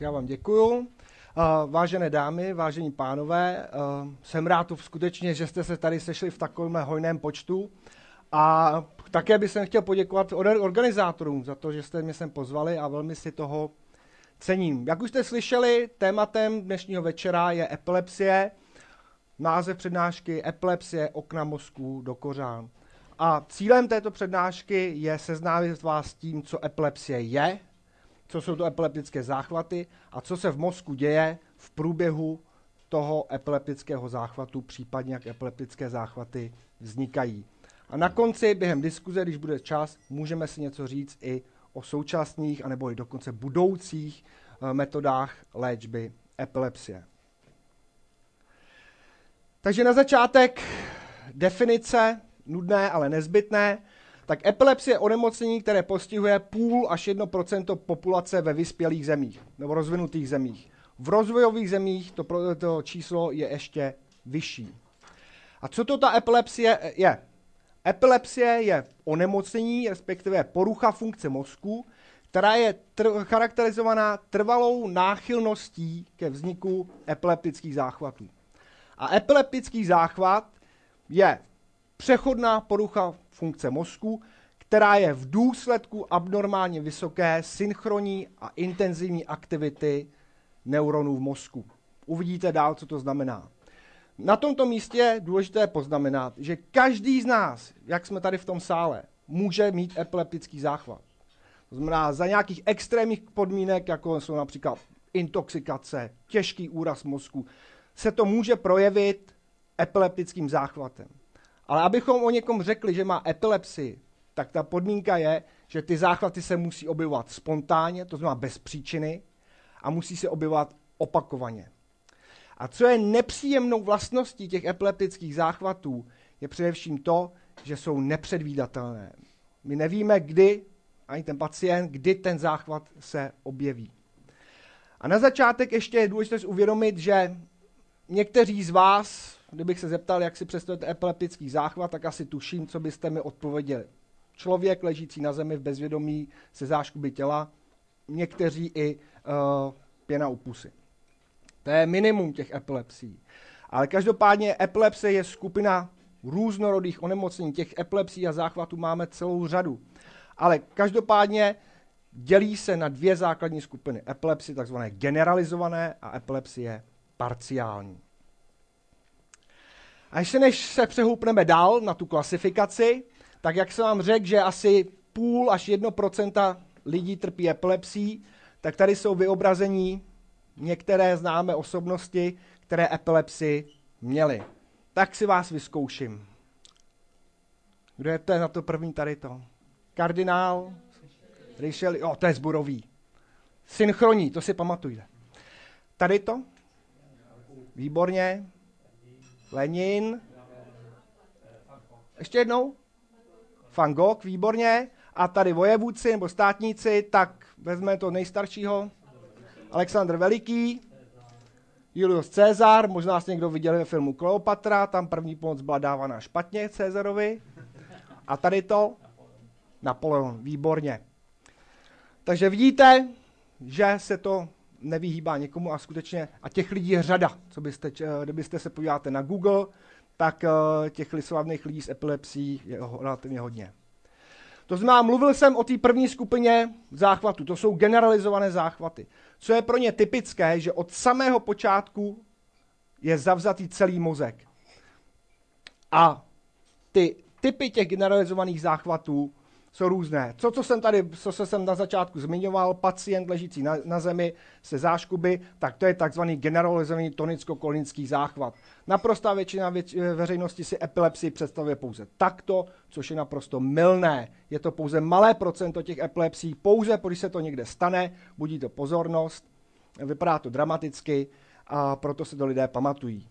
Já vám děkuju. Vážené dámy, vážení pánové, jsem rád skutečně, že jste se tady sešli v takovém hojném počtu. A také bych chtěl poděkovat organizátorům za to, že jste mě sem pozvali a velmi si toho cením. Jak už jste slyšeli, tématem dnešního večera je epilepsie. Název přednášky Epilepsie okna mozku do kořán. A cílem této přednášky je seznámit vás s tím, co epilepsie je, co jsou to epileptické záchvaty a co se v mozku děje v průběhu toho epileptického záchvatu, případně jak epileptické záchvaty vznikají. A na konci, během diskuze, když bude čas, můžeme si něco říct i o současných, anebo i dokonce budoucích eh, metodách léčby epilepsie. Takže na začátek definice, nudné, ale nezbytné tak epilepsie je onemocnění, které postihuje půl až 1% populace ve vyspělých zemích nebo rozvinutých zemích. V rozvojových zemích to, to číslo je ještě vyšší. A co to ta epilepsie je? Epilepsie je onemocnění, respektive porucha funkce mozku, která je tr- charakterizovaná trvalou náchylností ke vzniku epileptických záchvatů. A epileptický záchvat je přechodná porucha funkce mozku, která je v důsledku abnormálně vysoké synchronní a intenzivní aktivity neuronů v mozku. Uvidíte dál, co to znamená. Na tomto místě je důležité poznamenat, že každý z nás, jak jsme tady v tom sále, může mít epileptický záchvat. To znamená, za nějakých extrémních podmínek, jako jsou například intoxikace, těžký úraz mozku, se to může projevit epileptickým záchvatem. Ale abychom o někom řekli, že má epilepsii, tak ta podmínka je, že ty záchvaty se musí objevovat spontánně, to znamená bez příčiny, a musí se objevovat opakovaně. A co je nepříjemnou vlastností těch epileptických záchvatů, je především to, že jsou nepředvídatelné. My nevíme, kdy, ani ten pacient, kdy ten záchvat se objeví. A na začátek ještě je důležité uvědomit, že někteří z vás kdybych se zeptal, jak si představujete epileptický záchvat, tak asi tuším, co byste mi odpověděli. Člověk ležící na zemi v bezvědomí se záškuby těla, někteří i uh, pěna u pusy. To je minimum těch epilepsí. Ale každopádně epilepsie je skupina různorodých onemocnění. Těch epilepsí a záchvatů máme celou řadu. Ale každopádně dělí se na dvě základní skupiny. Epilepsie takzvané generalizované a epilepsie parciální. A ještě než se přehoupneme dál na tu klasifikaci, tak jak jsem vám řekl, že asi půl až jedno procenta lidí trpí epilepsí, tak tady jsou vyobrazení některé známé osobnosti, které epilepsii měly. Tak si vás vyzkouším. Kdo je to na to první tady to? Kardinál? Richelieu? Jo, to je zborový. Synchroní, to si pamatujte. Tady to? Výborně. Lenin. Ještě jednou? Van Gogh, výborně. A tady vojevůdci nebo státníci, tak vezmeme to nejstaršího. Alexandr Veliký, Julius Caesar, možná jste někdo viděl ve filmu Kleopatra, tam první pomoc byla dávaná špatně Caesarovi. A tady to Napoleon, výborně. Takže vidíte, že se to nevyhýbá někomu a skutečně, a těch lidí je řada, co byste, kdybyste se podíváte na Google, tak eh, těch slavných lidí s epilepsí je relativně hodně. To znamená, mluvil jsem o té první skupině záchvatů, to jsou generalizované záchvaty. Co je pro ně typické, že od samého počátku je zavzatý celý mozek. A ty typy těch generalizovaných záchvatů jsou různé. Co, co jsem tady, co jsem na začátku zmiňoval, pacient ležící na, na zemi se záškuby, tak to je takzvaný generalizovaný tonicko-kolinický záchvat. Naprostá většina věč, veřejnosti si epilepsii představuje pouze takto, což je naprosto mylné. Je to pouze malé procento těch epilepsí, pouze když se to někde stane, budí to pozornost, vypadá to dramaticky a proto se to lidé pamatují.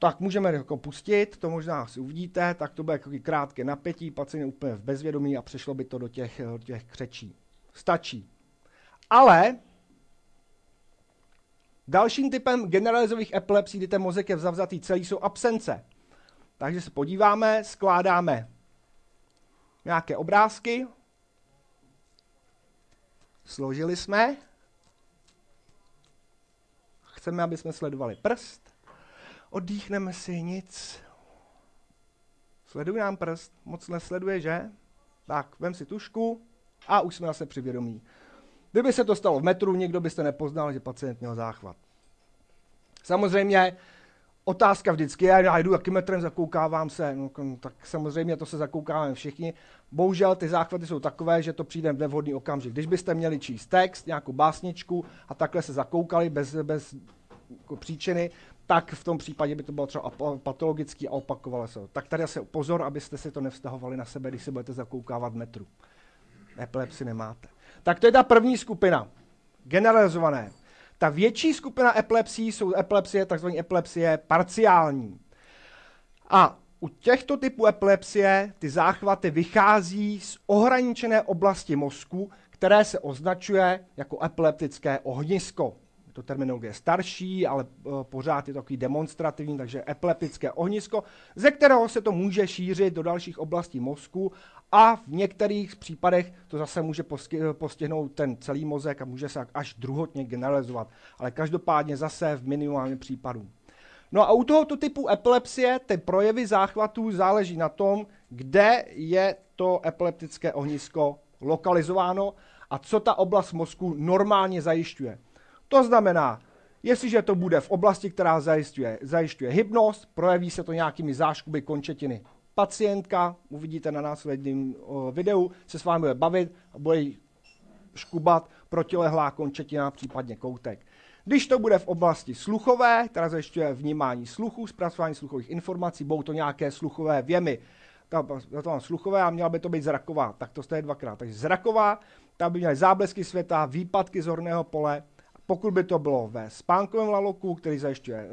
Tak můžeme jako pustit, to možná si uvidíte, tak to bude jako krátké napětí, pacient je úplně v bezvědomí a přešlo by to do těch, do těch křečí. Stačí. Ale dalším typem generalizových epilepsí, kdy ten mozek je vzavzatý celý, jsou absence. Takže se podíváme, skládáme nějaké obrázky. Složili jsme. chceme, aby jsme sledovali prst. Oddýchneme si nic. Sleduj nám prst, moc nesleduje, že? Tak, vem si tušku a už jsme zase při vědomí. Kdyby se to stalo v metru, nikdo byste nepoznal, že pacient měl záchvat. Samozřejmě otázka vždycky je, já jdu jakým metrem, zakoukávám se, no, tak samozřejmě to se zakoukáváme všichni. Bohužel ty záchvaty jsou takové, že to přijde v nevhodný okamžik. Když byste měli číst text, nějakou básničku a takhle se zakoukali bez, bez jako příčiny, tak v tom případě by to bylo třeba patologický a opakovalo se. Tak tady asi pozor, abyste si to nevztahovali na sebe, když se budete zakoukávat metru. Epilepsi nemáte. Tak to je ta první skupina. Generalizované. Ta větší skupina epilepsí jsou epilepsie, takzvané epilepsie parciální. A u těchto typů epilepsie ty záchvaty vychází z ohraničené oblasti mozku, které se označuje jako epileptické ohnisko. To terminologie starší, ale eh, pořád je takový demonstrativní, takže epileptické ohnisko, ze kterého se to může šířit do dalších oblastí mozku a v některých případech to zase může postihnout ten celý mozek a může se až druhotně generalizovat. Ale každopádně zase v minimálním případů. No a u tohoto typu epilepsie ty projevy záchvatů záleží na tom, kde je to epileptické ohnisko lokalizováno a co ta oblast mozku normálně zajišťuje. To znamená, jestliže to bude v oblasti, která zajišťuje, zajišťuje hypnost, projeví se to nějakými záškuby končetiny pacientka, uvidíte na následném videu, se s vámi bude bavit a bude škubat protilehlá končetina, případně koutek. Když to bude v oblasti sluchové, která zajišťuje vnímání sluchu, zpracování sluchových informací, budou to nějaké sluchové věmy, ta, to mám sluchové a měla by to být zraková, tak to je dvakrát. Takže zraková, tam by měly záblesky světa, výpadky z horného pole, pokud by to bylo ve spánkovém laloku, který zajišťuje e,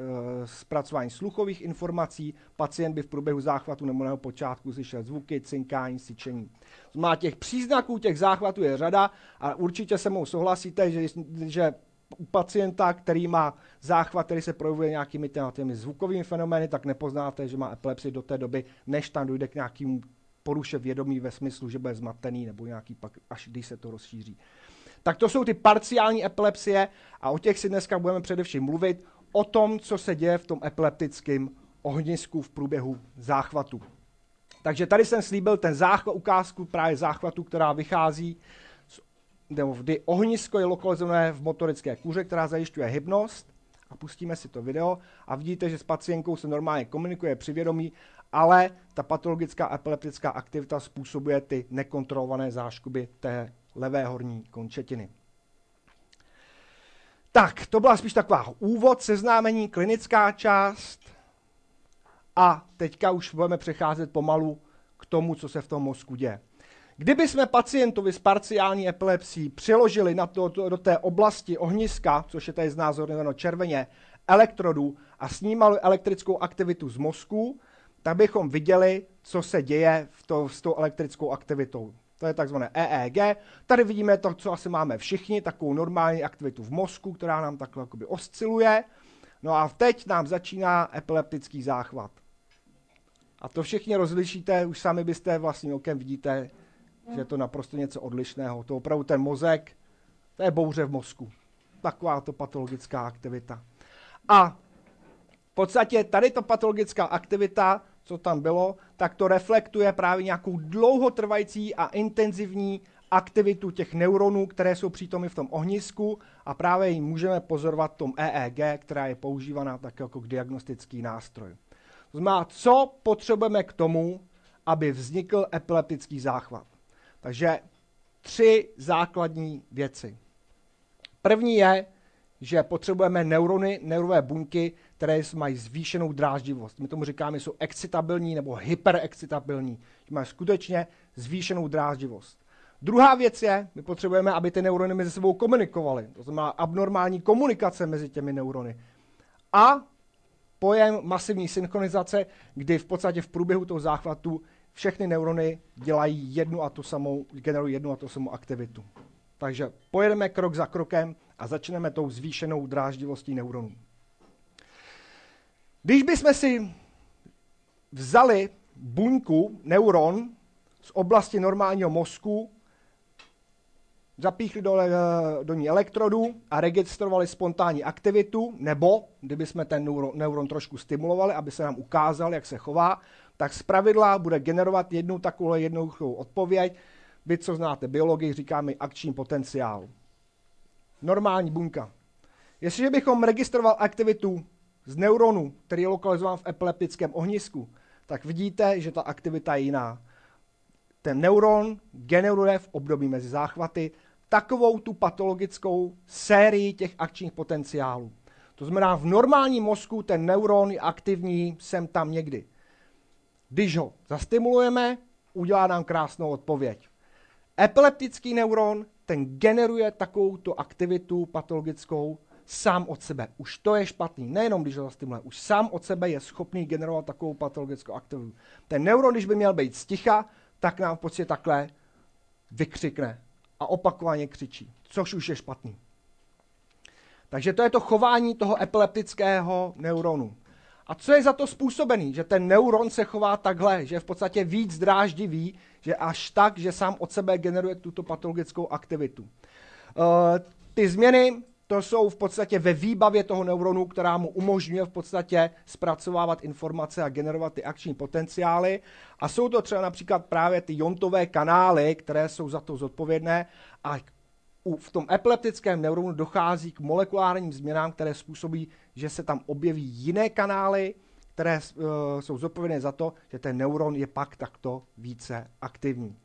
zpracování sluchových informací, pacient by v průběhu záchvatu nebo nebo počátku slyšel zvuky, cinkání, syčení. Má těch příznaků těch záchvatů je řada a určitě se mnou souhlasíte, že, že u pacienta, který má záchvat, který se projevuje nějakými těmi zvukovými fenomény, tak nepoznáte, že má epilepsii do té doby, než tam dojde k nějakým poruše vědomí ve smyslu, že bude zmatený nebo nějaký pak, až když se to rozšíří. Tak to jsou ty parciální epilepsie a o těch si dneska budeme především mluvit, o tom, co se děje v tom epileptickém ohnisku v průběhu záchvatu. Takže tady jsem slíbil ten záchvat, ukázku právě záchvatu, která vychází, nebo kdy ohnisko je lokalizované v motorické kůře, která zajišťuje hybnost. A pustíme si to video a vidíte, že s pacientkou se normálně komunikuje při vědomí, ale ta patologická epileptická aktivita způsobuje ty nekontrolované záškuby té levé horní končetiny. Tak, to byla spíš taková úvod, seznámení, klinická část. A teďka už budeme přecházet pomalu k tomu, co se v tom mozku děje. Kdyby jsme pacientovi s parciální epilepsí přiložili na to, to, do té oblasti ohniska, což je tady znázorněno červeně, elektrodu a snímali elektrickou aktivitu z mozku, tak bychom viděli, co se děje v to, s tou elektrickou aktivitou. To je takzvané EEG. Tady vidíme to, co asi máme všichni, takovou normální aktivitu v mozku, která nám takhle jakoby osciluje. No a teď nám začíná epileptický záchvat. A to všichni rozlišíte, už sami byste vlastním okem vidíte, že je to naprosto něco odlišného. To opravdu ten mozek, to je bouře v mozku. Taková to patologická aktivita. A v podstatě tady to patologická aktivita co tam bylo, tak to reflektuje právě nějakou dlouhotrvající a intenzivní aktivitu těch neuronů, které jsou přítomny v tom ohnisku a právě ji můžeme pozorovat v tom EEG, která je používaná tak jako diagnostický nástroj. To znamená, co potřebujeme k tomu, aby vznikl epileptický záchvat. Takže tři základní věci. První je, že potřebujeme neurony, neurové buňky, které mají zvýšenou dráždivost. My tomu říkáme, jsou excitabilní nebo hyperexcitabilní, mají skutečně zvýšenou dráždivost. Druhá věc je, my potřebujeme, aby ty neurony mezi sebou komunikovaly. To znamená abnormální komunikace mezi těmi neurony. A pojem masivní synchronizace, kdy v podstatě v průběhu toho záchvatu všechny neurony dělají jednu a tu samou, generují jednu a tu samou aktivitu. Takže pojedeme krok za krokem a začneme tou zvýšenou dráždivostí neuronů. Když bychom si vzali buňku, neuron z oblasti normálního mozku zapíchli do, eh, do ní elektrodu a registrovali spontánní aktivitu, nebo kdyby jsme ten neuron, neuron trošku stimulovali, aby se nám ukázal, jak se chová, tak z pravidla bude generovat jednu takovou jednoduchou odpověď. Vy, co znáte biologii, říkáme akční potenciál. Normální bunka. Jestliže bychom registroval aktivitu z neuronu, který je lokalizován v epileptickém ohnisku, tak vidíte, že ta aktivita je jiná. Ten neuron generuje v období mezi záchvaty takovou tu patologickou sérii těch akčních potenciálů. To znamená, v normálním mozku ten neuron je aktivní sem tam někdy. Když ho zastimulujeme, udělá nám krásnou odpověď. Epileptický neuron, ten generuje takovou tu aktivitu patologickou sám od sebe. Už to je špatný. Nejenom když ho zastimuluje, už sám od sebe je schopný generovat takovou patologickou aktivitu. Ten neuron, když by měl být sticha, tak nám v podstatě takhle vykřikne a opakovaně křičí, což už je špatný. Takže to je to chování toho epileptického neuronu. A co je za to způsobený? Že ten neuron se chová takhle, že je v podstatě víc dráždivý, že až tak, že sám od sebe generuje tuto patologickou aktivitu. Uh, ty změny to jsou v podstatě ve výbavě toho neuronu, která mu umožňuje v podstatě zpracovávat informace a generovat ty akční potenciály. A jsou to třeba například právě ty jontové kanály, které jsou za to zodpovědné a v tom epileptickém neuronu dochází k molekulárním změnám, které způsobí, že se tam objeví jiné kanály, které uh, jsou zodpovědné za to, že ten neuron je pak takto více aktivní.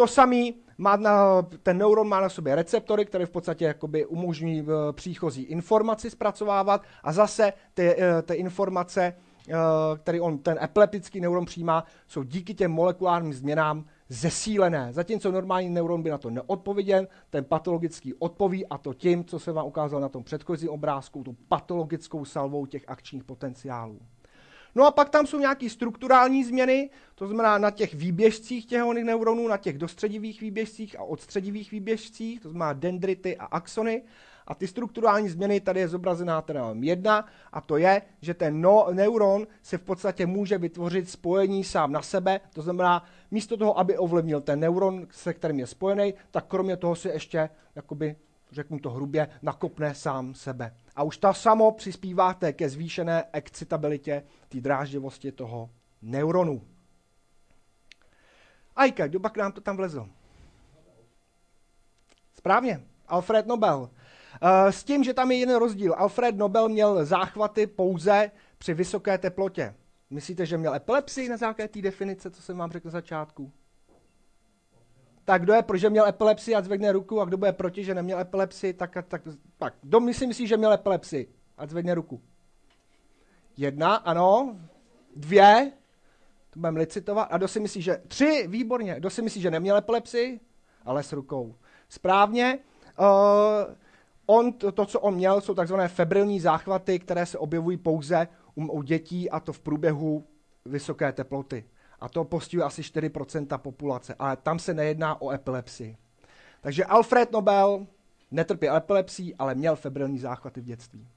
To samý má na, ten neuron má na sobě receptory, které v podstatě jakoby umožňují eh, příchozí informaci zpracovávat a zase ty, eh, ty informace, eh, které on, ten epileptický neuron přijímá, jsou díky těm molekulárním změnám zesílené. Zatímco normální neuron by na to neodpověděl, ten patologický odpoví a to tím, co se vám ukázal na tom předchozím obrázku, tu patologickou salvou těch akčních potenciálů. No a pak tam jsou nějaké strukturální změny, to znamená na těch výběžcích těch neuronů, na těch dostředivých výběžcích a odstředivých výběžcích, to znamená dendrity a axony. A ty strukturální změny, tady je zobrazená teda jedna, a to je, že ten no, neuron se v podstatě může vytvořit spojení sám na sebe, to znamená, místo toho, aby ovlivnil ten neuron, se kterým je spojený, tak kromě toho si ještě jakoby řeknu to hrubě, nakopne sám sebe. A už ta samo přispíváte ke zvýšené excitabilitě, té dráždivosti toho neuronu. Ajka, kdo pak nám to tam vlezl? Správně, Alfred Nobel. Eh, s tím, že tam je jeden rozdíl. Alfred Nobel měl záchvaty pouze při vysoké teplotě. Myslíte, že měl epilepsii na základě té definice, co jsem vám řekl na začátku? Tak kdo je pro, že měl epilepsii a zvedne ruku a kdo bude proti, že neměl epilepsii, tak, tak, tak kdo si myslí, že měl epilepsii a zvedne ruku? Jedna, ano. Dvě, to budeme licitovat. A kdo si myslí, že... Tři, výborně. Kdo si myslí, že neměl epilepsii? Ale s rukou. Správně. Uh, on, to, to, co on měl, jsou takzvané febrilní záchvaty, které se objevují pouze u, u dětí a to v průběhu vysoké teploty a to postihuje asi 4% populace, ale tam se nejedná o epilepsii. Takže Alfred Nobel netrpěl epilepsii, ale měl febrilní záchvaty v dětství.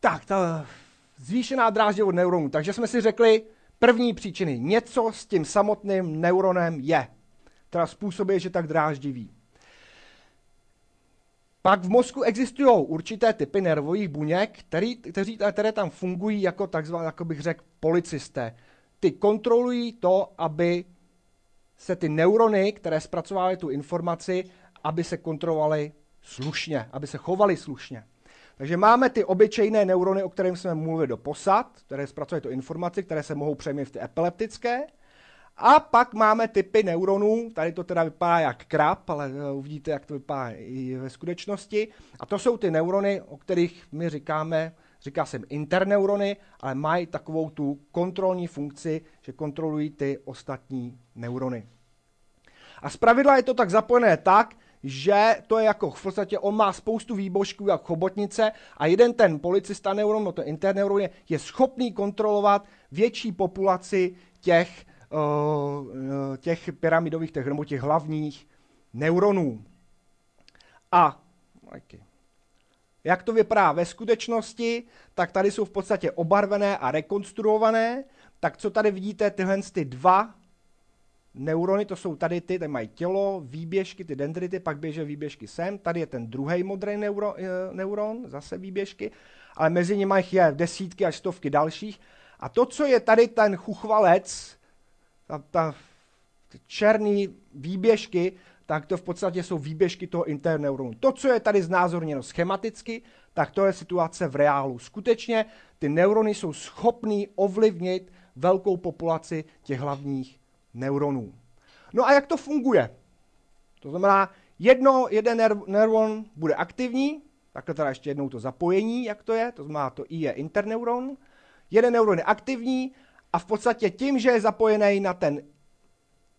Tak, ta zvýšená dráždivost neuronů. Takže jsme si řekli, první příčiny, něco s tím samotným neuronem je, která způsobuje, že tak dráždivý. Pak v mozku existují určité typy nervových buněk, který, kteří, které tam fungují jako takzvané, jako bych řekl, policisté ty kontrolují to, aby se ty neurony, které zpracovávají tu informaci, aby se kontrolovaly slušně, aby se chovaly slušně. Takže máme ty obyčejné neurony, o kterých jsme mluvili do posad, které zpracují tu informaci, které se mohou přejmět v ty epileptické. A pak máme typy neuronů, tady to teda vypadá jak krab, ale eh, uvidíte, jak to vypadá i ve skutečnosti. A to jsou ty neurony, o kterých my říkáme, říká jsem interneurony, ale mají takovou tu kontrolní funkci, že kontrolují ty ostatní neurony. A zpravidla je to tak zapojené tak, že to je jako v podstatě on má spoustu výbožků jak chobotnice a jeden ten policista neuron, no to interneuron je, je schopný kontrolovat větší populaci těch, uh, těch pyramidových, těch, nebo těch hlavních neuronů. A okay. Jak to vypadá ve skutečnosti, tak tady jsou v podstatě obarvené a rekonstruované. Tak co tady vidíte, tyhle ty dva neurony, to jsou tady ty, tady mají tělo, výběžky, ty dendrity, pak běží výběžky sem, tady je ten druhý modrý neuro, eh, neuron, zase výběžky, ale mezi nimi je desítky až stovky dalších. A to, co je tady ten chuchvalec, ta, ta černý výběžky, tak to v podstatě jsou výběžky toho interneuronu. To, co je tady znázorněno schematicky, tak to je situace v reálu. Skutečně ty neurony jsou schopný ovlivnit velkou populaci těch hlavních neuronů. No a jak to funguje? To znamená, jedno, jeden neuron bude aktivní, takhle teda ještě jednou to zapojení, jak to je, to znamená, to I je interneuron, jeden neuron je aktivní a v podstatě tím, že je zapojený na ten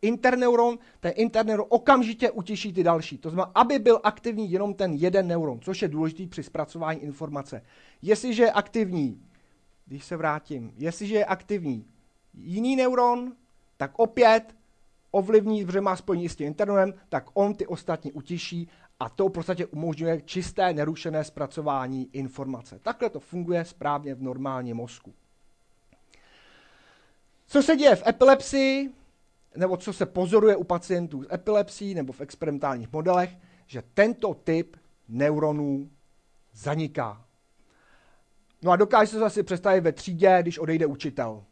interneuron, ten interneuron okamžitě utiší ty další. To znamená, aby byl aktivní jenom ten jeden neuron, což je důležitý při zpracování informace. Jestliže je aktivní, když se vrátím, jestliže je aktivní jiný neuron, tak opět ovlivní, protože má spojení s tím interneuronem, tak on ty ostatní utiší a to v podstatě umožňuje čisté, nerušené zpracování informace. Takhle to funguje správně v normálním mozku. Co se děje v epilepsii? Nebo co se pozoruje u pacientů s epilepsií nebo v experimentálních modelech, že tento typ neuronů zaniká. No a dokáže se zase představit ve třídě, když odejde učitel.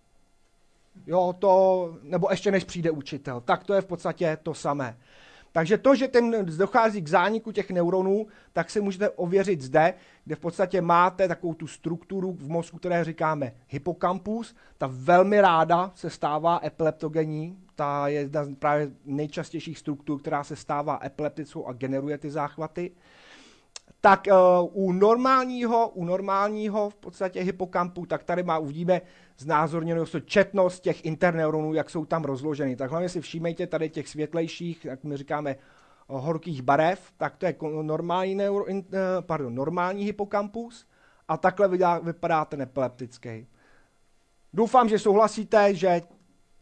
Jo, to, nebo ještě než přijde učitel. Tak to je v podstatě to samé. Takže to, že ten dochází k zániku těch neuronů, tak si můžete ověřit zde, kde v podstatě máte takovou tu strukturu v mozku, které říkáme hypokampus. Ta velmi ráda se stává epileptogenní, ta je jedna z právě nejčastějších struktur, která se stává epileptickou a generuje ty záchvaty. Tak uh, u normálního, u normálního v podstatě hypokampu, tak tady má uvidíme znázorněnou četnost těch interneuronů, jak jsou tam rozloženy. Tak hlavně si všímejte tady těch světlejších, jak my říkáme, horkých barev, tak to je normální, neuro, eh, pardon, normální hypokampus a takhle vypadá ten epileptický. Doufám, že souhlasíte, že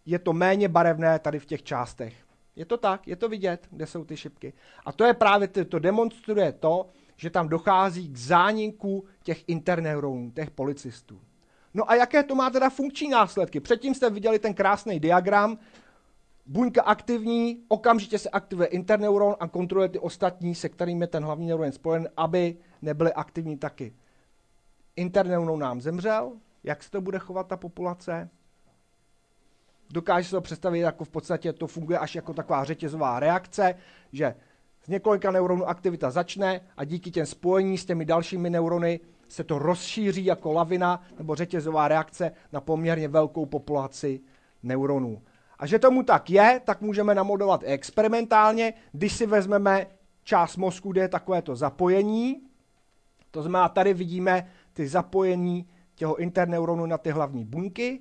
je to méně barevné tady v těch částech. Je to tak, je to vidět, kde jsou ty šipky. A to je právě, to demonstruje to, že tam dochází k zániku těch interneuronů, těch policistů. No a jaké to má teda funkční následky? Předtím jste viděli ten krásný diagram, buňka aktivní, okamžitě se aktivuje interneuron a kontroluje ty ostatní, se kterými je ten hlavní neuron spojen, aby nebyly aktivní taky. Interneuron nám zemřel, jak se to bude chovat ta populace? Dokáže se to představit, jako v podstatě to funguje až jako taková řetězová reakce, že z několika neuronů aktivita začne a díky těm spojení s těmi dalšími neurony se to rozšíří jako lavina nebo řetězová reakce na poměrně velkou populaci neuronů. A že tomu tak je, tak můžeme namodelovat i experimentálně, když si vezmeme část mozku, kde je takovéto zapojení. To znamená, tady vidíme ty zapojení těho interneuronu na ty hlavní buňky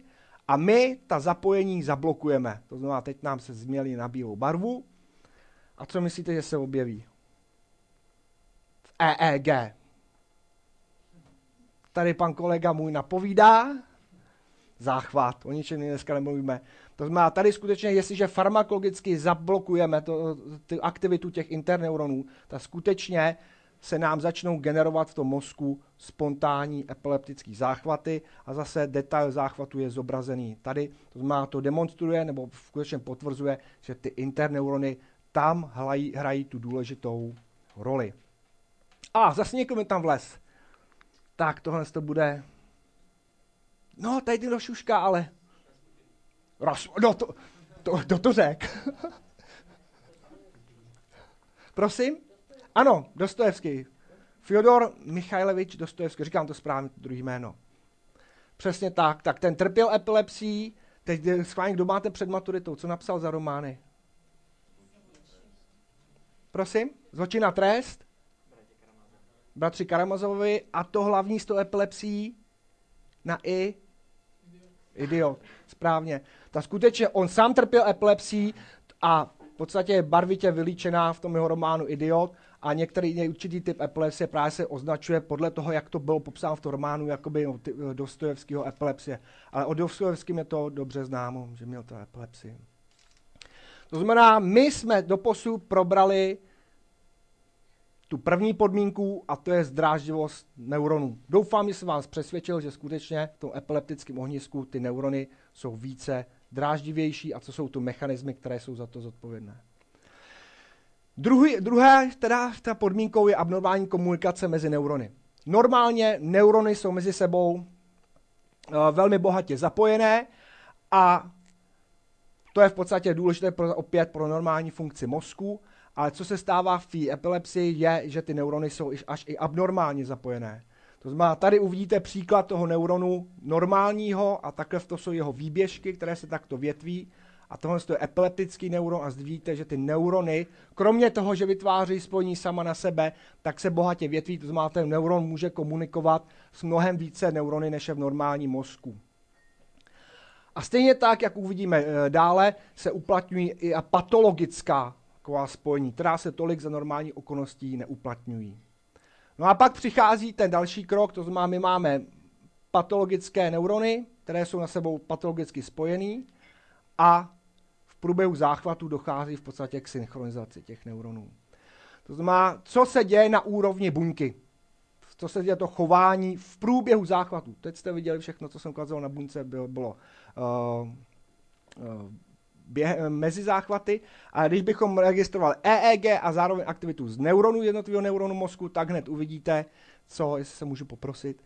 a my ta zapojení zablokujeme. To znamená, teď nám se změlí na bílou barvu. A co myslíte, že se objeví? V EEG. Tady pan kolega můj napovídá. Záchvat, o ničem dneska nemluvíme. To znamená, tady skutečně, jestliže farmakologicky zablokujeme to, ty aktivitu těch interneuronů, tak skutečně se nám začnou generovat v tom mozku spontánní epileptické záchvaty a zase detail záchvatu je zobrazený tady. To znamená, to demonstruje nebo skutečně potvrzuje, že ty interneurony tam hrají, hrají tu důležitou roli. A zase někdo mi tam vles. Tak, tohle to bude... No, tady ty šuška, ale... Ras... No, to, to, to, to řek. Prosím? Ano, Dostojevský. Fyodor Michajlevič Dostojevský, říkám to správně, to druhý jméno. Přesně tak. Tak ten trpěl epilepsií. Teď schválně, kdo máte před maturitou? Co napsal za romány? Prosím? Zločin a trest? Bratři Karamazovovi. A to hlavní z toho epilepsií na i? Idiot. Správně. Ta skutečně, on sám trpěl epilepsií a v podstatě je barvitě vylíčená v tom jeho románu Idiot a některý určitý typ epilepsie právě se označuje podle toho, jak to bylo popsáno v tom románu, jakoby eh, Dostojevského epilepsie. Ale o Dostojevském je to dobře známo, že měl to epilepsii. To znamená, my jsme doposud probrali tu první podmínku a to je zdráždivost neuronů. Doufám, že jsem vás přesvědčil, že skutečně v tom epileptickém ohnisku ty neurony jsou více dráždivější a co jsou tu mechanismy, které jsou za to zodpovědné. Druhý, druhé teda ta podmínkou je abnormální komunikace mezi neurony. Normálně neurony jsou mezi sebou uh, velmi bohatě zapojené a to je v podstatě důležité pro, opět pro normální funkci mozku, ale co se stává v té epilepsii je, že ty neurony jsou až i abnormálně zapojené. To znamená, tady uvidíte příklad toho neuronu normálního a takhle to jsou jeho výběžky, které se takto větví. A tohle je epileptický neuron a vidíte, že ty neurony, kromě toho, že vytváří spojení sama na sebe, tak se bohatě větví. To znamená, ten neuron může komunikovat s mnohem více neurony, než je v normálním mozku. A stejně tak, jak uvidíme eh, dále, se uplatňují i patologická taková spojení, která se tolik za normální okolností neuplatňují. No a pak přichází ten další krok, to znamená, my máme patologické neurony, které jsou na sebou patologicky spojený a v průběhu záchvatu dochází v podstatě k synchronizaci těch neuronů. To znamená, co se děje na úrovni buňky, co se děje to chování v průběhu záchvatu. Teď jste viděli všechno, co jsem ukázal na buňce, bylo, bylo běh, mezi záchvaty. A když bychom registrovali EEG a zároveň aktivitu z neuronů jednotlivého neuronu mozku, tak hned uvidíte, co, jestli se můžu poprosit,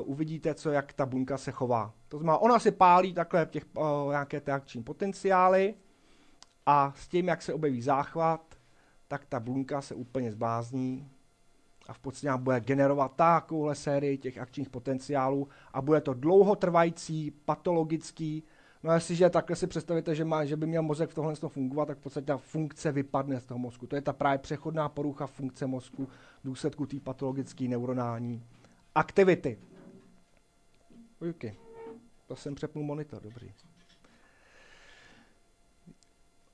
uh, uvidíte, co, jak ta buňka se chová. To znamená, ona si pálí takhle těch, uh, nějaké ty akční potenciály a s tím, jak se objeví záchvat, tak ta buňka se úplně zblázní a v podstatě bude generovat takovouhle sérii těch akčních potenciálů a bude to dlouhotrvající, patologický, No a jestliže takhle si představíte, že, má, že by měl mozek v tohle fungovat, tak v podstatě ta funkce vypadne z toho mozku. To je ta právě přechodná porucha funkce mozku v důsledku té patologické neuronální aktivity. Ujky. To jsem přepnul monitor, dobrý.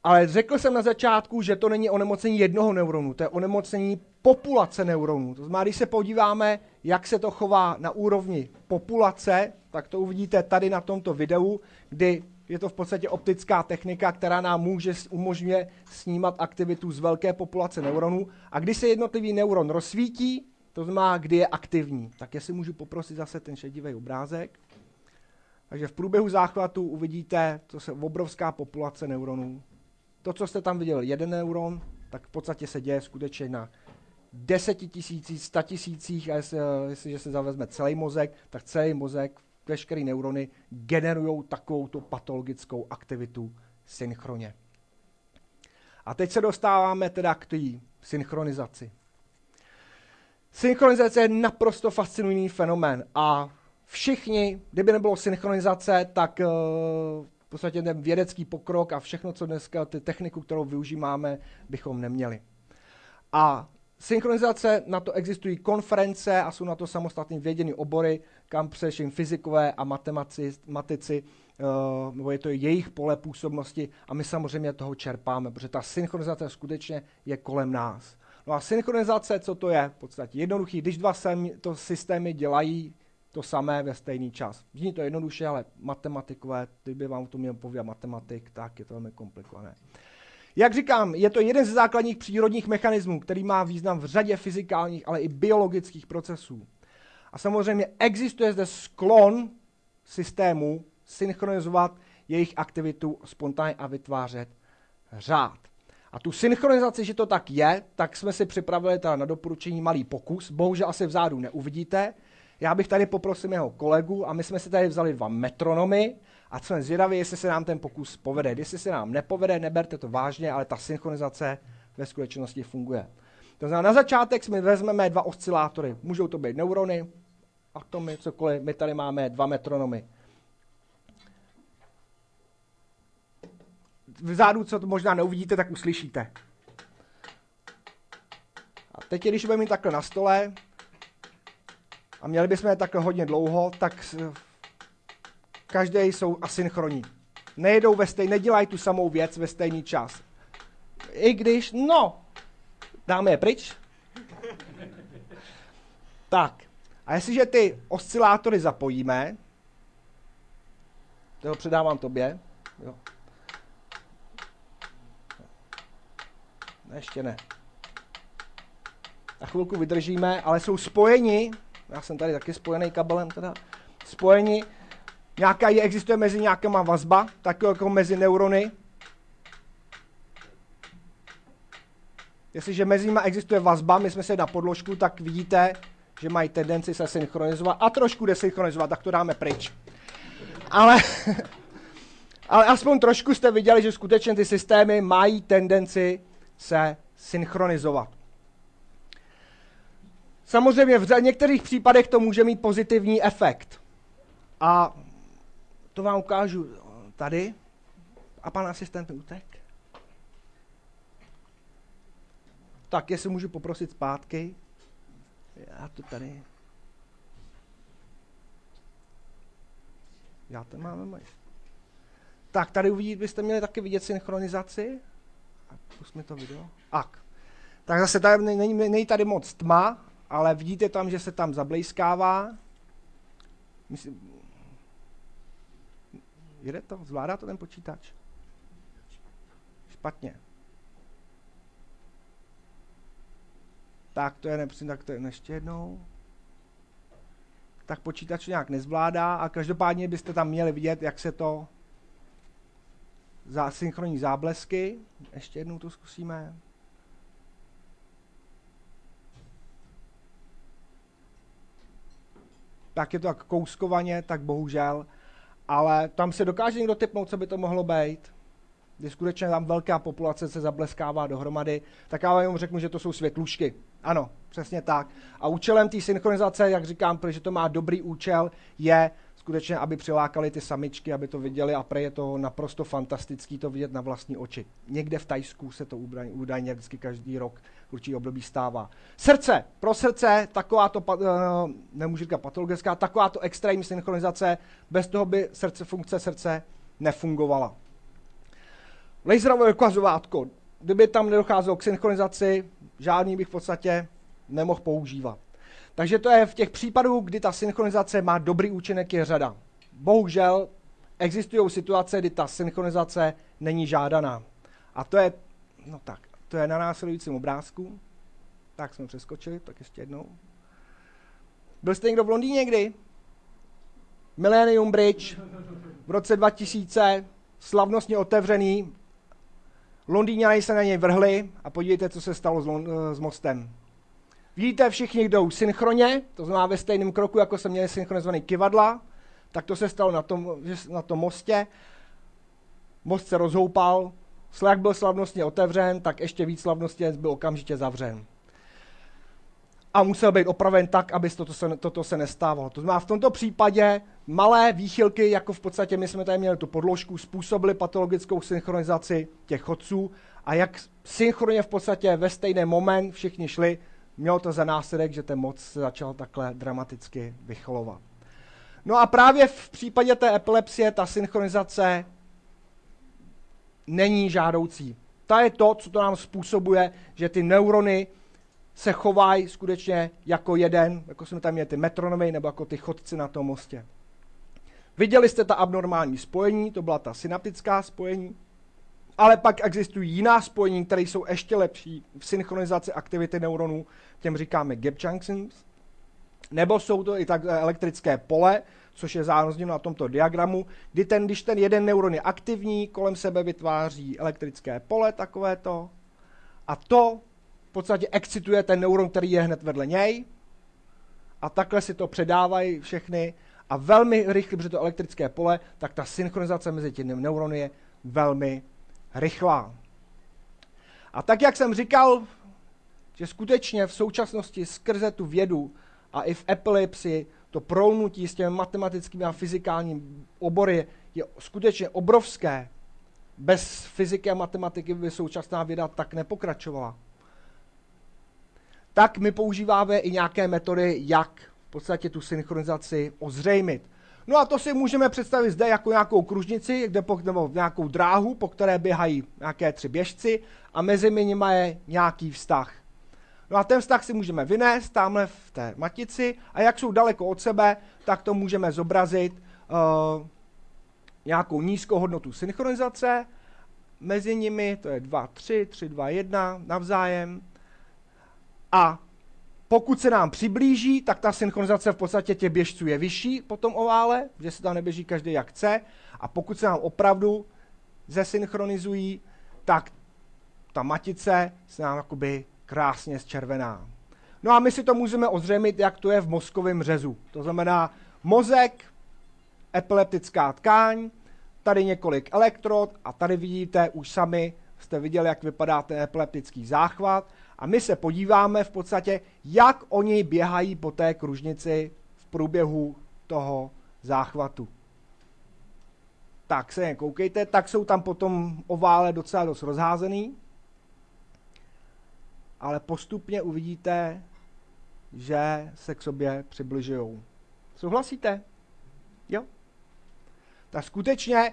Ale řekl jsem na začátku, že to není onemocnění jednoho neuronu, to je onemocnění populace neuronů. To znamená, když se podíváme, jak se to chová na úrovni populace, tak to uvidíte tady na tomto videu, kdy je to v podstatě optická technika, která nám může umožňuje snímat aktivitu z velké populace neuronů. A když se jednotlivý neuron rozsvítí, to znamená, kdy je aktivní. Tak jestli můžu poprosit zase ten šedivý obrázek. Takže v průběhu záchvatu uvidíte, to se obrovská populace neuronů. To, co jste tam viděli, jeden neuron, tak v podstatě se děje skutečně na desetitisících, statisících a jestli, jestliže se zavezme celý mozek, tak celý mozek, veškeré neurony generují takovou patologickou aktivitu synchroně. A teď se dostáváme teda k té synchronizaci. Synchronizace je naprosto fascinující fenomén a všichni, kdyby nebylo synchronizace, tak uh, v podstatě ten vědecký pokrok a všechno, co dneska, ty techniku, kterou využíváme, bychom neměli. A Synchronizace, na to existují konference a jsou na to samostatné věděny obory, kam především fyzikové a matematici, matici, uh, nebo je to jejich pole působnosti a my samozřejmě toho čerpáme, protože ta synchronizace skutečně je kolem nás. No a synchronizace, co to je? V podstatě jednoduchý, když dva sem, to systémy dělají to samé ve stejný čas. Zní to jednoduše, ale matematikové, kdyby vám to měl povědět matematik, tak je to velmi komplikované. Jak říkám, je to jeden ze základních přírodních mechanismů, který má význam v řadě fyzikálních, ale i biologických procesů. A samozřejmě existuje zde sklon systému synchronizovat jejich aktivitu spontánně a vytvářet řád. A tu synchronizaci, že to tak je, tak jsme si připravili teda na doporučení malý pokus. Bohužel asi vzadu neuvidíte. Já bych tady poprosil jeho kolegu a my jsme si tady vzali dva metronomy a jsme zvědaví, jestli se nám ten pokus povede. Jestli se nám nepovede, neberte to vážně, ale ta synchronizace ve skutečnosti funguje. To znamená, na začátek jsme vezmeme dva oscilátory. Můžou to být neurony, atomy, cokoliv. My tady máme dva metronomy. Vzadu, co to možná neuvidíte, tak uslyšíte. A teď, když budeme mít takhle na stole, a měli bychom je takhle hodně dlouho, tak každý jsou asynchronní. Nejedou ve stejný, nedělají tu samou věc ve stejný čas. I když, no, dáme je pryč. tak, a jestliže ty oscilátory zapojíme, to předávám tobě, jo. Ne, ještě ne. Na chvilku vydržíme, ale jsou spojeni, já jsem tady taky spojený kabelem teda, spojeni Nějaká je, existuje mezi nějakýma vazba, tak jako mezi neurony. Jestliže mezi nimi existuje vazba, my jsme se na podložku, tak vidíte, že mají tendenci se synchronizovat a trošku desynchronizovat, tak to dáme pryč. Ale, ale aspoň trošku jste viděli, že skutečně ty systémy mají tendenci se synchronizovat. Samozřejmě v některých případech to může mít pozitivní efekt. A to vám ukážu tady. A pan asistent utek. Tak, jestli můžu poprosit zpátky. Já to tady. Já to máme mají. Tak, tady uvidíte, byste měli taky vidět synchronizaci. A pusme to video. Ak. Tak zase tady není, není tady moc tma, ale vidíte tam, že se tam zablejskává. Myslím, jede to? Zvládá to ten počítač? Špatně. Tak to je, nepřím, tak to je ještě jednou. Tak počítač nějak nezvládá a každopádně byste tam měli vidět, jak se to za synchronní záblesky. Ještě jednou to zkusíme. tak je to tak kouskovaně, tak bohužel. Ale tam se dokáže někdo typnout, co by to mohlo být. Když skutečně tam velká populace se zableskává dohromady, tak já vám řeknu, že to jsou světlušky. Ano, přesně tak. A účelem té synchronizace, jak říkám, protože to má dobrý účel, je skutečně, aby přilákali ty samičky, aby to viděli a pre je to naprosto fantastický to vidět na vlastní oči. Někde v Tajsku se to údajně vždycky každý rok určitý období stává. Srdce. Pro srdce taková to, uh, nemůžu říkat patologická, taková to extrémní synchronizace, bez toho by srdce, funkce srdce nefungovala. Laserové ukazovátko. Kdyby tam nedocházelo k synchronizaci, žádný bych v podstatě nemohl používat. Takže to je v těch případů, kdy ta synchronizace má dobrý účinek, je řada. Bohužel existují situace, kdy ta synchronizace není žádaná. A to je, no tak, to je na následujícím obrázku. Tak jsme přeskočili, tak ještě jednou. Byl jste někdo v Londýně někdy? Millennium Bridge v roce 2000, slavnostně otevřený. Londýňané se na něj vrhli a podívejte, co se stalo s, s mostem. Vidíte všichni, kdo synchronně, to znamená ve stejném kroku, jako se měli synchronizovaný kivadla, tak to se stalo na tom, na tom mostě. Most se rozhoupal, slak byl slavnostně otevřen, tak ještě víc slavnostně byl okamžitě zavřen. A musel být opraven tak, aby toto se, toto se nestávalo. To znamená, v tomto případě malé výchylky, jako v podstatě my jsme tady měli tu podložku, způsobily patologickou synchronizaci těch chodců a jak synchronně v podstatě ve stejný moment všichni šli, mělo to za následek, že ten moc se začal takhle dramaticky vycholovat. No a právě v případě té epilepsie ta synchronizace není žádoucí. Ta je to, co to nám způsobuje, že ty neurony se chovají skutečně jako jeden, jako jsme tam měli ty metronomy, nebo jako ty chodci na tom mostě. Viděli jste ta abnormální spojení, to byla ta synaptická spojení, ale pak existují jiná spojení, které jsou ještě lepší v synchronizaci aktivity neuronů, těm říkáme gap junctions, nebo jsou to i tak elektrické pole, což je zánozněno na tomto diagramu, kdy ten, když ten jeden neuron je aktivní, kolem sebe vytváří elektrické pole takovéto. A to v podstatě excituje ten neuron, který je hned vedle něj. A takhle si to předávají všechny. A velmi rychle, protože to elektrické pole, tak ta synchronizace mezi těmi neurony je velmi rychlá. A tak, jak jsem říkal, že skutečně v současnosti skrze tu vědu a i v epilepsii to prolnutí s těmi matematickými a fyzikálními obory je skutečně obrovské. Bez fyziky a matematiky by současná věda tak nepokračovala. Tak my používáme i nějaké metody, jak v podstatě tu synchronizaci ozřejmit. No a to si můžeme představit zde jako nějakou kružnici, kde po, nebo nějakou dráhu, po které běhají nějaké tři běžci a mezi nimi je nějaký vztah. No a ten vztah si můžeme vynést tamhle v té matici a jak jsou daleko od sebe, tak to můžeme zobrazit uh, nějakou nízkou hodnotu synchronizace, mezi nimi to je 2, 3, 3, 2, 1 navzájem a pokud se nám přiblíží, tak ta synchronizace v podstatě těch běžců je vyšší po tom ovále, že se tam neběží každý jak chce. A pokud se nám opravdu zesynchronizují, tak ta matice se nám jakoby krásně zčervená. No a my si to můžeme ozřejmit, jak to je v mozkovém řezu. To znamená mozek, epileptická tkáň, tady několik elektrod a tady vidíte už sami, jste viděli, jak vypadá ten epileptický záchvat a my se podíváme v podstatě, jak oni běhají po té kružnici v průběhu toho záchvatu. Tak se jen koukejte, tak jsou tam potom ovále docela dost rozházený, ale postupně uvidíte, že se k sobě přibližují. Souhlasíte? Jo? Tak skutečně eh,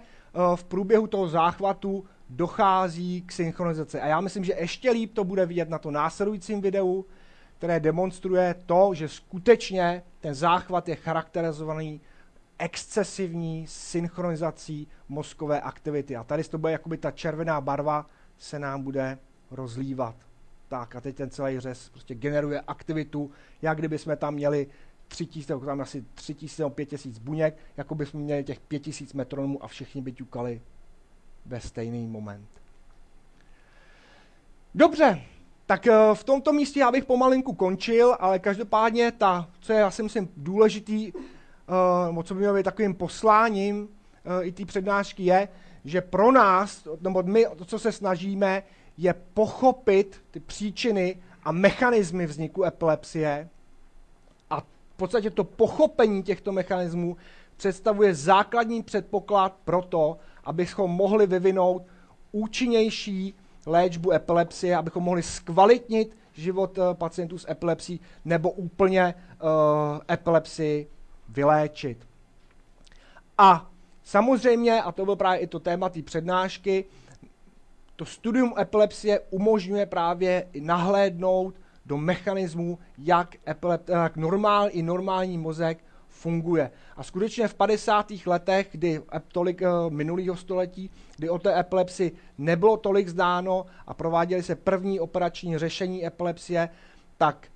v průběhu toho záchvatu dochází k synchronizaci. A já myslím, že ještě líp to bude vidět na to následujícím videu, které demonstruje to, že skutečně ten záchvat je charakterizovaný excesivní synchronizací mozkové aktivity. A tady to bude jakoby ta červená barva se nám bude rozlívat. Tak a teď ten celý řez prostě generuje aktivitu, jak kdyby jsme tam měli 3000, tam asi 3000 nebo 5000 buněk, jako bychom měli těch 5000 metronomů a všichni by ťukali ve stejný moment. Dobře, tak eh, v tomto místě já bych pomalinku končil, ale každopádně ta, co je, já si myslím, důležitý, uh, co by mělo být takovým posláním uh, i té přednášky, je, že pro nás, nebo my, to, co se snažíme, je pochopit ty příčiny a mechanismy vzniku epilepsie a v podstatě to pochopení těchto mechanismů představuje základní předpoklad pro to, abychom mohli vyvinout účinnější léčbu epilepsie, abychom mohli zkvalitnit život uh, pacientů s epilepsií nebo úplně uh, epilepsii vyléčit. A samozřejmě, a to byl právě i to téma té přednášky, to studium epilepsie umožňuje právě nahlédnout do mechanismů, jak, epilep, jak normál, i normální mozek funguje. A skutečně v 50. letech, kdy tolik uh, minulého století, kdy o té epilepsii nebylo tolik zdáno a prováděly se první operační řešení epilepsie, tak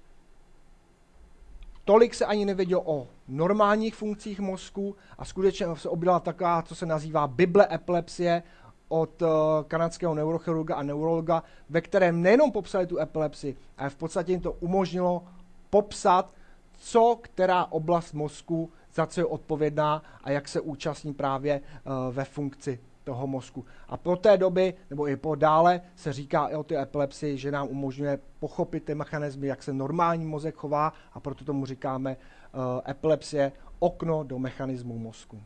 tolik se ani nevědělo o normálních funkcích mozku a skutečně se objevila taková, co se nazývá Bible epilepsie od uh, kanadského neurochirurga a neurologa, ve kterém nejenom popsali tu epilepsii, ale v podstatě jim to umožnilo popsat, co která oblast mozku, za co je odpovědná a jak se účastní právě uh, ve funkci toho mozku. A po té doby, nebo i po dále, se říká i o té epilepsii, že nám umožňuje pochopit ty mechanizmy, jak se normální mozek chová a proto tomu říkáme uh, epilepsie, okno do mechanismu mozku.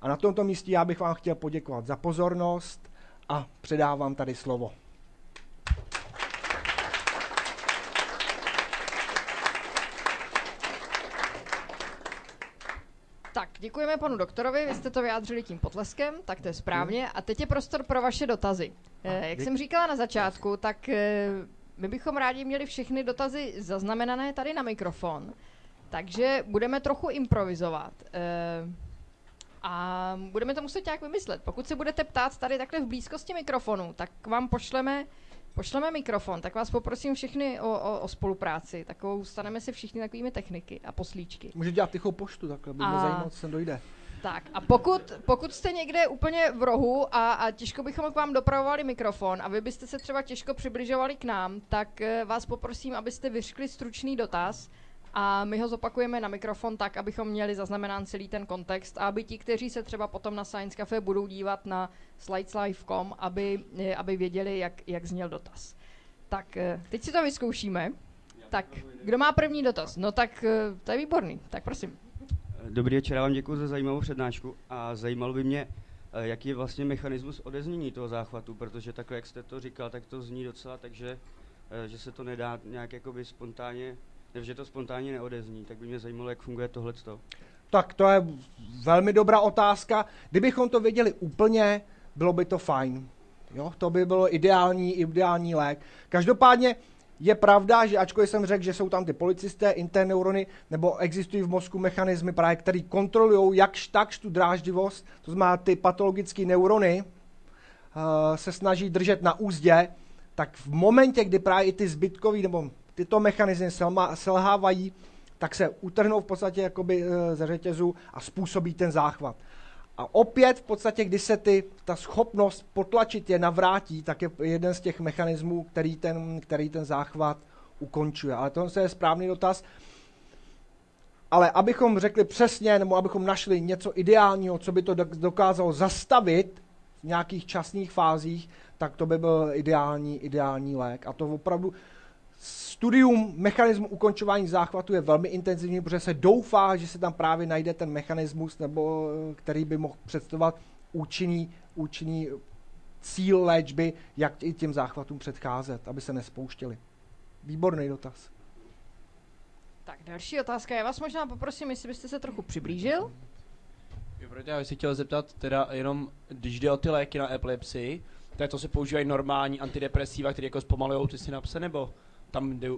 A na tomto místě já bych vám chtěl poděkovat za pozornost a předávám tady slovo. Tak, děkujeme panu doktorovi, vy jste to vyjádřili tím potleskem, tak to je správně. A teď je prostor pro vaše dotazy. Eh, jak jsem říkala na začátku, tak eh, my bychom rádi měli všechny dotazy zaznamenané tady na mikrofon. Takže budeme trochu improvizovat. Eh, a budeme to muset nějak vymyslet. Pokud se budete ptát tady takhle v blízkosti mikrofonu, tak vám pošleme pošleme mikrofon, tak vás poprosím všechny o, o, o spolupráci. Takovou staneme si všichni takovými techniky a poslíčky. Může dělat tichou poštu, takhle mě a... zajímalo, co sem dojde. Tak a pokud, pokud jste někde úplně v rohu a, a těžko bychom k vám dopravovali mikrofon a vy byste se třeba těžko přibližovali k nám, tak eh, vás poprosím, abyste vyřkli stručný dotaz a my ho zopakujeme na mikrofon tak, abychom měli zaznamenán celý ten kontext a aby ti, kteří se třeba potom na Science Cafe budou dívat na slideslive.com, aby, eh, aby věděli, jak, jak zněl dotaz. Tak eh, teď si to vyzkoušíme. Tak, kdo má první dotaz? No tak eh, to je výborný, tak prosím. Dobrý večer, vám děkuji za zajímavou přednášku a zajímalo by mě, jaký je vlastně mechanismus odeznění toho záchvatu, protože takhle, jak jste to říkal, tak to zní docela takže že se to nedá nějak jakoby spontánně že to spontánně neodezní, tak by mě zajímalo, jak funguje tohle. Tak to je velmi dobrá otázka. Kdybychom to věděli úplně, bylo by to fajn. Jo, to by bylo ideální, ideální lék. Každopádně je pravda, že ačkoliv jsem řekl, že jsou tam ty policisté, interneurony, nebo existují v mozku mechanismy, právě, které kontrolují jakž takž tu dráždivost, to znamená ty patologické neurony, uh, se snaží držet na úzdě, tak v momentě, kdy právě i ty zbytkový nebo tyto mechanismy selhávají, tak se utrhnou v podstatě jakoby e, ze řetězu a způsobí ten záchvat. A opět v podstatě, když se ty, ta schopnost potlačit je navrátí, tak je jeden z těch mechanismů, který ten, který ten záchvat ukončuje. Ale to je správný dotaz. Ale abychom řekli přesně, nebo abychom našli něco ideálního, co by to dokázalo zastavit v nějakých časných fázích, tak to by byl ideální, ideální lék. A to opravdu studium mechanismu ukončování záchvatu je velmi intenzivní, protože se doufá, že se tam právě najde ten mechanismus, nebo který by mohl představovat účinný, účinný cíl léčby, jak i těm záchvatům předcházet, aby se nespouštěli. Výborný dotaz. Tak další otázka. Já vás možná poprosím, jestli byste se trochu přiblížil. Jo, já bych si chtěl zeptat, teda jenom, když jde o ty léky na epilepsii, tak to se používají normální antidepresiva, které jako zpomalují ty synapse, nebo tam jde...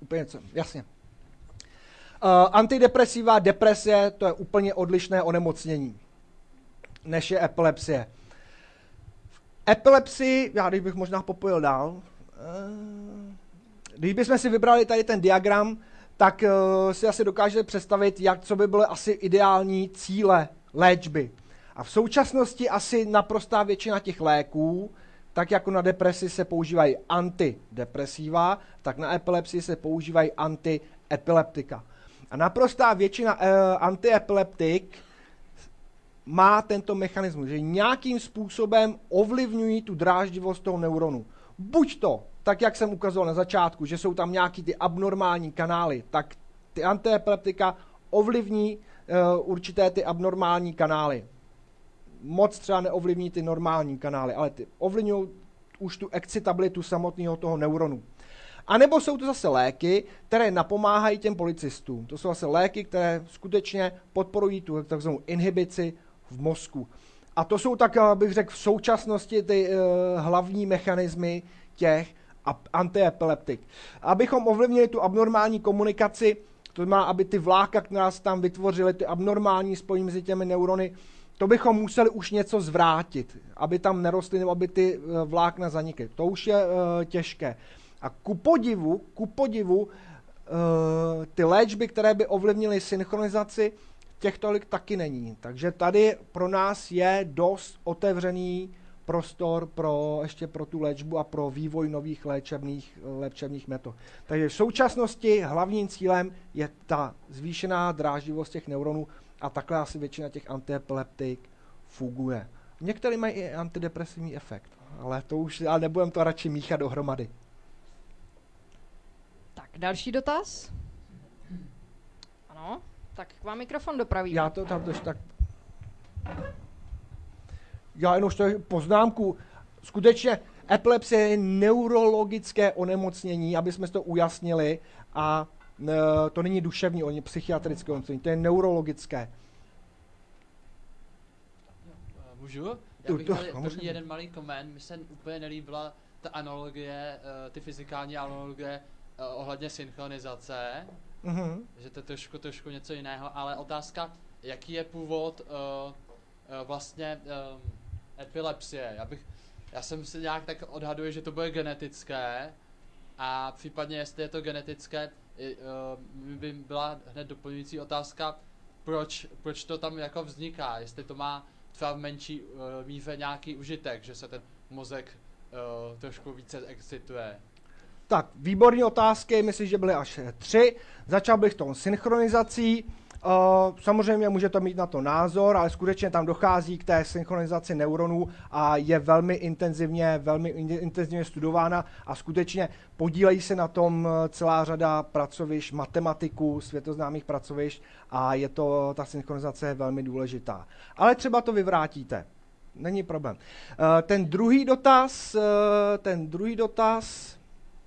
Úplně co, jasně. Uh, antidepresiva, depresie, to je úplně odlišné onemocnění, než je epilepsie. V epilepsii, já když bych možná popojil dál, uh, když bychom si vybrali tady ten diagram, tak uh, si asi dokážete představit, jak, co by byly asi ideální cíle léčby. A v současnosti asi naprostá většina těch léků, tak jako na depresi se používají antidepresiva, tak na epilepsii se používají antiepileptika. A naprostá většina uh, antiepileptik má tento mechanismus, že nějakým způsobem ovlivňují tu dráždivost toho neuronu. Buď to tak jak jsem ukazoval na začátku, že jsou tam nějaký ty abnormální kanály, tak ty antiepileptika ovlivní uh, určité ty abnormální kanály. Moc třeba neovlivní ty normální kanály, ale ty ovlivňují už tu excitabilitu samotného toho neuronu. A nebo jsou to zase léky, které napomáhají těm policistům. To jsou zase léky, které skutečně podporují tu takzvanou inhibici v mozku. A to jsou tak, bych řekl, v současnosti ty uh, hlavní mechanismy těch antiepileptik. Abychom ovlivnili tu abnormální komunikaci, to znamená, aby ty vláka, která se tam vytvořily, ty abnormální spojení mezi těmi neurony, to bychom museli už něco zvrátit, aby tam nerostly nebo aby ty eh, vlákna zanikly. To už je uh, těžké. A ku podivu, ku podivu, uh, ty léčby, které by ovlivnily synchronizaci, těchto taky není. Takže tady pro nás je dost otevřený prostor pro, ještě pro tu léčbu a pro vývoj nových léčebných, léčebných metod. Takže v současnosti hlavním cílem je ta zvýšená dráždivost těch neuronů a takhle asi většina těch antiepileptik funguje. Některé mají i antidepresivní efekt, ale to už, ale nebudem to radši míchat dohromady. Tak, další dotaz? Ano, tak vám mikrofon dopravím. Já to tam tož tak já jenom ještě poznámku. Skutečně epilepsie je neurologické onemocnění, aby jsme to ujasnili, a to není duševní, oni psychiatrické onemocnění, to je neurologické. Můžu? Já bych měl první jeden malý koment, mi se úplně nelíbila ta analogie, e, ty fyzikální analogie e, ohledně synchronizace, mm-hmm. že to je trošku, trošku něco jiného, ale otázka, jaký je původ uh, uh, vlastně um, epilepsie. Já, bych, já jsem si nějak tak odhaduje, že to bude genetické a případně jestli je to genetické, uh, by byla hned doplňující otázka, proč, proč to tam jako vzniká, jestli to má třeba v menší uh, míře nějaký užitek, že se ten mozek uh, trošku více excituje. Tak, výborné otázky, myslím, že byly až tři. Začal bych tou synchronizací. Uh, samozřejmě můžete mít na to názor, ale skutečně tam dochází k té synchronizaci neuronů a je velmi intenzivně, velmi intenzivně studována a skutečně podílejí se na tom eh, celá řada pracovišť, matematiků, světoznámých pracovišť a je to, ta synchronizace je velmi důležitá. Ale třeba to vyvrátíte. Není problém. Uh, ten druhý dotaz, ten druhý dotaz,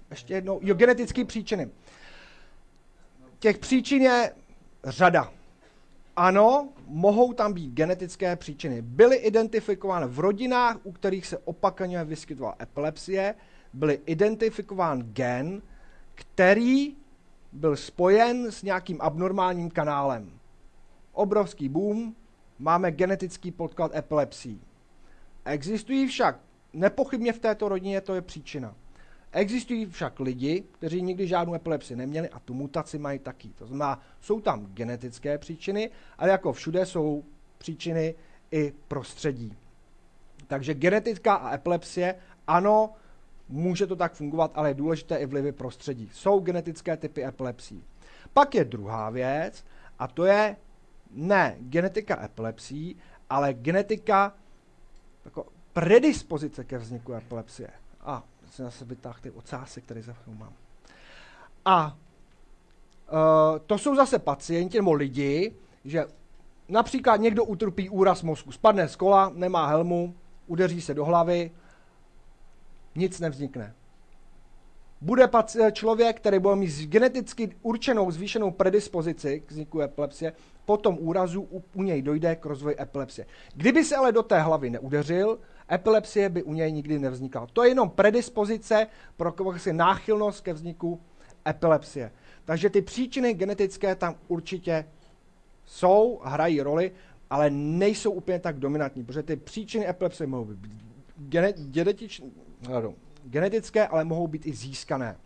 ještě jednou, jo, genetické příčiny. Těch příčin je řada. Ano, mohou tam být genetické příčiny. Byly identifikovány v rodinách, u kterých se opakovaně vyskytovala epilepsie, byly identifikován gen, který byl spojen s nějakým abnormálním kanálem. Obrovský boom, máme genetický podklad epilepsí. Existují však, nepochybně v této rodině to je příčina. Existují však lidi, kteří nikdy žádnou epilepsii neměli a tu mutaci mají taky. To znamená, jsou tam genetické příčiny, ale jako všude jsou příčiny i prostředí. Takže genetická a epilepsie, ano, může to tak fungovat, ale je důležité i vlivy prostředí. Jsou genetické typy epilepsí. Pak je druhá věc, a to je ne genetika epilepsí, ale genetika jako predispozice ke vzniku epilepsie. A jsem zase vytáhl ty ocásy, které za mám. A uh, to jsou zase pacienti nebo lidi, že například někdo utrpí úraz mozku, spadne z kola, nemá helmu, udeří se do hlavy, nic nevznikne. Bude člověk, který bude mít geneticky určenou zvýšenou predispozici k vzniku epilepsie, po tom úrazu u, u něj dojde k rozvoji epilepsie. Kdyby se ale do té hlavy neudeřil, epilepsie by u něj nikdy nevznikla. To je jenom predispozice pro náchylnost ke vzniku epilepsie. Takže ty příčiny genetické tam určitě jsou, hrají roli, ale nejsou úplně tak dominantní, protože ty příčiny epilepsie mohou být genetič, genetické, ale mohou být i získané.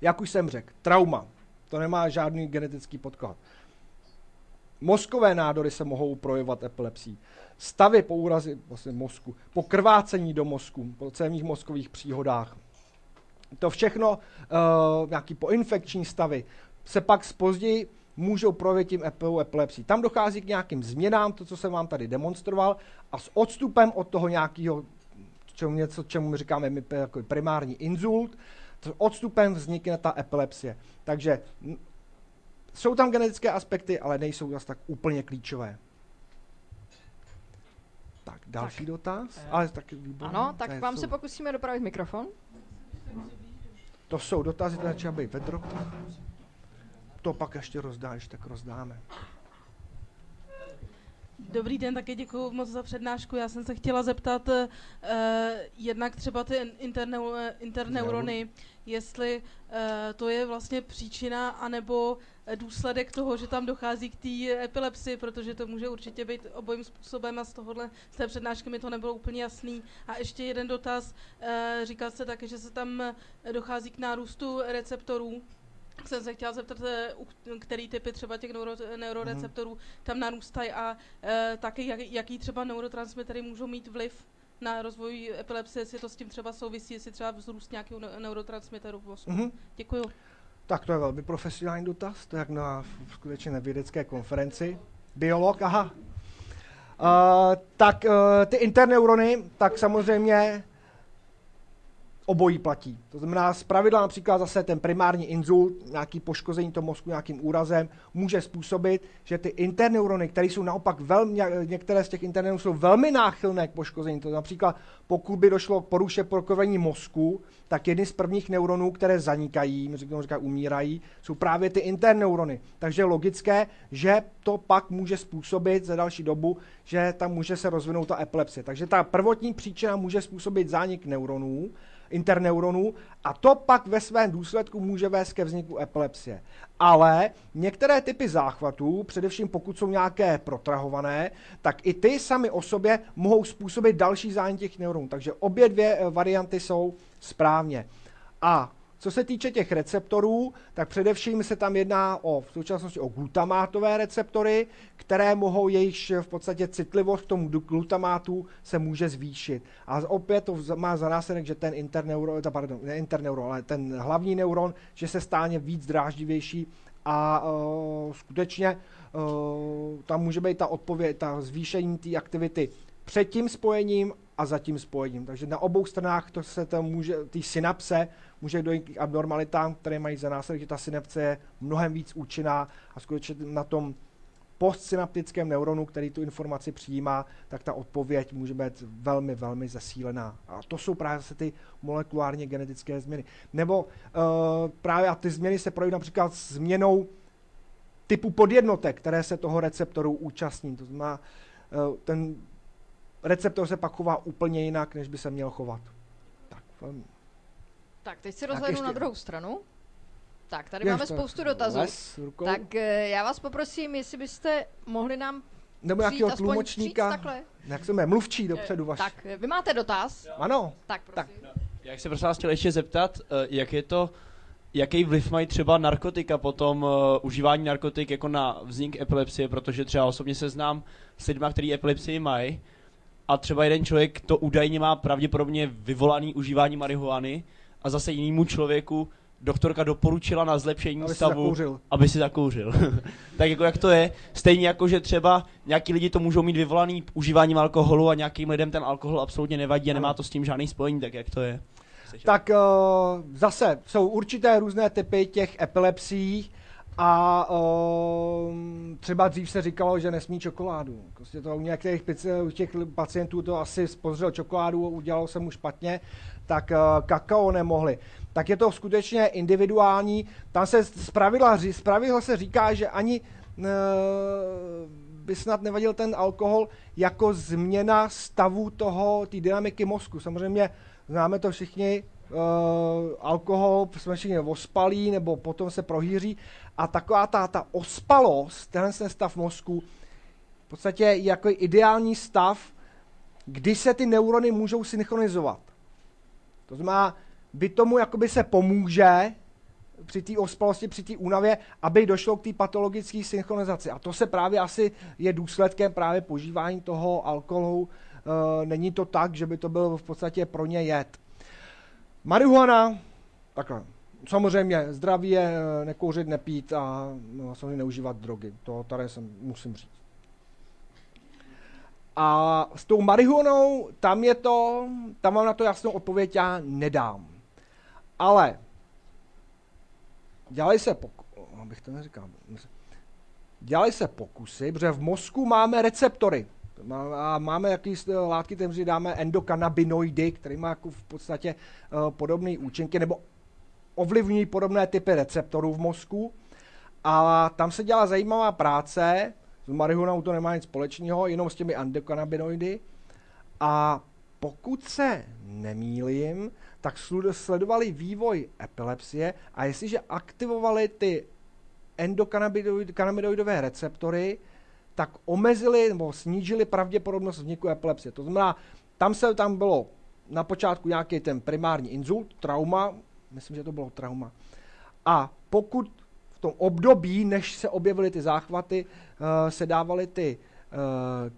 Jak už jsem řekl, trauma. To nemá žádný genetický podklad. Mozkové nádory se mohou projevovat epilepsí. Stavy po úrazi vlastně mozku, po krvácení do mozku, po celých mozkových příhodách. To všechno, uh, nějaký poinfekční stavy, se pak později můžou projevit tím epilepsí. Tam dochází k nějakým změnám, to, co jsem vám tady demonstroval, a s odstupem od toho nějakého, čemu, něco, čemu my říkáme my, jako primární inzult, s odstupem vznikne ta epilepsie. Takže jsou tam genetické aspekty, ale nejsou zase tak úplně klíčové. Tak, další tak. dotaz, eh, ale taky výborný. Ano, tak vám jsou... se pokusíme dopravit mikrofon. To jsou dotazy, které třeba být vedro. To pak ještě rozdáš, tak rozdáme. Dobrý den, také děkuji moc za přednášku. Já jsem se chtěla zeptat uh, jednak třeba ty interneu, interneurony, jestli uh, to je vlastně příčina anebo důsledek toho, že tam dochází k té epilepsii, protože to může určitě být obojím způsobem a z tohohle, z té přednášky mi to nebylo úplně jasný. A ještě jeden dotaz. Uh, říkal se také, že se tam dochází k nárůstu receptorů jsem se chtěla zeptat, eh, který typy třeba těch neuro, neuroreceptorů mm. tam narůstají a e, taky jak, jaký třeba neurotransmitery můžou mít vliv na rozvoj epilepsie, jestli to s tím třeba souvisí, jestli třeba vzrůst nějakého neurotransmiteru v mozku. Mm-hmm. Děkuju. Tak to je velmi profesionální dotaz, to je jak na skutečně na vědecké konferenci. Biolog, aha. Uh, tak uh, ty interneurony, tak samozřejmě obojí platí. To znamená, z pravidla například zase ten primární inzult, nějaký poškození toho mozku nějakým úrazem, může způsobit, že ty interneurony, které jsou naopak velmi, některé z těch interneuronů jsou velmi náchylné k poškození. To například, pokud by došlo k poruše prokovení mozku, tak jedny z prvních neuronů, které zanikají, my říkáme, umírají, jsou právě ty interneurony. Takže je logické, že to pak může způsobit za další dobu, že tam může se rozvinout ta epilepsie. Takže ta prvotní příčina může způsobit zánik neuronů, interneuronů a to pak ve svém důsledku může vést ke vzniku epilepsie. Ale některé typy záchvatů, především pokud jsou nějaké protrahované, tak i ty sami o sobě mohou způsobit další zánět těch neuronů. Takže obě dvě eh, varianty jsou správně. A co se týče těch receptorů, tak především se tam jedná o v současnosti o glutamátové receptory, které mohou jejich v podstatě citlivost k tomu glutamátu se může zvýšit. A opět to má za následek, že ten interneuron, pardon, ne interneuron, ale ten hlavní neuron, že se stáne víc dráždivější a uh, skutečně uh, tam může být ta odpověď, ta zvýšení té aktivity před tím spojením a za tím spojením. Takže na obou stranách to se tam může, ty synapse může dojít k abnormalitám, které mají za následek, že ta synapse je mnohem víc účinná a skutečně na tom postsynaptickém neuronu, který tu informaci přijímá, tak ta odpověď může být velmi, velmi zesílená. A to jsou právě zase ty molekulárně genetické změny. Nebo uh, právě a ty změny se projeví například změnou typu podjednotek, které se toho receptoru účastní. To znamená, uh, ten receptor se pak chová úplně jinak, než by se měl chovat. Tak, velmi. Tak, teď si rozhlednu na druhou stranu. Tak, tady Jež máme spoustu dotazů. Les, tak eh, já vás poprosím, jestli byste mohli nám nebo nějakého tlumočníka. Jak se jmenuje? Mluvčí dopředu vaš. Tak, vy máte dotaz? Ano. Tak, prosím. Tak. Já se prosím vás chtěl ještě zeptat, eh, jak je to, jaký vliv mají třeba narkotika potom, uh, užívání narkotik jako na vznik epilepsie, protože třeba osobně se znám s lidmi, kteří epilepsii mají a třeba jeden člověk to údajně má pravděpodobně vyvolaný užívání marihuany a zase jinému člověku doktorka doporučila na zlepšení aby stavu, si aby si zakouřil. tak jako jak to je, stejně jako, že třeba nějaký lidi to můžou mít vyvolaný užíváním alkoholu a nějakým lidem ten alkohol absolutně nevadí a nemá to s tím žádný spojení, tak jak to je. Tak uh, zase jsou určité různé typy těch epilepsií a uh, třeba dřív se říkalo, že nesmí čokoládu. Prostě to u některých u těch pacientů to asi spozřel čokoládu, udělalo se mu špatně, tak uh, kakao nemohli. Tak je to skutečně individuální. Tam se zpravidla, zpravidla se říká, že ani uh, by snad nevadil ten alkohol jako změna stavu toho, té dynamiky mozku. Samozřejmě známe to všichni, uh, alkohol, jsme všichni ospalí, nebo potom se prohýří. A taková ta, ta ospalost, tenhle ten stav mozku, v podstatě je jako ideální stav, kdy se ty neurony můžou synchronizovat. To znamená, by tomu jakoby se pomůže při té ospalosti, při té únavě, aby došlo k té patologické synchronizaci. A to se právě asi je důsledkem právě požívání toho alkoholu. E, není to tak, že by to byl v podstatě pro ně jed. Marihuana, takhle. Samozřejmě zdraví je eh, nekouřit, nepít a no, samozřejmě neužívat drogy. To tady jsem musím říct. A s tou marihuanou, tam je to, tam vám na to jasnou odpověď já nedám. Ale dělají se pokusy, abych to neříkal, dělají se pokusy, protože v mozku máme receptory. A máme jaký látky, které dáme endokannabinoidy, které má jako v podstatě uh, podobné účinky, nebo ovlivňují podobné typy receptorů v mozku. A tam se dělá zajímavá práce, s marihuanou to nemá nic společného, jenom s těmi endokannabinoidy. A pokud se nemýlím, tak sledovali vývoj epilepsie a jestliže aktivovali ty endokannabinoidové receptory, tak omezili nebo snížili pravděpodobnost vzniku epilepsie. To znamená, tam se tam bylo na počátku nějaký ten primární insult, trauma, myslím, že to bylo trauma. A pokud v tom období, než se objevily ty záchvaty, uh, se dávaly ty uh,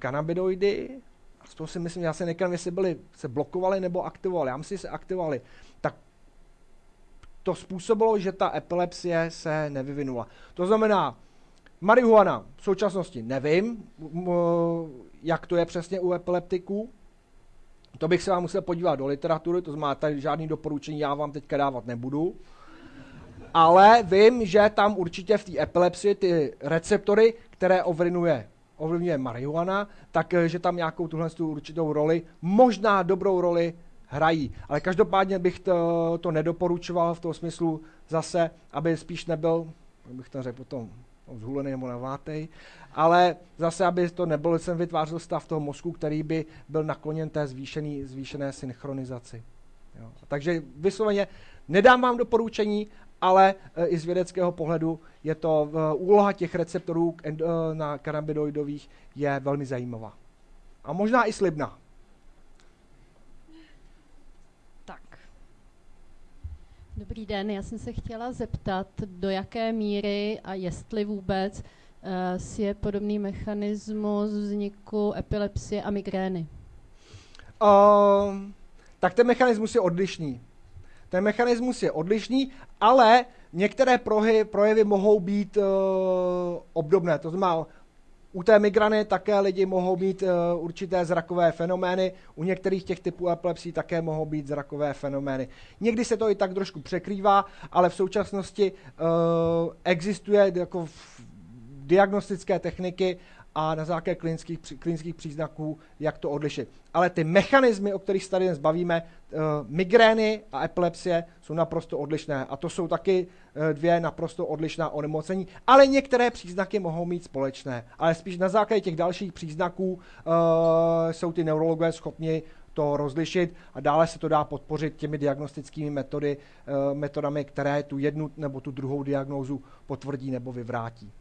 z toho si myslím, já se nekám, jestli byly, se blokovaly nebo aktivovaly. Já myslím, že se aktivovaly. Tak to způsobilo, že ta epilepsie se nevyvinula. To znamená, marihuana v současnosti nevím, jak to je přesně u epileptiků. To bych se vám musel podívat do literatury, to znamená, tady žádný doporučení já vám teďka dávat nebudu. Ale vím, že tam určitě v té epilepsii ty receptory, které ovlivňuje ovlivňuje marihuana, tak eh, tam nějakou tuhle tu určitou roli, možná dobrou roli hrají. Ale každopádně bych to, to nedoporučoval v tom smyslu zase, aby spíš nebyl, bych to řekl potom, zhulený nebo navátej, ale zase, aby to nebyl, jsem vytvářel stav toho mozku, který by byl nakloněn té zvýšený, zvýšené synchronizaci. Jo. Takže vysloveně nedám vám doporučení, ale e, i z vědeckého pohledu je to e, úloha těch receptorů e, na kanabinoidových je velmi zajímavá. A možná i slibná. Tak. Dobrý den, já jsem se chtěla zeptat, do jaké míry a jestli vůbec je podobný mechanismus vzniku epilepsie a migrény. Uh, tak ten mechanismus je odlišný. Ten mechanismus je odlišný, ale některé prohy, projevy mohou být uh, obdobné. To znamená, u té migrany také lidi mohou mít uh, určité zrakové fenomény, u některých těch typů epilepsí také mohou být zrakové fenomény. Někdy se to i tak trošku překrývá, ale v současnosti uh, existuje jako diagnostické techniky a na základě klinických, klinických příznaků, jak to odlišit. Ale ty mechanismy, o kterých se tady dnes bavíme, uh, migrény a epilepsie, jsou naprosto odlišné. A to jsou taky uh, dvě naprosto odlišná onemocnění. Ale některé příznaky mohou mít společné. Ale spíš na základě těch dalších příznaků uh, jsou ty neurologové schopni to rozlišit a dále se to dá podpořit těmi diagnostickými metody, metodami, které tu jednu nebo tu druhou diagnózu potvrdí nebo vyvrátí.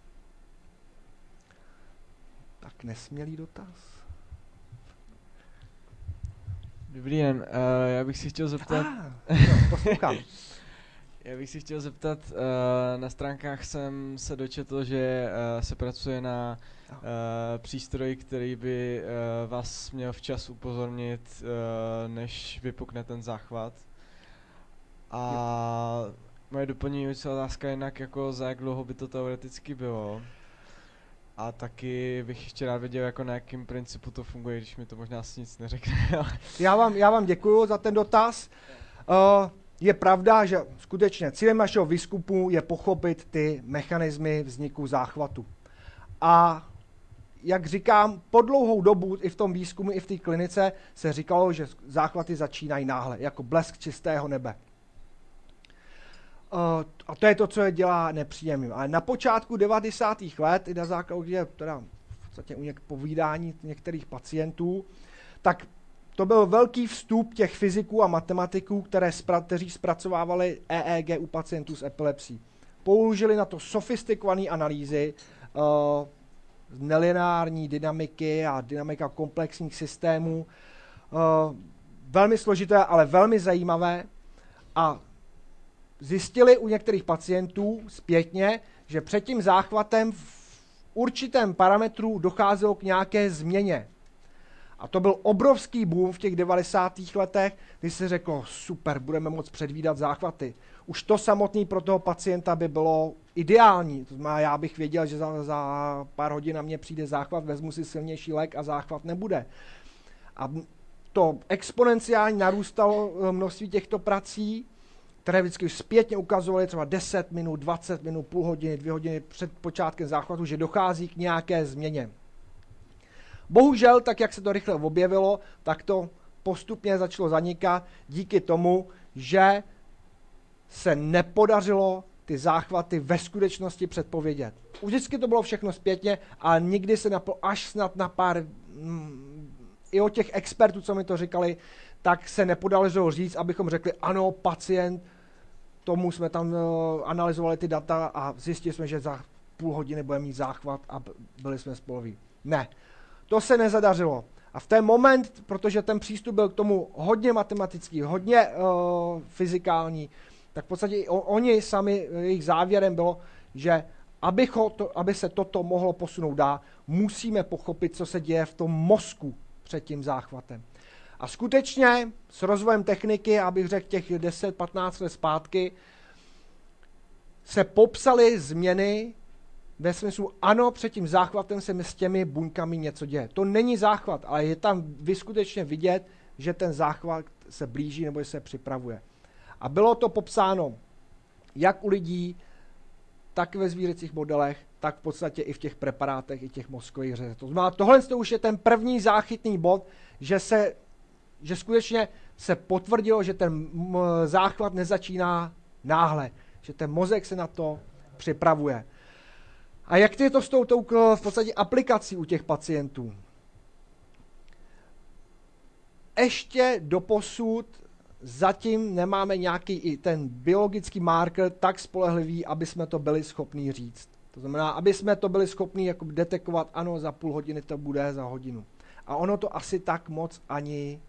Tak nesmělý dotaz. Dobrý den, uh, já bych si chtěl zeptat... Ah, jo, já bych si chtěl zeptat, uh, na stránkách jsem se dočetl, že uh, se pracuje na uh, přístroj, který by uh, vás měl včas upozornit, uh, než vypukne ten záchvat. A moje doplňující otázka je jinak, jako za jak dlouho by to teoreticky bylo. A taky bych ještě rád věděl, jako na jakém principu to funguje, když mi to možná asi nic neřekne. já, vám, já vám děkuji za ten dotaz. Uh, je pravda, že skutečně cílem našeho výzkumu je pochopit ty mechanismy vzniku záchvatu. A jak říkám, po dlouhou dobu i v tom výzkumu, i v té klinice se říkalo, že záchvaty začínají náhle, jako blesk čistého nebe. Uh, a to je to, co je dělá nepříjemným. Ale na počátku 90. let, i na základě teda v podstatě u něk povídání některých pacientů, tak to byl velký vstup těch fyziků a matematiků, které spra- kteří zpracovávali EEG u pacientů s epilepsí. Použili na to sofistikované analýzy uh, nelineární dynamiky a dynamika komplexních systémů. Uh, velmi složité, ale velmi zajímavé. A zjistili u některých pacientů zpětně, že před tím záchvatem v určitém parametru docházelo k nějaké změně. A to byl obrovský boom v těch 90. letech, kdy se řeklo, super, budeme moct předvídat záchvaty. Už to samotný pro toho pacienta by bylo ideální. To znamená, já bych věděl, že za, za pár hodin na mě přijde záchvat, vezmu si silnější lék a záchvat nebude. A to exponenciálně narůstalo množství těchto prací, které vždycky zpětně ukazovaly třeba 10 minut, 20 minut, půl hodiny, dvě hodiny před počátkem záchvatu, že dochází k nějaké změně. Bohužel, tak jak se to rychle objevilo, tak to postupně začalo zanikat díky tomu, že se nepodařilo ty záchvaty ve skutečnosti předpovědět. Vždycky to bylo všechno zpětně, ale nikdy se naplo, až snad na pár, mm, i o těch expertů, co mi to říkali, tak se nepodařilo říct, abychom řekli, ano, pacient, tomu jsme tam uh, analyzovali ty data a zjistili jsme, že za půl hodiny bude mít záchvat a byli jsme spoloví. Ne, to se nezadařilo. A v ten moment, protože ten přístup byl k tomu hodně matematický, hodně uh, fyzikální, tak v podstatě oni sami, jejich závěrem bylo, že aby, to, aby se toto mohlo posunout dál, musíme pochopit, co se děje v tom mozku před tím záchvatem. A skutečně s rozvojem techniky, abych řekl těch 10-15 let zpátky, se popsaly změny ve smyslu, ano, před tím záchvatem se s těmi buňkami něco děje. To není záchvat, ale je tam vyskutečně vidět, že ten záchvat se blíží nebo se připravuje. A bylo to popsáno jak u lidí, tak ve zvířecích modelech, tak v podstatě i v těch preparátech, i těch mozkových řezech. To znamená, tohle to už je ten první záchytný bod, že se že skutečně se potvrdilo, že ten záchvat nezačíná náhle, že ten mozek se na to připravuje. A jak je to s tou, tou v podstatě aplikací u těch pacientů? Ještě do posud zatím nemáme nějaký i ten biologický marker tak spolehlivý, aby jsme to byli schopni říct. To znamená, aby jsme to byli schopni jako detekovat, ano, za půl hodiny to bude, za hodinu. A ono to asi tak moc ani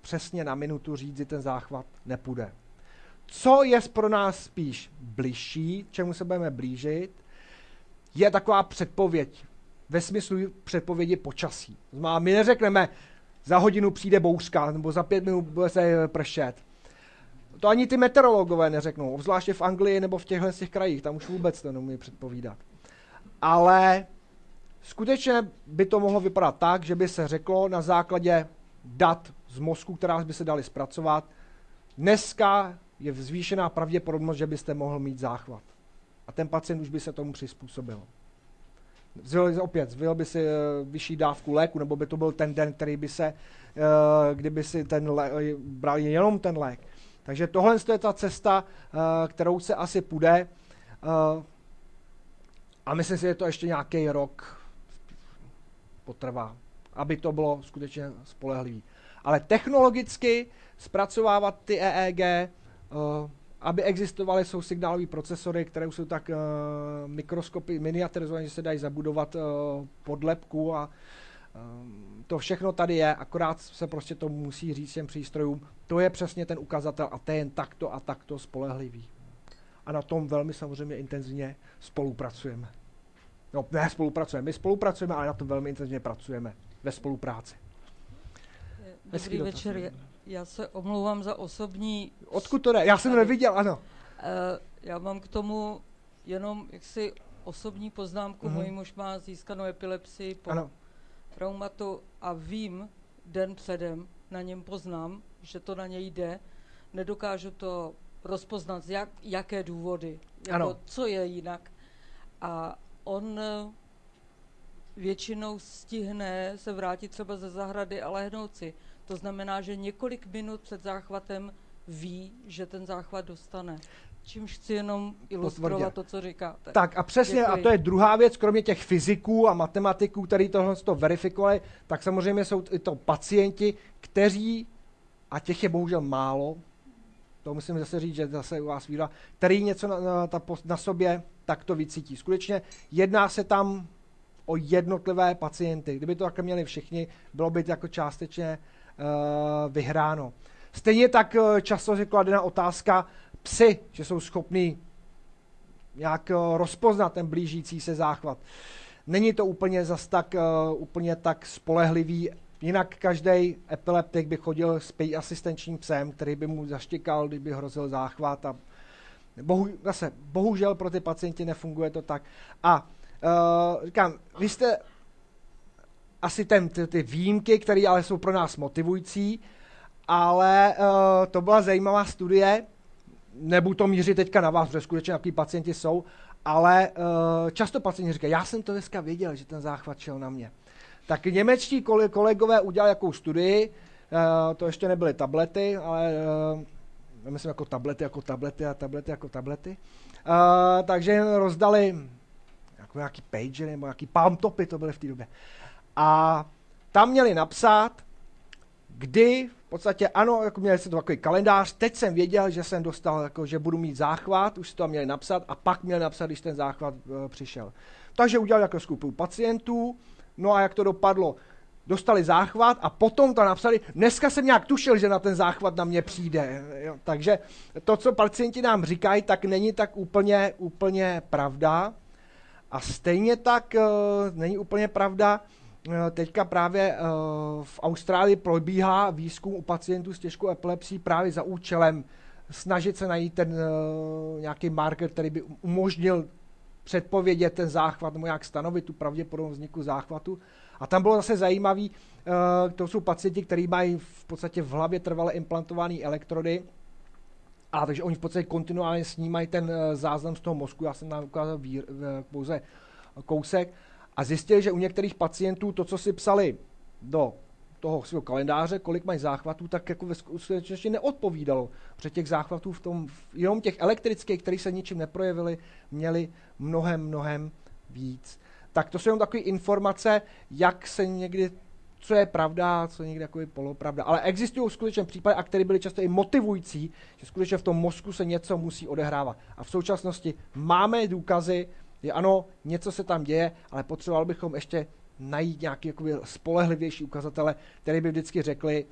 přesně na minutu říct, že ten záchvat nepůjde. Co je pro nás spíš bližší, čemu se budeme blížit, je taková předpověď. Ve smyslu předpovědi počasí. Znamená, my neřekneme, za hodinu přijde bouřka, nebo za pět minut bude se pršet. To ani ty meteorologové neřeknou, obzvláště v Anglii nebo v těchto těch krajích, tam už vůbec to neumí předpovídat. Ale skutečně by to mohlo vypadat tak, že by se řeklo na základě dat z mozku, která by se daly zpracovat. Dneska je zvýšená pravděpodobnost, že byste mohl mít záchvat. A ten pacient už by se tomu přizpůsobil. Zvil, opět, zvil by si uh, vyšší dávku léku, nebo by to byl ten den, který by se, uh, kdyby si ten lé, bral jenom ten lék. Takže tohle je ta cesta, kterou se asi půjde. A myslím si, že to ještě nějaký rok potrvá, aby to bylo skutečně spolehlivé ale technologicky zpracovávat ty EEG, uh, eh, aby existovaly, jsou signálové procesory, které jsou tak uh, mikroskopy miniaturizované, že se dají zabudovat uh, pod lepku a, Ehm, to všechno tady je, akorát se prostě to musí říct těm přístrojům. To je přesně ten ukazatel a to je jen takto a takto spolehlivý. A na tom velmi samozřejmě intenzivně spolupracujeme. No, ne spolupracujeme, my spolupracujeme, ale na tom velmi intenzivně pracujeme ve spolupráci. Dobrý dotaz. večer, já se omlouvám za osobní... Odkud to jde? Já jsem to neviděl, ano. Uh, já mám k tomu jenom jaksi osobní poznámku. Uh-huh. Můj muž má získanou epilepsii po ano. traumatu a vím den předem, na něm poznám, že to na něj jde. Nedokážu to rozpoznat, jak, jaké důvody, jako co je jinak. A on eh, většinou stihne se vrátit třeba ze zahrady a lehnout si. To znamená, že několik minut před záchvatem ví, že ten záchvat dostane. Čímž chci jenom ilustrovat to, co říkáte. Tak a přesně, Děkuji. a to je druhá věc, kromě těch fyziků a matematiků, kteří tohle to verifikovali, tak samozřejmě jsou i to pacienti, kteří, a těch je bohužel málo, to musím zase říct, že zase u vás víra, který něco na, na, na sobě takto vycítí. Skutečně jedná se tam o jednotlivé pacienty. Kdyby to takhle měli všichni, bylo by to jako částečně vyhráno. Stejně tak uh, často je kladena otázka psy, že jsou schopní nějak uh, rozpoznat ten blížící se záchvat. Není to úplně zas tak, úplně tak spolehlivý. Jinak každý epileptik by chodil s asistenčním psem, který by mu zaštěkal, kdyby hrozil záchvat. A bohu, zase, bohužel pro ty pacienti nefunguje to tak. A uh, říkám, vy jste asi ten, ty, ty výjimky, které ale jsou pro nás motivující, ale uh, to byla zajímavá studie, nebudu to mířit teďka na vás, protože skutečně jaký pacienti jsou, ale uh, často pacienti říkají, já jsem to dneska věděl, že ten záchvat šel na mě. Tak němečtí kolegové udělali jakou studii, uh, to ještě nebyly tablety, ale uh, myslím jako tablety, jako tablety a tablety jako tablety. Uh, takže rozdali jako nějaký pager nebo nějaký palm topy to byly v té době. A tam měli napsat, kdy v podstatě ano, jako měli se to takový kalendář, teď jsem věděl, že jsem dostal, jako, že budu mít záchvat, už to měli napsat a pak měli napsat, když ten záchvat e, přišel. Takže udělali jako skupinu pacientů, no a jak to dopadlo? Dostali záchvat a potom to napsali, dneska jsem nějak tušil, že na ten záchvat na mě přijde. Jo, takže to, co pacienti nám říkají, tak není tak úplně, úplně pravda. A stejně tak uh, není úplně pravda, teďka právě uh, v Austrálii probíhá výzkum u pacientů s těžkou epilepsí právě za účelem snažit se najít ten uh, nějaký marker, který by umožnil předpovědět ten záchvat nebo jak stanovit tu pravděpodobnost vzniku záchvatu. A tam bylo zase zajímavý, to jsou pacienti, kteří mají v podstatě v hlavě trvale implantované elektrody, a takže oni v podstatě kontinuálně snímají ten záznam z toho mozku. Já jsem nám ukázal pouze kousek a zjistili, že u některých pacientů to, co si psali do toho svého kalendáře, kolik mají záchvatů, tak jako ve skutečnosti neodpovídalo. Protože těch záchvatů v tom, jenom těch elektrických, které se ničím neprojevily, měli mnohem, mnohem víc. Tak to jsou jenom takové informace, jak se někdy co je pravda, co je někde jako polopravda. Ale existují skutečně případy, a které byly často i motivující, že skutečně v tom mozku se něco musí odehrávat. A v současnosti máme důkazy, že ano, něco se tam děje, ale potřebovali bychom ještě najít nějaký jakoby, spolehlivější ukazatele, které by vždycky řekli,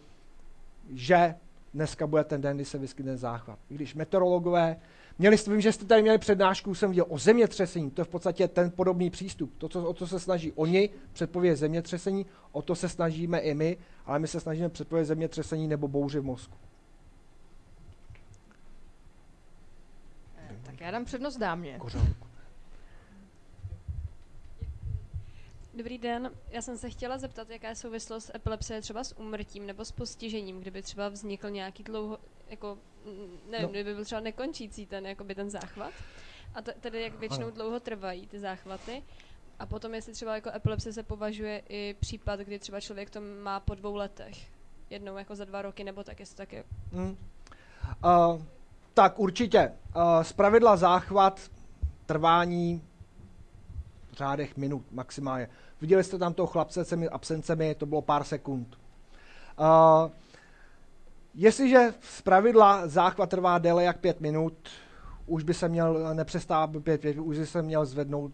že dneska bude ten den, kdy se vyskytne záchvat. I když meteorologové Měli, vím, že jste tady měli přednášku, jsem viděl o zemětřesení, to je v podstatě ten podobný přístup. To, co, o co se snaží oni, předpovědět zemětřesení, o to se snažíme i my, ale my se snažíme předpovědět zemětřesení nebo bouři v mozku. Eh, tak já dám přednost dámě. Dobrý den, já jsem se chtěla zeptat, jaká je souvislost epilepsie třeba s úmrtím nebo s postižením, kdyby třeba vznikl nějaký dlouho, jako, nevím, no. kdyby byl třeba nekončící ten, jakoby ten záchvat. A to, tedy jak většinou dlouho trvají ty záchvaty. A potom, jestli třeba jako epilepsie se považuje i případ, kdy třeba člověk to má po dvou letech. Jednou jako za dva roky, nebo tak, jestli tak je. Hmm. Uh, tak určitě. Uh, zpravidla záchvat trvání v řádech minut maximálně. Viděli jste tam toho chlapce s těmi absencemi, to bylo pár sekund. Uh, jestliže z pravidla záchvat trvá déle jak pět minut, už by se měl nepřestávat pět, pět, už by se měl zvednout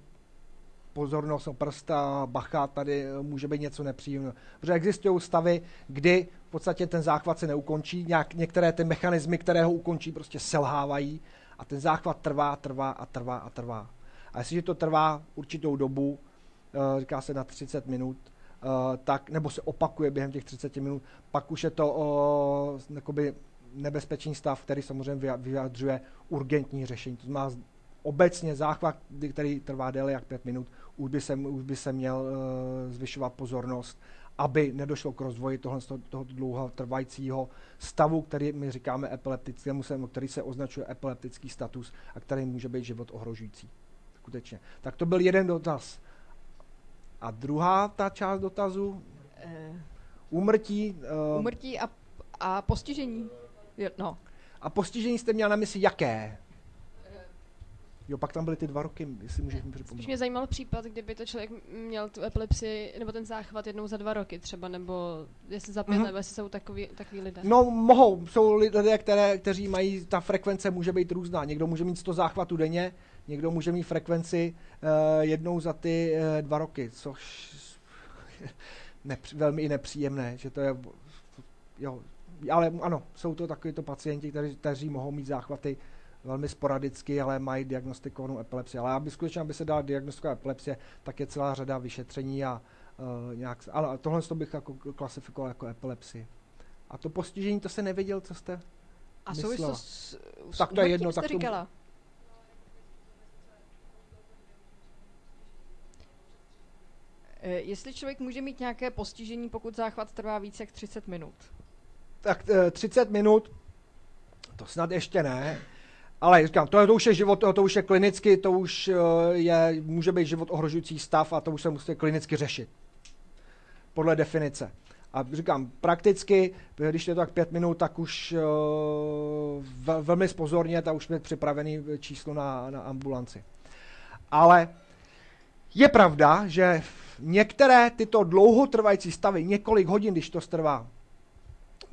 pozornost, prsta, bacha, tady může být něco nepříjemného. Protože existují stavy, kdy v podstatě ten záchvat se neukončí, nějak, některé ty mechanismy, které ho ukončí, prostě selhávají a ten záchvat trvá, trvá a trvá a trvá. A jestliže to trvá určitou dobu, eh, říká se na 30 minut, eh, tak, nebo se opakuje během těch 30 minut, pak už je to o, jakoby nebezpečný stav, který samozřejmě vyjadřuje urgentní řešení. To znamená, obecně záchvat, který trvá déle jak 5 minut, už by se, už by se měl zvyšovat pozornost, aby nedošlo k rozvoji tohle, toho dlouho trvajícího stavu, který my říkáme epileptickému, který se označuje epileptický status a který může být život ohrožující. Skutečně. Tak to byl jeden dotaz. A druhá ta část dotazu? Úmrtí. Uh, Úmrtí a, a postižení. No. A postižení jste měl na mysli jaké? Jo, pak tam byly ty dva roky, jestli můžeš mi připomenout. Spíš mě zajímal případ, kdyby to člověk měl tu epilepsii, nebo ten záchvat jednou za dva roky třeba, nebo jestli za pět, mm-hmm. nebo jestli jsou takový, takový lidé. No, mohou. Jsou lidé, které, kteří mají, ta frekvence může být různá. Někdo může mít 100 záchvatů denně, někdo může mít frekvenci uh, jednou za ty uh, dva roky, což nepř- velmi i nepříjemné, že to je, jo, ale ano, jsou to takovýto pacienti, kteří, kteří mohou mít záchvaty velmi sporadicky, ale mají diagnostikovanou epilepsii. Ale aby skutečně, aby se dala diagnostikovat epilepsie, tak je celá řada vyšetření a uh, nějak, ale tohle to bych jako klasifikoval jako epilepsii. A to postižení, to se nevěděl, co jste A souvislost s, s tak to je jedno, tak to, říkala. Eh, jestli člověk může mít nějaké postižení, pokud záchvat trvá více jak 30 minut? Tak 30 eh, minut, to snad ještě ne, ale říkám, to, to už je život, to, to už je klinicky, to už eh, je, může být život ohrožující stav a to už se musí klinicky řešit. Podle definice. A říkám, prakticky, když je to tak pět minut, tak už uh, velmi spozorně, tak už jsme připravený číslo na, na ambulanci. Ale je pravda, že některé tyto dlouhotrvající stavy, několik hodin, když to trvá,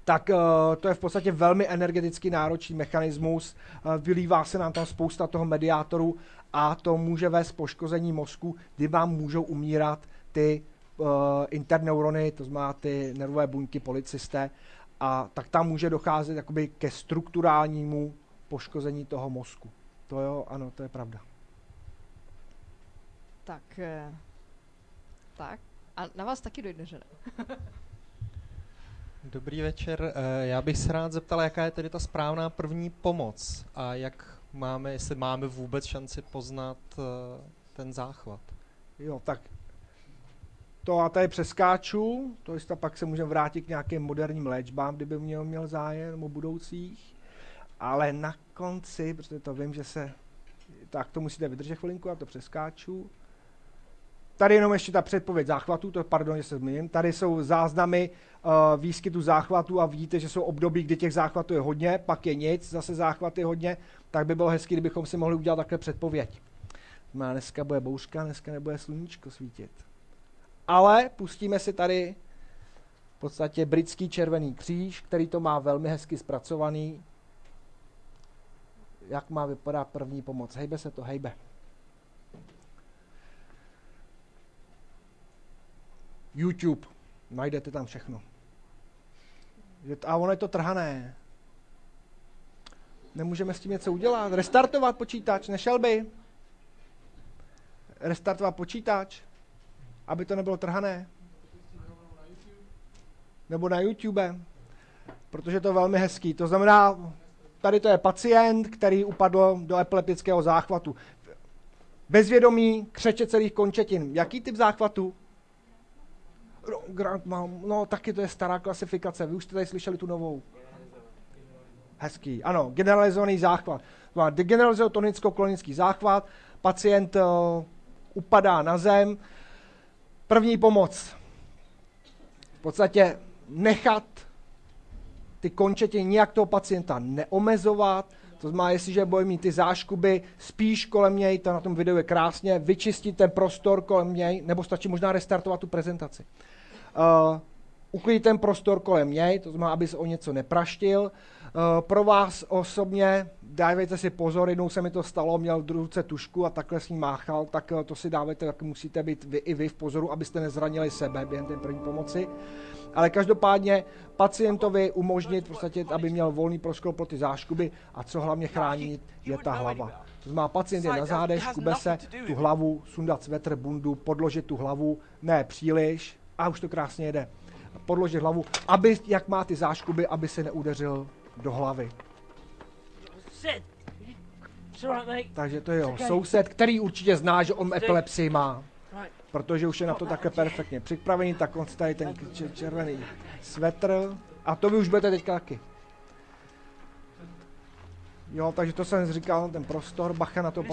tak uh, to je v podstatě velmi energeticky náročný mechanismus, uh, vylívá se nám tam spousta toho mediátoru a to může vést poškození mozku, kdy vám můžou umírat ty uh, interneurony, to znamená ty nervové buňky policisté, a tak tam může docházet jakoby ke strukturálnímu poškození toho mozku. To jo, ano, to je pravda. Tak, tak. A na vás taky dojde, že ne? Dobrý večer. Eh, já bych se rád zeptal, jaká je tedy ta správná první pomoc a jak máme, jestli máme vůbec šanci poznat eh, ten záchvat. Jo, tak to a tady přeskáču, to jistě pak se můžeme vrátit k nějakým moderním léčbám, kdyby měl, měl zájem o budoucích, ale na konci, protože to vím, že se, tak to musíte vydržet chvilinku, a to přeskáču. Tady jenom ještě ta předpověď záchvatu, to pardon, že se zmíním. Tady jsou záznamy uh, výskytu záchvatu a vidíte, že jsou období, kdy těch záchvatů je hodně, pak je nic, zase záchvaty hodně, tak by bylo hezké, kdybychom si mohli udělat takhle předpověď. Má dneska bude bouřka, dneska nebude sluníčko svítit. Ale pustíme si tady v podstatě britský červený kříž, který to má velmi hezky zpracovaný. Jak má vypadat první pomoc? Hejbe se to, hejbe. YouTube. Najdete tam všechno. A ono je to trhané. Nemůžeme s tím něco udělat. Restartovat počítač, nešel by. Restartovat počítač, aby to nebylo trhané. Nebo na YouTube. Protože to je velmi hezký. To znamená, tady to je pacient, který upadl do epileptického záchvatu. Bezvědomí, křeče celých končetin. Jaký typ záchvatu? Grant mám, no taky to je stará klasifikace, vy už jste tady slyšeli tu novou. Hezký, ano, generalizovaný záchvat. Degeneralizovaný tonicko-klonický záchvat, pacient uh, upadá na zem, první pomoc. V podstatě nechat ty končetiny nějak toho pacienta neomezovat, to znamená, jestliže bude mít ty záškuby spíš kolem něj, to na tom videu je krásně, vyčistit ten prostor kolem něj, nebo stačí možná restartovat tu prezentaci. Uh, uklidit ten prostor kolem něj, to znamená, aby se o něco nepraštil, pro vás osobně, dávejte si pozor, jednou se mi to stalo, měl v ruce tušku a takhle s ní máchal, tak to si dávejte, tak musíte být vy i vy v pozoru, abyste nezranili sebe během té první pomoci. Ale každopádně pacientovi umožnit, v podstatě, aby měl volný proskol pro ty záškuby a co hlavně chránit, je ta hlava. To znamená, pacient je na zádech, škube se, tu hlavu, sundat svetr, bundu, podložit tu hlavu, ne příliš, a už to krásně jede. Podložit hlavu, aby, jak má ty záškuby, aby se neudeřil do hlavy. Takže to je jeho soused, který určitě zná, že on epilepsii má. Protože už je na to takhle perfektně připravený, tak on tady ten červený svetr. A to vy už budete teďka taky. Jo, takže to jsem říkal, ten prostor, bacha na to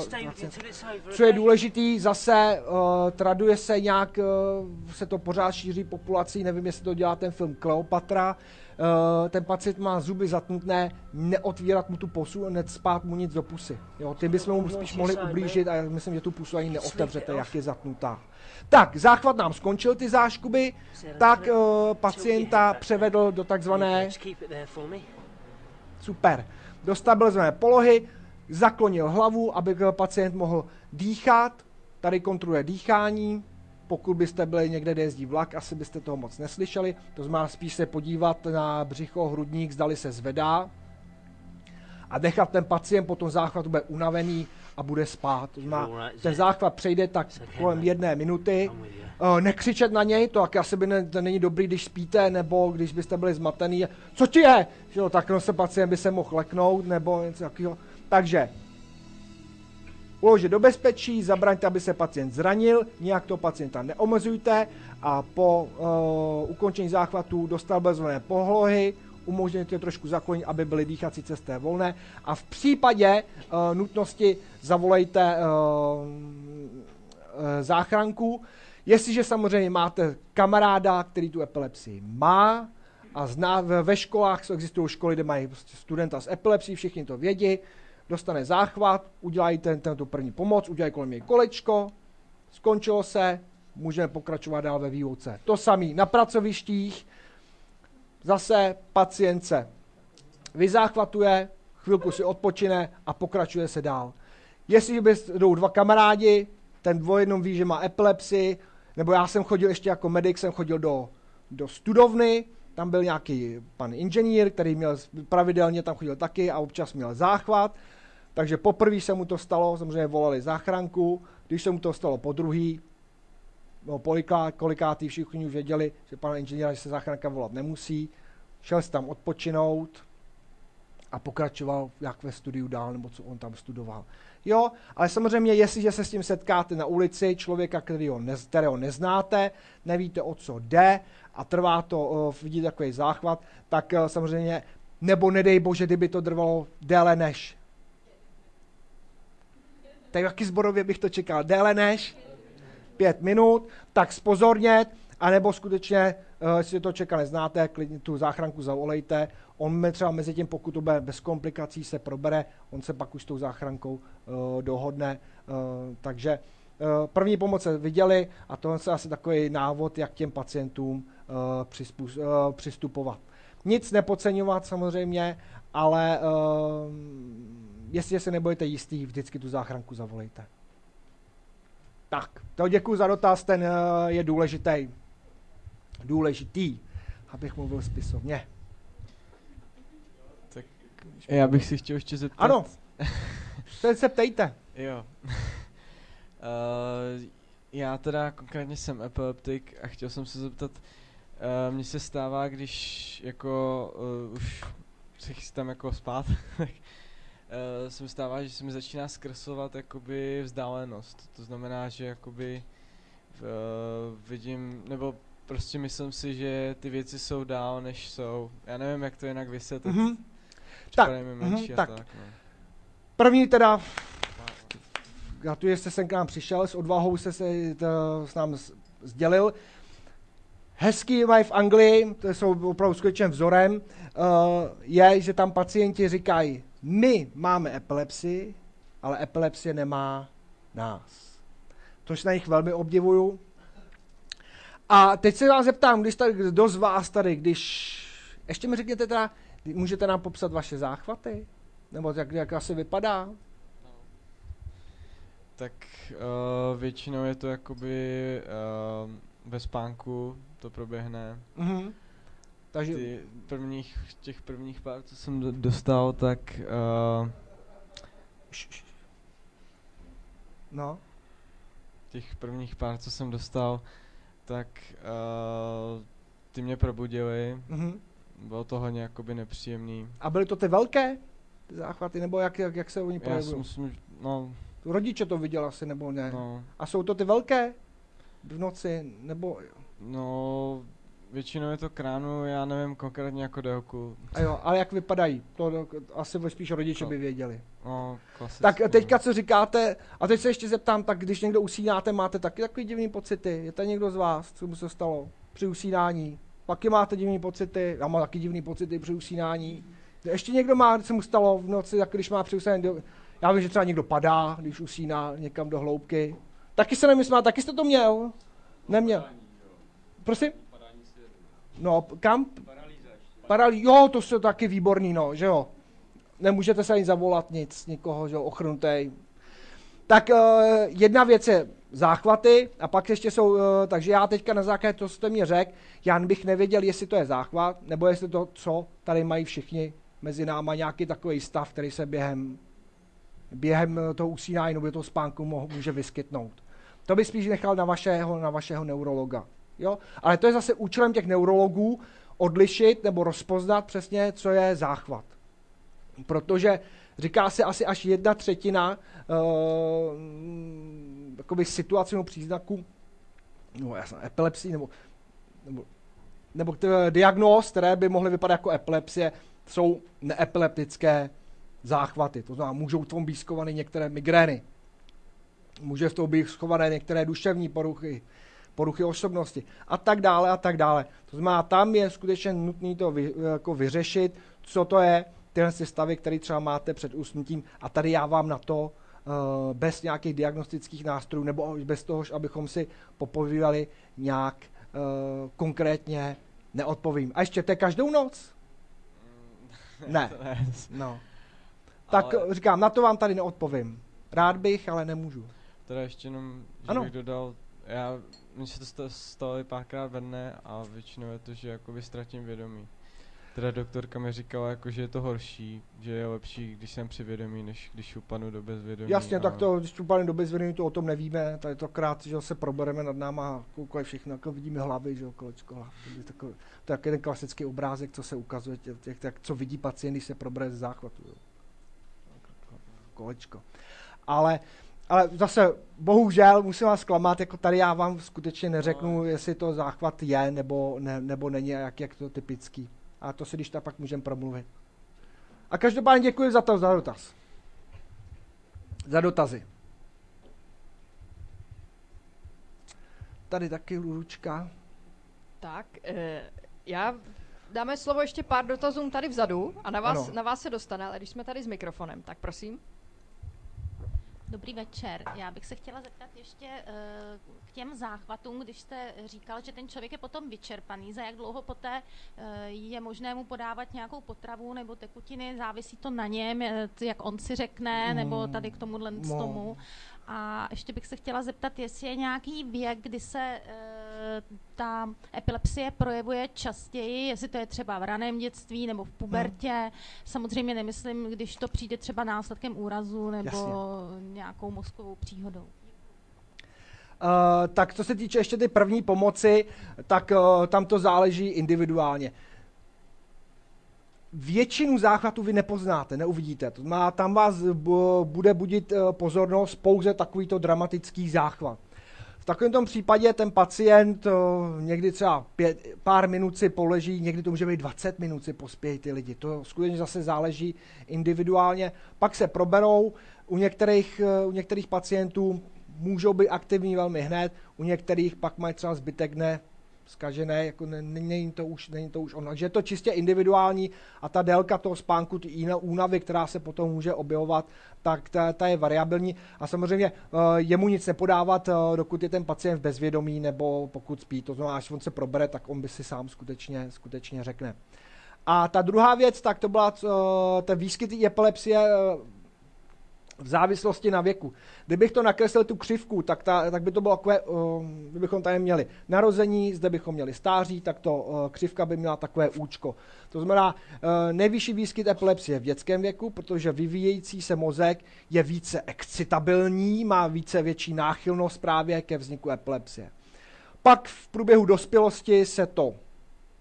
Co je důležitý, zase uh, traduje se nějak, uh, se to pořád šíří populací, nevím, jestli to dělá ten film Kleopatra, uh, ten pacient má zuby zatnutné, neotvírat mu tu pusu, necpát mu nic do pusy. Jo, ty bychom mu spíš mohli ublížit a já myslím, že tu pusu ani neotevřete, jak je zatnutá. Tak, záchvat nám skončil ty záškuby, tak uh, pacienta převedl do takzvané... Super do stabilizované polohy, zaklonil hlavu, aby pacient mohl dýchat. Tady kontroluje dýchání. Pokud byste byli někde, kde jezdí vlak, asi byste toho moc neslyšeli. To znamená spíš se podívat na břicho, hrudník, zdali se zvedá. A nechat ten pacient po tom záchvatu bude unavený a bude spát. To znamená, ten záchvat přejde tak kolem jedné minuty. Uh, nekřičet na něj, to asi by ne, to není dobrý, když spíte, nebo když byste byli zmatený. Co ti je? Že jo, tak no se pacient by se mohl leknout, nebo něco takového. Takže, uložit do bezpečí, zabraňte, aby se pacient zranil, nijak toho pacienta neomezujte a po uh, ukončení záchvatu dostal bezvolné pohlohy, umožněte trošku zaklonit, aby byly dýchací cesty volné. A v případě uh, nutnosti zavolejte uh, záchranku, Jestliže samozřejmě máte kamaráda, který tu epilepsii má a zná, ve školách existují školy, kde mají prostě studenta s epilepsií, všichni to vědí, dostane záchvat, udělají ten, tento první pomoc, udělají kolem něj kolečko, skončilo se, můžeme pokračovat dál ve výuce. To samé na pracovištích, zase pacient se vyzáchvatuje, chvilku si odpočine a pokračuje se dál. Jestli jdou dva kamarádi, ten dvojednom ví, že má epilepsii, nebo já jsem chodil ještě jako medic, jsem chodil do, do studovny, tam byl nějaký pan inženýr, který měl pravidelně tam chodil taky a občas měl záchvat. Takže poprvé se mu to stalo, samozřejmě volali záchranku, když se mu to stalo po druhý, poliká, kolikátý všichni už věděli, že pan inženýr, že se záchranka volat nemusí, šel si tam odpočinout a pokračoval jak ve studiu dál, nebo co on tam studoval. Jo, ale samozřejmě, jestliže se s tím setkáte na ulici, člověka, kterého, ne, kterého neznáte, nevíte, o co jde a trvá to, vidíte takový záchvat, tak uh, samozřejmě, nebo nedej bože, kdyby to trvalo déle než. Tak jaký zborově bych to čekal? Déle než pět minut, tak spozornět, anebo skutečně, uh, jestli to čeká neznáte, klidně tu záchranku zavolejte. On třeba mezi tím, pokud to bude bez komplikací, se probere, on se pak už s tou záchrankou uh, dohodne. Uh, takže uh, první pomoc se viděli a to je asi takový návod, jak těm pacientům uh, přistupovat. Nic nepodceňovat samozřejmě, ale jestli se nebudete jistý, vždycky tu záchranku zavolejte. Tak, to děkuji za dotaz, ten uh, je důležitý důležitý, abych mluvil spisovně. Tak já bych si chtěl ještě zeptat. Ano, se ptejte. Jo. uh, já teda konkrétně jsem epileptik a chtěl jsem se zeptat, uh, mně se stává, když jako uh, už se chystám jako spát, tak uh, se mi stává, že se mi začíná zkreslovat jakoby vzdálenost. To znamená, že jakoby uh, vidím, nebo prostě myslím si, že ty věci jsou dál, než jsou. Já nevím, jak to jinak vysvětlit. Mm-hmm. Tak, mm-hmm, tak. tak no. První teda, gratuluji, že jste sem k nám přišel, s odvahou jste se to, s nám sdělil. Hezký mají v Anglii, to jsou opravdu skutečným vzorem, uh, je, že tam pacienti říkají, my máme epilepsii, ale epilepsie nemá nás. Což na nich velmi obdivuju, a teď se vás zeptám, když tady, kdo z vás tady, když, ještě mi řekněte teda, Můžete nám popsat vaše záchvaty? Nebo jak, jak asi vypadá? Tak uh, většinou je to jakoby uh, ve spánku to proběhne. Mm-hmm. Takže Ty prvních, těch prvních pár, co jsem dostal, tak uh, no. Těch prvních pár, co jsem dostal, tak uh, ty mě probudili. Mm-hmm. Bylo to hodně jakoby nepříjemný. A byly to ty velké záchvaty, nebo jak, jak, jak se oni projevují? Já si myslím, no... Rodiče to viděl asi, nebo ne? No. A jsou to ty velké v noci, nebo... No, většinou je to kránu, já nevím konkrétně jako délku. A jo, ale jak vypadají? To asi spíš rodiče by věděli. No, klasicky. Tak teďka co říkáte, a teď se ještě zeptám, tak když někdo usínáte, máte taky takový divný pocity? Je to někdo z vás, co mu se stalo při usínání? Taky máte divný pocity? Já mám taky divný pocity při usínání. Ještě někdo má, co mu stalo v noci, tak když má při usínání, já vím, že třeba někdo padá, když usíná někam do hloubky. Taky se nemyslím, taky jste to měl? Neměl. Prosím? No, kam? Paralýza. Jo, to je taky výborný, no, že jo. Nemůžete se ani zavolat nic, nikoho, že jo, ochrnutej. Tak uh, jedna věc je záchvaty a pak ještě jsou, uh, takže já teďka na základě toho, co jste mě řekl, já bych nevěděl, jestli to je záchvat, nebo jestli to, co tady mají všichni mezi náma, nějaký takový stav, který se během, během toho usínání nebo toho spánku může vyskytnout. To bych spíš nechal na vašeho, na vašeho neurologa. Jo? Ale to je zase účelem těch neurologů odlišit nebo rozpoznat přesně, co je záchvat. Protože říká se asi až jedna třetina uh, situací nebo příznaků, no jasná, epilepsie nebo, nebo, nebo diagnóz, které by mohly vypadat jako epilepsie, jsou neepileptické záchvaty. To znamená, můžou v tom být schované některé migrény, může v tom být schované některé duševní poruchy, poruchy osobnosti a tak dále a tak dále. To znamená, tam je skutečně nutné to vy, jako vyřešit, co to je, tyhle stavy, které třeba máte před usnutím a tady já vám na to uh, bez nějakých diagnostických nástrojů nebo bez toho, abychom si popovídali nějak uh, konkrétně neodpovím. A ještě to je každou noc? Ne. No. Tak ale... říkám, na to vám tady neodpovím. Rád bych, ale nemůžu. Teda ještě jenom, že ano. bych dodal, já mně se to stalo i párkrát ve dne a většinou je to, že jakoby ztratím vědomí. Teda doktorka mi říkala, jako, že je to horší, že je lepší, když jsem při vědomí, než když upanu do bezvědomí. Jasně, a... tak to, když upanu do bezvědomí, to o tom nevíme, tady to krát, že se probereme nad náma, koukali všechno, jako vidíme hlavy, že jo, kolečko hlav. To, je to je ten klasický obrázek, co se ukazuje, těch, těch, co vidí pacient, když se probere z záchvatu. Jo. Kolečko. Ale ale zase, bohužel, musím vás zklamat, jako tady já vám skutečně neřeknu, no. jestli to záchvat je nebo, ne, nebo není jak, jak to typický. A to si když tak pak můžeme promluvit. A každopádně děkuji za to, za dotaz. Za dotazy. Tady taky Luručka. Tak, e, já dáme slovo ještě pár dotazům tady vzadu a na vás, na vás se dostane, ale když jsme tady s mikrofonem, tak prosím. Dobrý večer. Já bych se chtěla zeptat ještě uh, k těm záchvatům, když jste říkal, že ten člověk je potom vyčerpaný, za jak dlouho poté uh, je možné mu podávat nějakou potravu nebo tekutiny, závisí to na něm, jak on si řekne, nebo mm. tady k tomuhle no. tomu. A ještě bych se chtěla zeptat, jestli je nějaký věk, kdy se ta epilepsie projevuje častěji, jestli to je třeba v raném dětství nebo v pubertě. Hmm. Samozřejmě nemyslím, když to přijde třeba následkem úrazu nebo Jasně. nějakou mozkovou příhodou. Uh, tak co se týče ještě ty první pomoci, tak uh, tam to záleží individuálně většinu záchvatů vy nepoznáte, neuvidíte. Znamená, tam vás bude budit eh, pozornost pouze takovýto dramatický záchvat. Takovém tom případě ten pacient eh, někdy třeba pět, pár minut si poleží, někdy to může být 20 minut si pospějí ty lidi. To skutečně zase záleží individuálně. Pak se proberou, u některých, eh, u některých pacientů můžou být aktivní velmi hned, u některých pak mají třeba zbytek dne, zkažené, jako není to už, není to už ono. Takže je to čistě individuální a ta délka toho spánku, ty únavy, která se potom může objevovat, tak ta, ta je variabilní a samozřejmě uh, jemu nic nepodávat, uh, dokud je ten pacient bezvědomí nebo pokud spí. To znamená, až on se probere, tak on by si sám skutečně, skutečně řekne. A ta druhá věc, tak to byla uh, ten výskyt epilepsie v závislosti na věku. Kdybych to nakreslil tu křivku, tak, ta, tak by to bylo takové, kdybychom tady měli narození, zde bychom měli stáří, tak to uh, křivka by měla takové účko. To znamená, uh, nejvyšší výskyt epilepsie v dětském věku, protože vyvíjející se mozek je více excitabilní, má více větší náchylnost právě ke vzniku epilepsie. Pak v průběhu dospělosti se to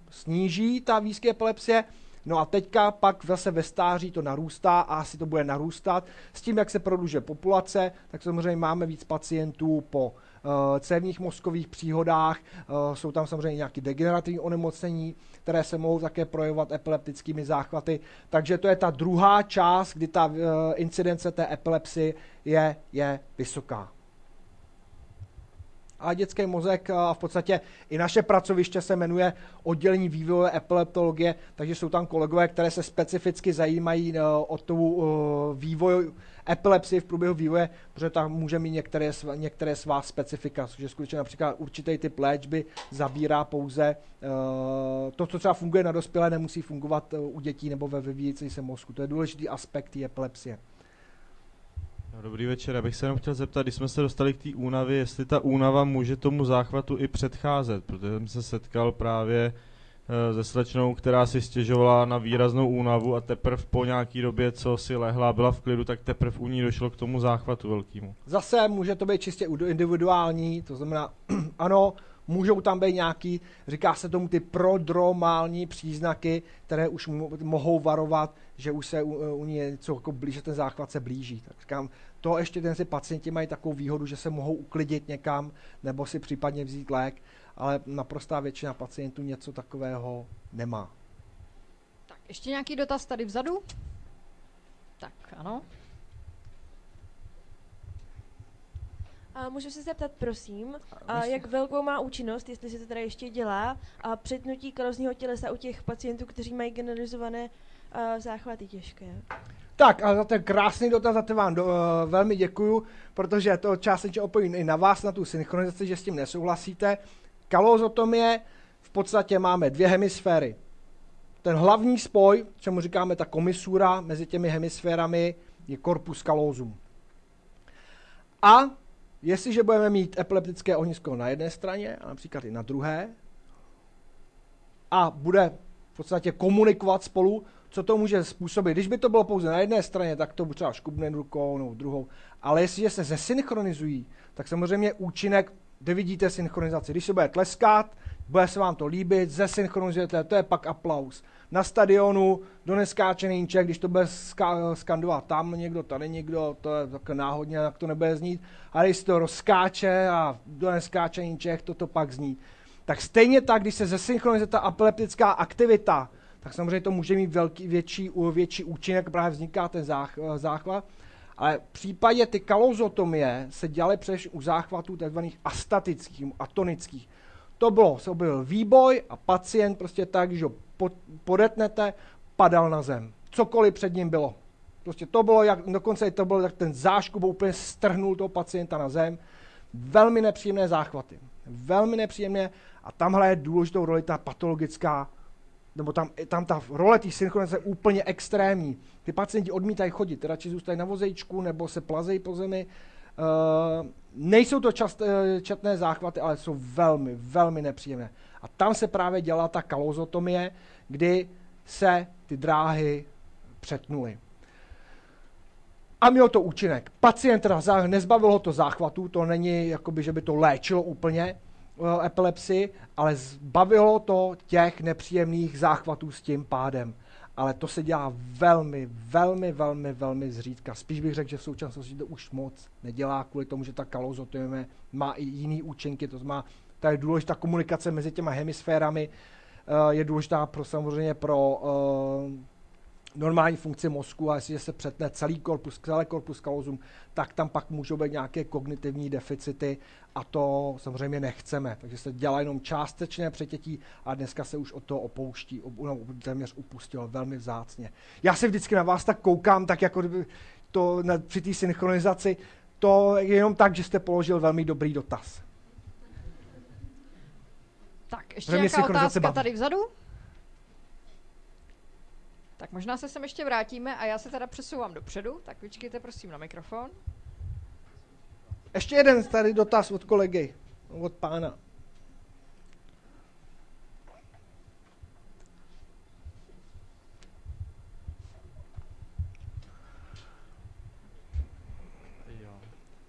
sníží, ta výskyt epilepsie, No a teďka pak zase ve stáří to narůstá a asi to bude narůstat. S tím, jak se prodlužuje populace, tak samozřejmě máme víc pacientů po uh, cévních mozkových příhodách, uh, jsou tam samozřejmě nějaké degenerativní onemocnění, které se mohou také projevovat epileptickými záchvaty. Takže to je ta druhá část, kdy ta uh, incidence té epilepsie je, je vysoká a dětský mozek a v podstatě i naše pracoviště se jmenuje oddělení vývojové epileptologie, takže jsou tam kolegové, které se specificky zajímají e, o tu e, vývoj epilepsie v průběhu vývoje, protože tam může mít některé, některé svá specifika, že skutečně například určitý typ léčby zabírá pouze e, to, co třeba funguje na dospělé, nemusí fungovat u dětí nebo ve vyvíjející se mozku. To je důležitý aspekt epilepsie. No, dobrý večer, já bych se jenom chtěl zeptat, když jsme se dostali k té únavě, jestli ta únava může tomu záchvatu i předcházet, protože jsem se setkal právě uh, se slečnou, která si stěžovala na výraznou únavu a teprve po nějaký době, co si lehla, byla v klidu, tak teprve u ní došlo k tomu záchvatu velkému. Zase může to být čistě individuální, to znamená, ano, můžou tam být nějaký, říká se tomu ty prodromální příznaky, které už mohou varovat, že už se u, u ní něco jako blíže, ten záchvat se blíží. Tak říkám, to ještě ten si pacienti mají takovou výhodu, že se mohou uklidit někam nebo si případně vzít lék, ale naprostá většina pacientů něco takového nemá. Tak, ještě nějaký dotaz tady vzadu? Tak, ano. A můžu se zeptat, prosím, a jak velkou má účinnost, jestli se to teda ještě dělá, a přetnutí kalozního tělesa u těch pacientů, kteří mají generalizované uh, záchvaty těžké? Tak a za ten krásný dotaz, za to vám do, uh, velmi děkuju, protože to částečně opojím i na vás, na tu synchronizaci, že s tím nesouhlasíte. Kalozotomie, v podstatě máme dvě hemisféry. Ten hlavní spoj, čemu říkáme ta komisura mezi těmi hemisférami, je corpus callosum. A jestliže budeme mít epileptické ohnisko na jedné straně a například i na druhé, a bude v podstatě komunikovat spolu, co to může způsobit. Když by to bylo pouze na jedné straně, tak to třeba škubne rukou nebo druhou. Ale jestliže se zesynchronizují, tak samozřejmě účinek, kde vidíte synchronizaci. Když se bude tleskat, bude se vám to líbit, zesynchronizujete, to je pak aplaus. Na stadionu do neskáčený když to bude ska- skandovat tam někdo, tady někdo, to je tak náhodně, jak to nebude znít. A když to rozskáče a do neskáčený Čech, to to pak zní. Tak stejně tak, když se zesynchronizuje ta epileptická aktivita, tak samozřejmě to může mít velký, větší, větší účinek, právě vzniká ten zách, eh, záchvat. Ale v případě ty kalozotomie se dělaly především u záchvatů tzv. astatických, atonických. To bylo, se objevil výboj a pacient prostě tak, že ho podetnete, padal na zem. Cokoliv před ním bylo. Prostě to bylo, jak, dokonce to bylo, jak ten záškup úplně strhnul toho pacienta na zem. Velmi nepříjemné záchvaty. Velmi nepříjemné a tam hraje důležitou roli ta patologická nebo tam, tam ta role té synchronizace je úplně extrémní. Ty pacienti odmítají chodit, radši zůstají na vozejčku nebo se plazejí po zemi. Uh, nejsou to čast, uh, četné záchvaty, ale jsou velmi, velmi nepříjemné. A tam se právě dělá ta kalozotomie, kdy se ty dráhy přetnuly. A mělo to účinek. Pacient teda nezbavil ho to záchvatu, to není, jakoby, že by to léčilo úplně, Eh, epilepsii, ale zbavilo to těch nepříjemných záchvatů s tím pádem. Ale to se dělá velmi, velmi, velmi, velmi zřídka. Spíš bych řekl, že v současnosti to už moc nedělá, kvůli tomu, že ta kalozotomie má i jiný účinky, to znamená, ta je důležitá komunikace mezi těma hemisférami, eh, je důležitá pro samozřejmě pro eh, normální funkci mozku a jestliže se přetne celý korpus, celé korpus kalozum, tak tam pak můžou být nějaké kognitivní deficity a to samozřejmě nechceme. Takže se dělá jenom částečné přetětí a dneska se už od toho opouští, no, téměř upustilo velmi vzácně. Já se vždycky na vás tak koukám, tak jako to na, při té synchronizaci, to je jenom tak, že jste položil velmi dobrý dotaz. Tak, ještě nějaká otázka tady vzadu? možná se sem ještě vrátíme a já se teda přesouvám dopředu, tak vyčkejte prosím na mikrofon. Ještě jeden tady dotaz od kolegy, od pána.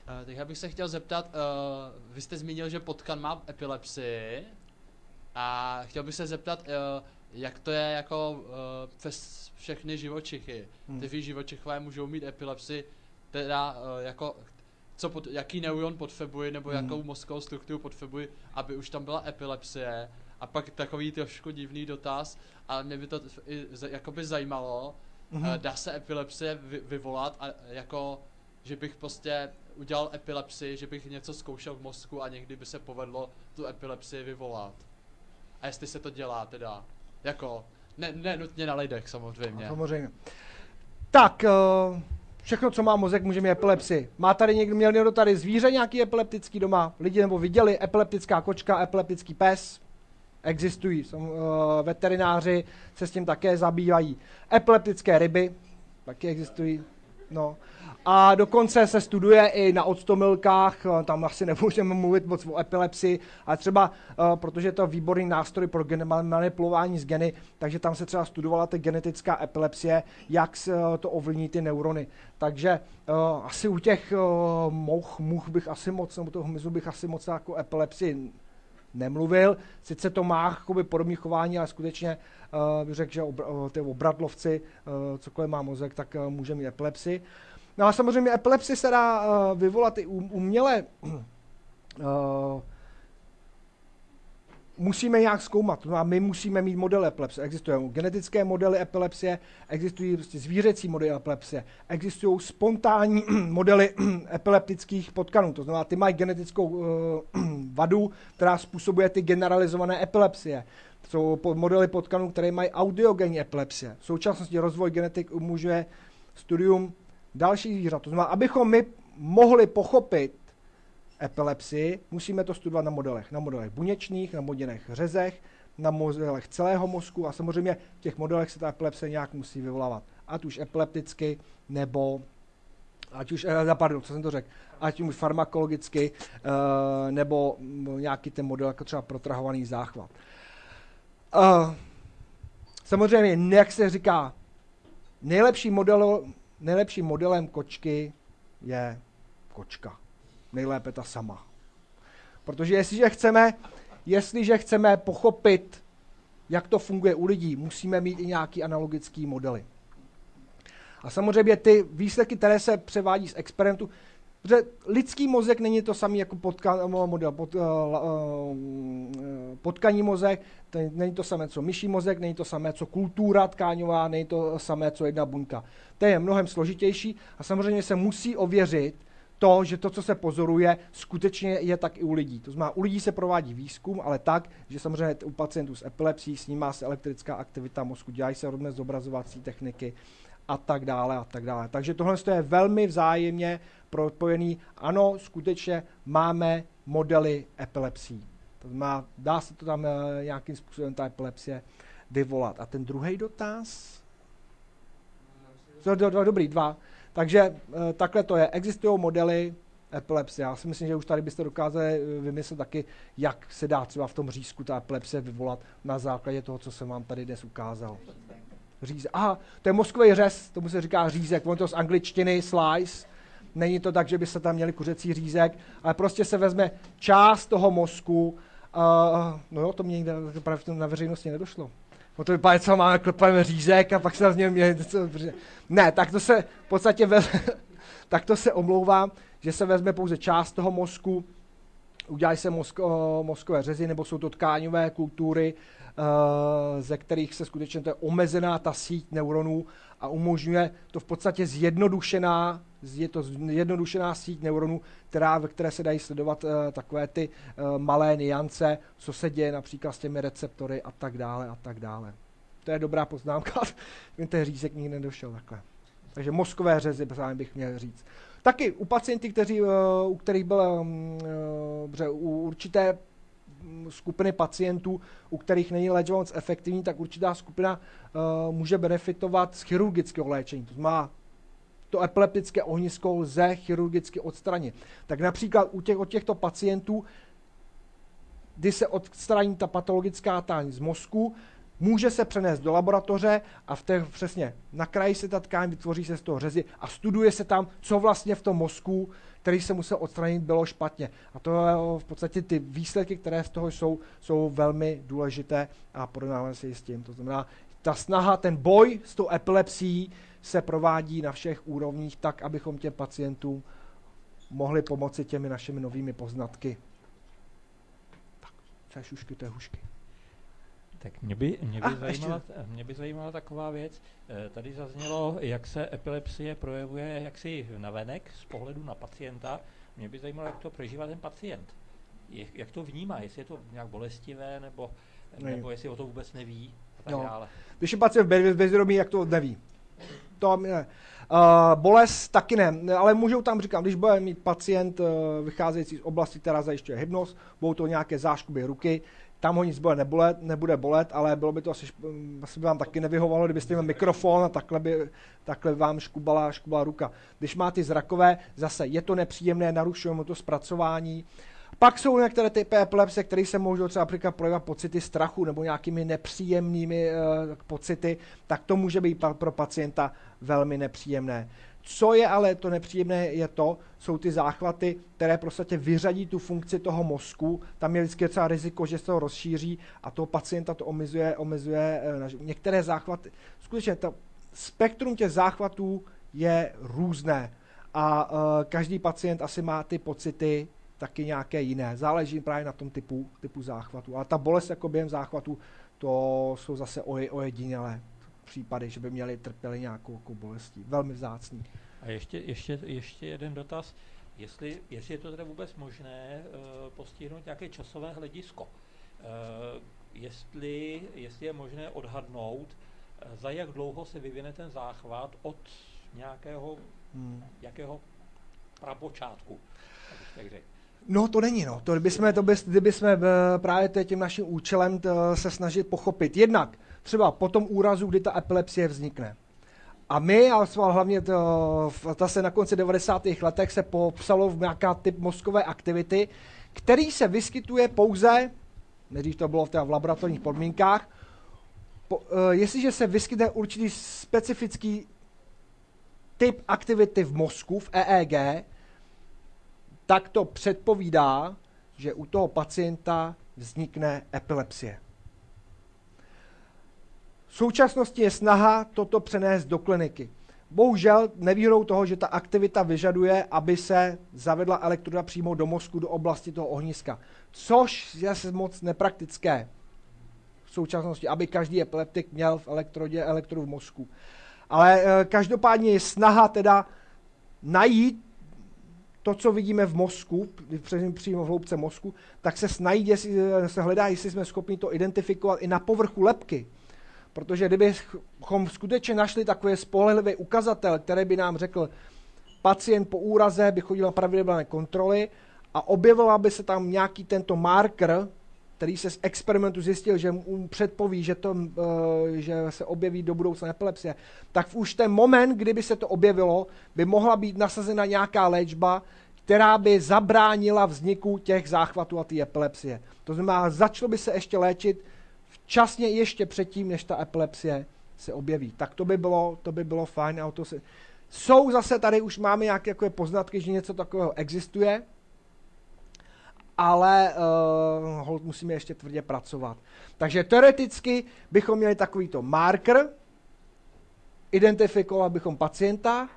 Uh, tak já bych se chtěl zeptat, uh, vy jste zmínil, že potkan má epilepsii a chtěl bych se zeptat, uh, jak to je jako uh, přes všechny živočichy. Hmm. Ty živočichové můžou mít epilepsii, teda uh, jako co pod, jaký neuron potřebuji nebo hmm. jakou mozkovou strukturu potřebuji, aby už tam byla epilepsie. A pak takový trošku divný dotaz, ale mě by to i, jakoby zajímalo, hmm. uh, dá se epilepsie vy, vyvolat a jako, že bych prostě udělal epilepsii, že bych něco zkoušel v mozku a někdy by se povedlo tu epilepsii vyvolat. A jestli se to dělá teda, jako, ne, ne nutně na lidech samozřejmě. No, samozřejmě. Tak, uh, všechno, co má mozek, může mít epilepsii. Má tady někdo, měl někdo tady zvíře nějaký epileptický doma? Lidi nebo viděli epileptická kočka, epileptický pes? Existují, jsou, uh, veterináři se s tím také zabývají. Epileptické ryby, taky existují. No. A dokonce se studuje i na odstomilkách, eh, tam asi nemůžeme mluvit moc o epilepsii, ale třeba, uh, protože to je výborný nástroj pro manipulování s geny, takže tam se třeba studovala ta genetická epilepsie, jak se, uh, to ovlivní ty neurony. Takže asi u těch mouch, much bych asi moc, nebo toho hmyzu bych asi moc jako epilepsii nemluvil. Sice to má podobné chování, ale skutečně uh, bych řekl, že obr- uh, ty obratlovci, uh, cokoliv má mozek, tak uh, může mít epilepsii. No a samozřejmě epilepsie se dá uh, vyvolat i uměle. Uh, musíme nějak zkoumat. No a my musíme mít modely epilepsie. Existují genetické modely epilepsie, existují prostě zvířecí modely epilepsie, existují spontánní modely epileptických potkanů. To znamená, ty mají genetickou uh, vadu, která způsobuje ty generalizované epilepsie. Jsou modely potkanů, které mají audiogenní epilepsie. V současnosti rozvoj genetik umožňuje studium další zvířat. To znamená, abychom my mohli pochopit epilepsii, musíme to studovat na modelech. Na modelech buněčných, na modelech řezech, na modelech celého mozku a samozřejmě v těch modelech se ta epilepsie nějak musí vyvolávat. Ať už epilepticky, nebo ať už, eh, pardon, co jsem to řekl, ať už farmakologicky, eh, nebo nějaký ten model, jako třeba protrahovaný záchvat. Eh, samozřejmě, jak se říká, nejlepší model, nejlepším modelem kočky je kočka. Nejlépe ta sama. Protože jestliže chceme, jestliže chceme pochopit, jak to funguje u lidí, musíme mít i nějaký analogický modely. A samozřejmě ty výsledky, které se převádí z experimentu, Protože lidský mozek není to samý jako potka, model, pod, uh, uh, potkaní mozek, to není to samé, co myší mozek, není to samé, co kultura tkáňová, není to samé, co jedna buňka. To je mnohem složitější a samozřejmě se musí ověřit to, že to, co se pozoruje, skutečně je tak i u lidí. To znamená, u lidí se provádí výzkum, ale tak, že samozřejmě u pacientů s epilepsií snímá se elektrická aktivita mozku, dělají se různé zobrazovací techniky a tak dále a tak dále. Takže tohle je velmi vzájemně propojený. Ano, skutečně máme modely epilepsí. To znamená, dá se to tam uh, nějakým způsobem ta epilepsie vyvolat. A ten druhý dotaz? Do, do, do, dobrý, dva. Takže uh, takhle to je. Existují modely epilepsie. Já si myslím, že už tady byste dokázali eh, vymyslet taky, jak se dá třeba v tom řízku ta epilepsie vyvolat na základě toho, co jsem vám tady dnes ukázal. Řízek. Aha, to je mozkový řez, tomu se říká řízek, on to z angličtiny slice, Není to tak, že by se tam měli kuřecí řízek, ale prostě se vezme část toho mozku. Uh, no jo, to mě někde na veřejnosti nedošlo. No to vypadá, co máme, klepeme řízek a pak se z něm něco... Ne, tak to se v podstatě vezme, tak to se omlouvám, že se vezme pouze část toho mozku, udělají se mozko, mozkové řezy, nebo jsou to tkáňové kultury, uh, ze kterých se skutečně to je omezená ta síť neuronů a umožňuje to v podstatě zjednodušená je to jednodušená síť neuronů, která, ve které se dají sledovat uh, takové ty uh, malé niance, co se děje například s těmi receptory a tak dále a tak dále. To je dobrá poznámka, ten řízek nikdy nedošel takhle. Takže mozkové řezy bych měl říct. Taky u pacientů, kteří, uh, u kterých byl uh, u určité skupiny pacientů, u kterých není léčba moc efektivní, tak určitá skupina uh, může benefitovat z chirurgického léčení. To znamená, to epileptické ohnisko lze chirurgicky odstranit. Tak například u těch, od těchto pacientů, kdy se odstraní ta patologická tkáň z mozku, může se přenést do laboratoře a v těch přesně na kraji se ta tkáň vytvoří se z toho řezy a studuje se tam, co vlastně v tom mozku, který se musel odstranit, bylo špatně. A to v podstatě ty výsledky, které z toho jsou, jsou velmi důležité a porovnáváme se s tím. To znamená, ta snaha, ten boj s tou epilepsií se provádí na všech úrovních tak, abychom těm pacientům mohli pomoci těmi našimi novými poznatky. Tak, co je šušky, to je hušky. Tak mě by, mě by, ah, zajímala, mě by zajímala taková věc. Eh, tady zaznělo, jak se epilepsie projevuje jaksi navenek z pohledu na pacienta. Mě by zajímalo, jak to prožívá ten pacient. Jak to vnímá, jestli je to nějak bolestivé, nebo, nebo jestli o to vůbec neví a tak no. dále. Když je pacient bez bezvědomí, jak to neví. To ne. Uh, bolest taky ne, ale můžou tam říkat, když bude mít pacient uh, vycházející z oblasti, která zajišťuje hybnost, budou to nějaké záškuby ruky, tam ho nic bude nebolet, nebude bolet, ale bylo by to asi, asi by vám taky nevyhovalo, kdybyste měl mikrofon a takhle by, takhle by vám škubala, škubala ruka. Když má ty zrakové, zase je to nepříjemné, narušuje mu to zpracování. Pak jsou některé typy epilepsie, které se můžou třeba například projevovat pocity strachu nebo nějakými nepříjemnými uh, pocity, tak to může být pro pacienta velmi nepříjemné. Co je ale to nepříjemné, je to, jsou ty záchvaty, které prostě vyřadí tu funkci toho mozku. Tam je vždycky docela riziko, že se to rozšíří a toho pacienta to omezuje, omezuje eh, některé záchvaty. Skutečně to spektrum těch záchvatů je různé a uh, každý pacient asi má ty pocity taky nějaké jiné. Záleží právě na tom typu, typu záchvatu. Ale ta bolest jako během záchvatu, to jsou zase ojedinělé případy, že by měli trpěli nějakou jako bolestí. Velmi vzácný. A ještě, ještě, ještě jeden dotaz. Jestli, jestli je to teda vůbec možné uh, postihnout nějaké časové hledisko. Uh, jestli, jestli je možné odhadnout, uh, za jak dlouho se vyvine ten záchvat od nějakého, hmm. jakého prapočátku, abych tak řekl. No to není, no. To kdybychom, to by, kdybychom právě tím naším účelem se snažit pochopit. Jednak třeba po tom úrazu, kdy ta epilepsie vznikne. A my, ale hlavně to, to se na konci 90. letech se popsalo v nějaká typ mozkové aktivity, který se vyskytuje pouze, než to bylo v, v laboratorních podmínkách, po, uh, jestliže se vyskytne určitý specifický typ aktivity v mozku, v EEG, tak to předpovídá, že u toho pacienta vznikne epilepsie. V současnosti je snaha toto přenést do kliniky. Bohužel nevýhodou toho, že ta aktivita vyžaduje, aby se zavedla elektroda přímo do mozku, do oblasti toho ohniska. Což je moc nepraktické v současnosti, aby každý epileptik měl v elektrodě elektrodu v mozku. Ale e, každopádně je snaha teda najít to, co vidíme v mozku, přímo v hloubce mozku, tak se snaží, se hledá, jestli jsme schopni to identifikovat i na povrchu lepky. Protože kdybychom skutečně našli takový spolehlivý ukazatel, který by nám řekl, pacient po úraze by chodil na pravidelné kontroly a objevila by se tam nějaký tento marker, který se z experimentu zjistil, že mu předpoví, že, to, eh, že se objeví do budoucna epilepsie, tak v už ten moment, kdyby se to objevilo, by mohla být nasazena nějaká léčba, která by zabránila vzniku těch záchvatů a té epilepsie. To znamená, začalo by se ještě léčit včasně ještě předtím, než ta epilepsie se objeví. Tak to by bylo, to by bylo fajn. A to se... Jsou zase tady, už máme nějaké jako poznatky, že něco takového existuje, ale uh, hold musíme ještě tvrdě pracovat. Takže teoreticky bychom měli takovýto marker, identifikovat bychom pacienta,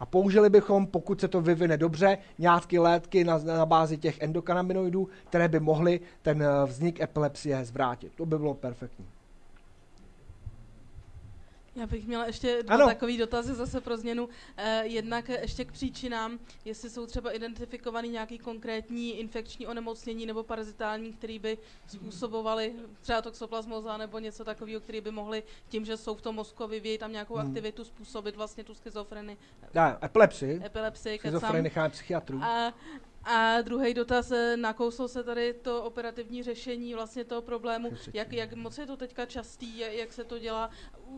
a použili bychom, pokud se to vyvine dobře, nějaké létky na, na bázi těch endokanabinoidů, které by mohly ten eh, vznik epilepsie zvrátit. To by bylo perfektní. Já bych měla ještě dva ano. takový dotazy zase pro změnu. Eh, jednak ještě k příčinám, jestli jsou třeba identifikovaný nějaký konkrétní infekční onemocnění nebo parazitální, který by způsobovaly třeba toxoplasmoza nebo něco takového, který by mohli tím, že jsou v tom mozku a vyvíjí tam nějakou hmm. aktivitu, způsobit vlastně tu schizofrenii. Ja, epilepsii. Epilepsii, Schizofrenii necháme psychiatrů. A, A druhý dotaz, eh, nakouslo se tady to operativní řešení vlastně toho problému, jak, jak moc je to teďka častý, jak se to dělá,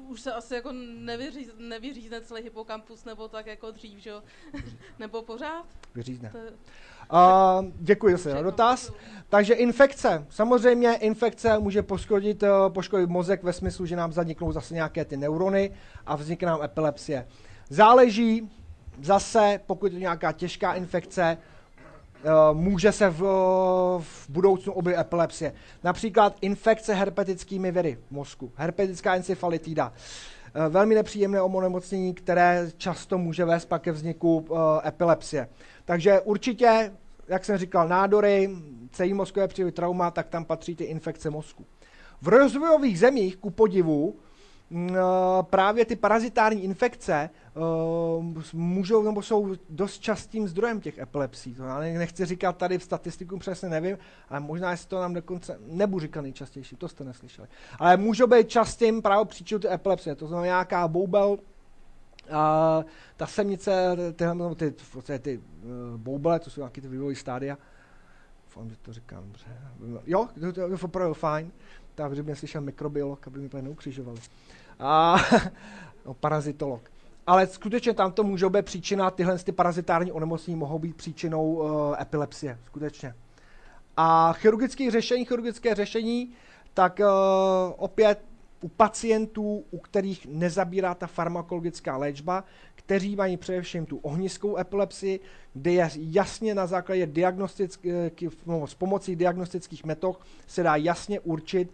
už se asi jako nevyříz, nevyřízne celý hypokampus nebo tak jako dřív, že? nebo pořád? Vyřízne. To... Uh, děkuji za no, dotaz. Takže infekce. Samozřejmě infekce může poškodit, uh, poškodit mozek ve smyslu, že nám zaniknou zase nějaké ty neurony a vznikne nám epilepsie. Záleží zase, pokud je nějaká těžká infekce, může se v, v budoucnu objevit epilepsie. Například infekce herpetickými viry v mozku, herpetická encefalitida. Uh, velmi nepříjemné onemocnění, které často může vést pak ke vzniku epilepsie. Takže určitě, jak jsem říkal, nádory, celý mozkové příliv trauma, tak tam patří ty infekce mozku. V rozvojových zemích, ku podivu, právě ty parazitární infekce můžou nebo jsou dost častým zdrojem těch epilepsí. To já nechci říkat tady v statistiku, přesně nevím, ale možná jestli to nám dokonce nebudu říkat nejčastější, to jste neslyšeli. Ale můžou být častým právě příčinou ty epilepsie, to znamená nějaká boubel, a ta semnice, ty, ty, ty, ty uh, boubele, to jsou nějaké ty vývojové stádia, Doufám, že to říkám dobře. Jo, to, je opravdu fajn. Tak, že bych slyšel mikrobiolog, aby mi to neukřižovali. A, no, parazitolog. Ale skutečně tam to může být příčina, tyhle ty parazitární onemocnění mohou být příčinou uh, epilepsie, skutečně. A chirurgické řešení, chirurgické řešení, tak uh, opět u pacientů, u kterých nezabírá ta farmakologická léčba, kteří mají především tu ohniskou epilepsii, kde je jasně na základě no, s pomocí diagnostických metod se dá jasně určit,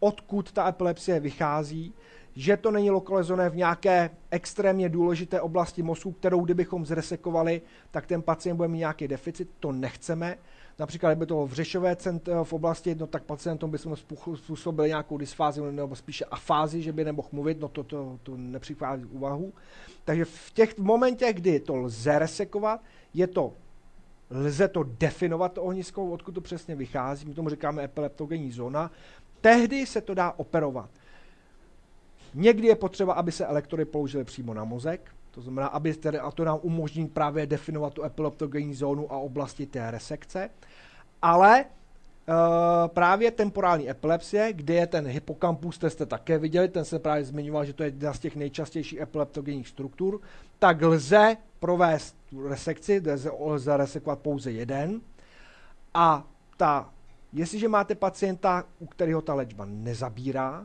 odkud ta epilepsie vychází, že to není lokalizované v nějaké extrémně důležité oblasti mozku, kterou kdybychom zresekovali, tak ten pacient bude mít nějaký deficit, to nechceme. Například, kdyby to v řešové centr, v oblasti, no tak pacientům bychom způsobili nějakou dysfázi nebo spíše afázi, že by nemohl mluvit, no to, to, to nepřichází v úvahu. Takže v těch momentech, kdy to lze resekovat, je to lze to definovat to ohniskou, odkud to přesně vychází, my tomu říkáme epileptogenní zóna, tehdy se to dá operovat. Někdy je potřeba, aby se elektrody položily přímo na mozek, to znamená, aby tedy, a to nám umožní právě definovat tu epileptogenní zónu a oblasti té resekce. Ale Uh, právě temporální epilepsie, kde je ten hypokampus, ten jste také viděli, ten se právě zmiňoval, že to je jedna z těch nejčastějších epileptogenních struktur, tak lze provést tu resekci, lze, lze resekovat pouze jeden. A ta, jestliže máte pacienta, u kterého ta léčba nezabírá,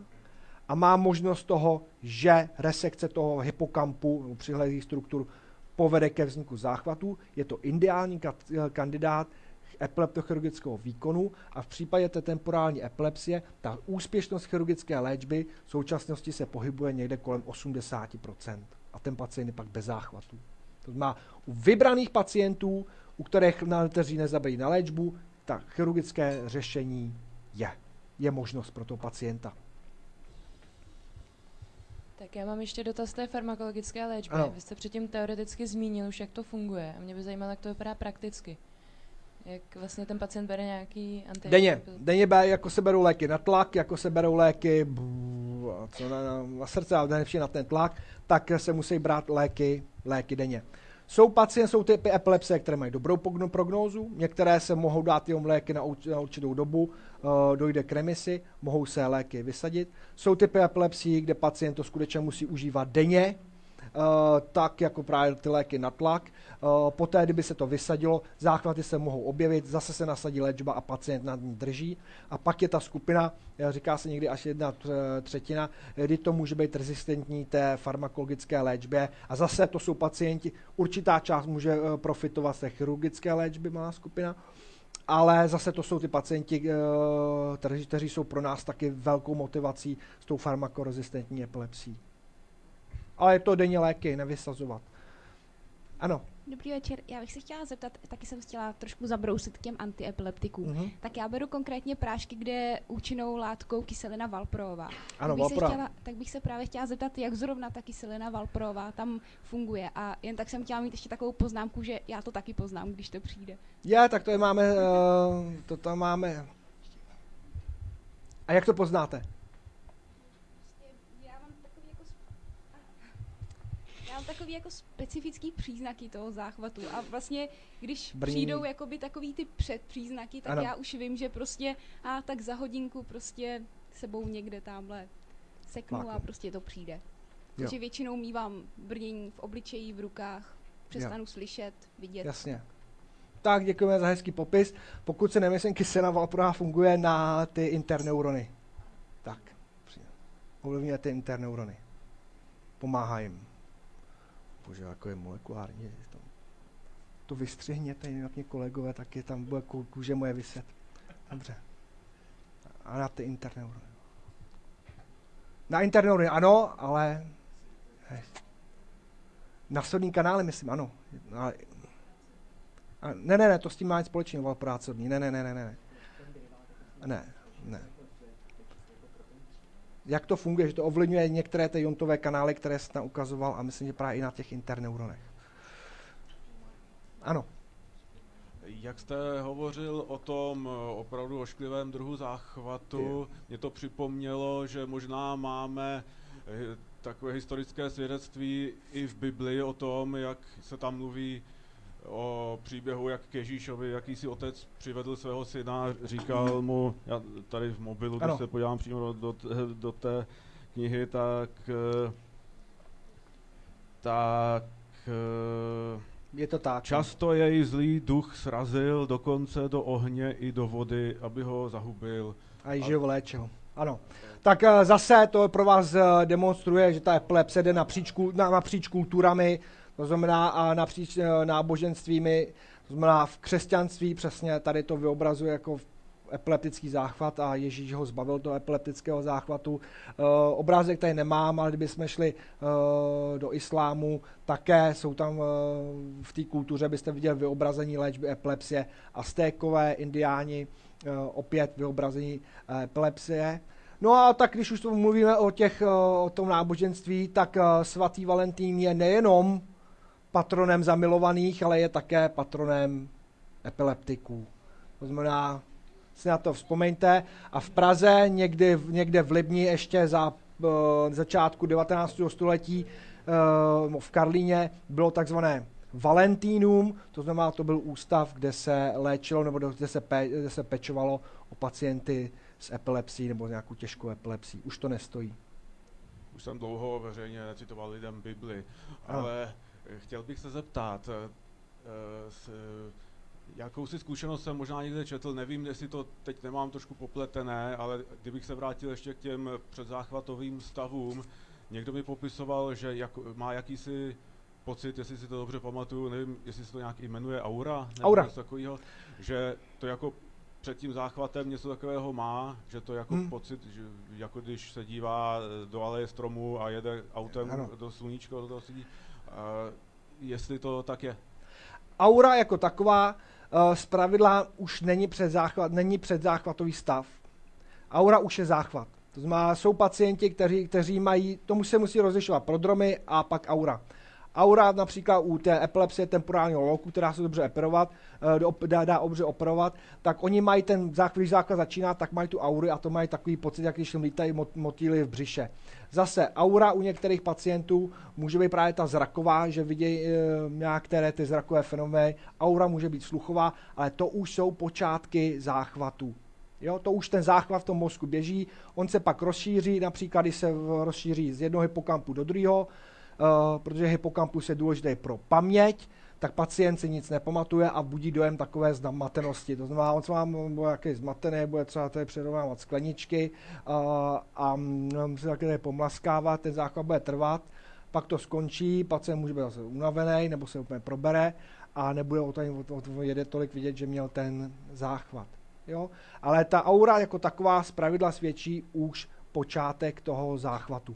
a má možnost toho, že resekce toho hypokampu, přihledých struktur, povede ke vzniku záchvatu. Je to ideální kandidát epileptochirurgického výkonu a v případě té temporální epilepsie ta úspěšnost chirurgické léčby v současnosti se pohybuje někde kolem 80% a ten pacient je pak bez záchvatu. To znamená, u vybraných pacientů, u kterých kteří nezabíjí na léčbu, tak chirurgické řešení je. Je možnost pro toho pacienta. Tak já mám ještě dotaz té farmakologické léčby. Ano. Vy jste předtím teoreticky zmínil už, jak to funguje. A mě by zajímalo, jak to vypadá prakticky. Jak vlastně ten pacient bere nějaký anti... Denně. Denně bere, jako se berou léky na tlak, jako se berou léky co na, na srdce, ale nejlepší na ten tlak, tak se musí brát léky, léky denně. Jsou pacienti, jsou typy epilepsie, které mají dobrou prognózu, některé se mohou dát jenom léky na, určitou dobu, uh, dojde k remisi, mohou se léky vysadit. Jsou typy epilepsie, kde pacient to skutečně musí užívat denně, Eh, tak jako právě ty léky na tlak. Eh, poté, kdyby se to vysadilo, záchvaty se mohou objevit, zase se nasadí léčba a pacient nad ní drží. A pak je ta skupina, eh, říká se někdy až jedna třetina, kdy to může být rezistentní té farmakologické léčbě. A zase to jsou pacienti, určitá část může profitovat z té chirurgické léčby, má skupina, ale zase to jsou ty pacienti, kteří jsou pro nás taky velkou motivací s tou farmakorezistentní epilepsí ale je to denně léky, nevysazovat. Ano. Dobrý večer, já bych se chtěla zeptat, taky jsem chtěla trošku zabrousit k těm antiepileptikům. Mm-hmm. Tak já beru konkrétně prášky, kde je účinnou látkou kyselina valproová. Ano, tak bych, se chtěla, tak bych se právě chtěla zeptat, jak zrovna ta kyselina valproová tam funguje. A jen tak jsem chtěla mít ještě takovou poznámku, že já to taky poznám, když to přijde. Já, tak to je máme, uh, to tam máme. A jak to poznáte? Takový jako specifický příznaky toho záchvatu a vlastně, když Brnění. přijdou jakoby takový ty předpříznaky, tak Ano. já už vím, že prostě a tak za hodinku prostě sebou někde tamhle seknu a Máknu. prostě to přijde. Jo. Takže většinou mívám brnění v obličeji, v rukách, přestanu slyšet, vidět. Jasně. Tak děkujeme za hezký popis. Pokud se nemyslím, kyselina valproá funguje na ty interneurony. Tak, přijde. ovlivňuje ty interneurony. Pomáhá jim. Bože, jako je molekulární. To, to vystřihněte jinak mě kolegové, tak je tam bude ků- kůže moje vyset. Dobře. A na ty interneurony. Na interneurony ano, ale hej. na sodní kanály myslím, ano. Ale a ne, ne, ne, to s tím má nic společného, valproácodní. Ne, ne, ne, ne, ne. Ne, ne. Jak to funguje, že to ovlivňuje některé ty jontové kanály, které jsi tam ukazoval a myslím, že právě i na těch interneuronech. Ano. Jak jste hovořil o tom eh, opravdu ošklivém druhu záchvatu, mě to připomnělo, že možná máme eh, takové historické svědectví i v Bibli o tom, jak se tam mluví o příběhu, jak k Ježíšovi jakýsi otec přivedl svého syna, říkal mu, já tady v mobilu, když se podívám přímo do, do, do té knihy, tak eh, tak eh, je to tak. Často jej zlý duch srazil dokonce do ohně i do vody, aby ho zahubil. A již ho léčil. Ano. Tak eh, zase to pro vás demonstruje, že ta epilepsie jde napříč, napříč kulturami, to znamená a napříč eh, náboženstvími, to znamená v křesťanství přesně tady to vyobrazuje jako epileptický záchvat a Ježíš ho zbavil toho epileptického záchvatu. Uh, obrázek tady nemám, ale kdybychom šli uh, do islámu, také jsou tam uh, v té kultuře, byste viděli vyobrazení léčby epilepsie. Aztékové, indiáni, uh, opět vyobrazení epilepsie. No a tak když už to mluvíme o, těch, o tom náboženství, tak svatý Valentín je nejenom patronem zamilovaných, ale je také patronem epileptiků. To znamená, si na to vzpomeňte. A v Praze někdy, někde v Libni ještě za uh, začátku 19. století uh, v Karlíně bylo takzvané Valentínum, to znamená, to byl ústav, kde se léčilo nebo kde se, pe, kde se pečovalo o pacienty s epilepsí nebo s nějakou těžkou epilepsí. Už to nestojí. Už jsem dlouho veřejně necitoval lidem Bibli, Ano. ale eh, chtěl bych se zeptat, eh, s, eh, jakou si zkušenost jsem možná někde četl, nevím, jestli to teď nemám trošku popletené, ale kdybych se vrátil ještě k těm předzáchvatovým stavům, někdo mi popisoval, že jak, má jakýsi pocit, jestli si to dobře pamatuju, nevím, jestli se to nějak jmenuje aura, nebo Aura. něco takového, že to jako před tím záchvatem něco takového má, že to jako Hmm. pocit, že jako když se dívá eh, do aleje stromů a jede autem Ano. do sluníčka, do toho sedí, jestli to tak je. Aura jako taková uh, z pravidla už není, před záchvat, není předzáchvatový stav. Aura už je záchvat. To znamená, jsou pacienti, kteří, kteří mají, tomu se musí rozlišovat prodromy a pak aura. Aura například u té epilepsie temporálního loku, která se dobře operovat, eh, dá, dá dobře operovat, tak oni mají ten když základ začíná, tak mají tu auru a to mají takový pocit, jak když jim lítají mot- motýly v břiše. Zase aura u některých pacientů může být právě ta zraková, že vidějí e, nějaké ty zrakové fenomény. Aura může být sluchová, ale to už jsou počátky záchvatu. Jo, to už ten záchvat v tom mozku běží, on se pak rozšíří, například když se rozšíří z jednoho hypokampu do druhého, uh, protože hypokampus je důležitý pro paměť, tak pacient si nic nepamatuje a budí dojem takové zmatenosti. To znamená, on se vám bude jaký zmatený, bude třeba tady přirovnávat skleničky uh, a mm, se také pomlaskávat, ten záchvat bude trvat, pak to skončí, pacient může být zase unavený nebo se úplně probere a nebude o tom, o tom jede tolik vidět, že měl ten záchvat. Jo? Ale ta aura jako taková z pravidla svědčí už počátek toho záchvatu.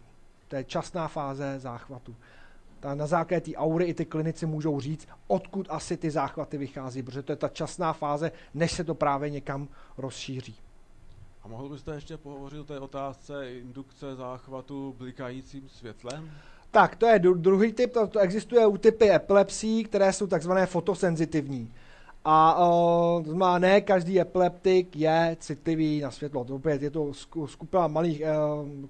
To je časná fáze záchvatu. Ta, na základě té aury i ty klinici můžou říct, odkud asi ty záchvaty vychází, protože to je ta časná fáze, než se to právě někam rozšíří. A mohl byste ještě pohovořit o té otázce indukce záchvatu blikajícím světlem? Tak, to je dru- druhý typ, to, to existuje u typy epilepsí, které jsou takzvané fotosenzitivní. A uh, znamená, ne každý epileptik je citlivý na světlo. To opět je to skupina malých,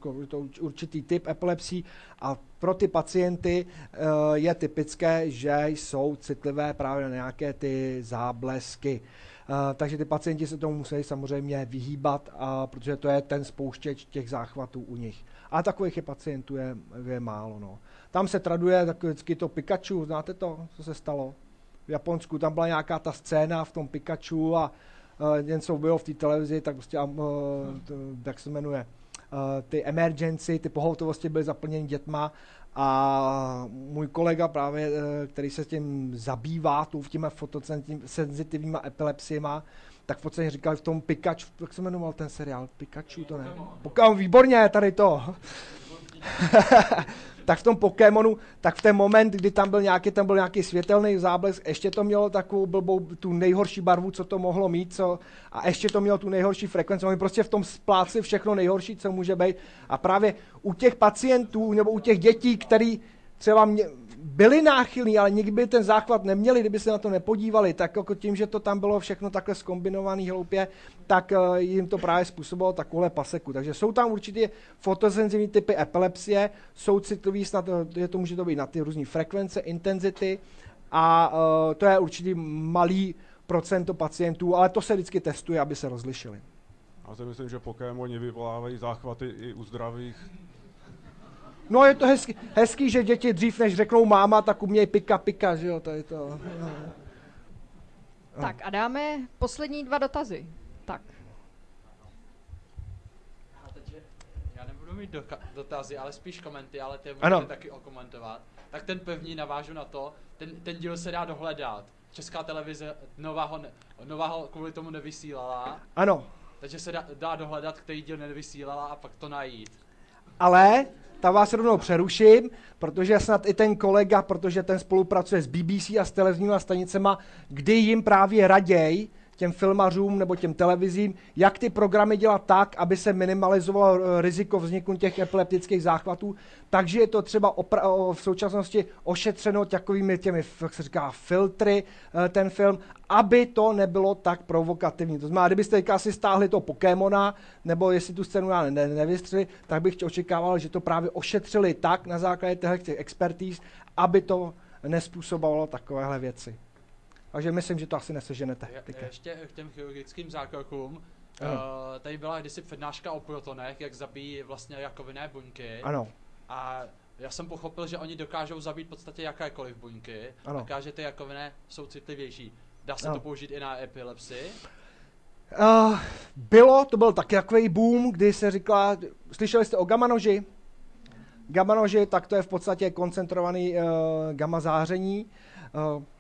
uh, to určitý typ epilepsí a pro ty pacienty uh, je typické, že jsou citlivé právě na nějaké ty záblesky. Uh, takže ty pacienti se tomu musí samozřejmě vyhýbat, uh, protože to je ten spouštěč těch záchvatů u nich. A takových je pacientů je, je málo. No. Tam se traduje takový vždycky to Pikachu, znáte to, co se stalo? V Japonsku, tam byla nějaká ta scéna v tom Pikachu a uh, něco bylo v té televizi, tak prostě, uh, to, jak se jmenuje, uh, ty emergency, ty pohotovosti byly zaplněny dětma a můj kolega právě, který se tím zabývá, tu v těma fotosenzitivníma epilepsiema, tak v podstatě říkal v tom Pikachu, jak se jmenoval ten seriál? Pikachu to ne? Pokémon, výborně, tady to. tak v tom Pokémonu, tak v ten moment, kdy tam byl nějaký, tam byl nějaký světelný záblesk, ještě to mělo takovou blbou, tu nejhorší barvu, co to mohlo mít, co, a ještě to mělo tu nejhorší frekvenci. Oni prostě v tom spláci všechno nejhorší, co může být. A právě u těch pacientů nebo u těch dětí, který třeba mě, byli náchylní, ale nikdy by ten záchvat neměli, kdyby se na to nepodívali, tak jako tím, že to tam bylo všechno takhle skombinovaný hloupě, tak uh, jim to právě způsobilo takovou paseku. Takže jsou tam určitě fotosenzivní typy epilepsie, jsou citliví, snad, je to může to být na ty různé frekvence, intenzity a uh, to je určitý malý procento pacientů, ale to se vždycky testuje, aby se rozlišili. Já si myslím, že Pokémoni vyvolávají záchvaty i u zdravých No je to hezký, hezký, že děti dřív než řeknou máma, tak umějí pika pika, že jo, to je to. No. Tak a dáme poslední dva dotazy. Tak. Já nebudu mít dotazy, ale spíš komenty, ale ty můžete taky okomentovat. Tak ten pevný navážu na to, ten, ten díl se dá dohledat. Česká televize nového, ne, nového kvůli tomu nevysílala. Ano. Takže se dá, dá dohledat, který díl nevysílala a pak to najít. Ale tam vás rovnou přeruším, protože snad i ten kolega, protože ten spolupracuje s BBC a s televizníma stanicema, kdy jim právě raděj těm filmařům nebo těm televizím, jak ty programy dělat tak, aby se minimalizovalo eh, riziko vzniku těch epileptických záchvatů. Takže je to třeba opra- v současnosti ošetřeno takovými těmi, jak se říká, filtry, eh, ten film, aby to nebylo tak provokativní. To znamená, kdybyste teďka si stáhli toho Pokémona, nebo jestli tu scénu ne, ne, nevystřeli, tak bych očekával, že to právě ošetřili tak na základě těchto expertíz, aby to nespůsobovalo takovéhle věci. Takže myslím, že to asi neseženete. Je, ještě k těm chirurgickým zákrokům. Uh, tady byla kdysi přednáška o protonech, jak zabíjí vlastně jakovinné buňky. Ano. A já jsem pochopil, že oni dokážou zabít v podstatě jakékoliv buňky. Ano. Dokáže ty jakoviny jsou citlivější. Dá se ano. to použít i na epilepsii? Uh, bylo, to byl taky takový boom, kdy se říkala, slyšeli jste o gamma noži? Gamma noži, tak to je v podstatě koncentrovaný uh, gamma záření. Uh,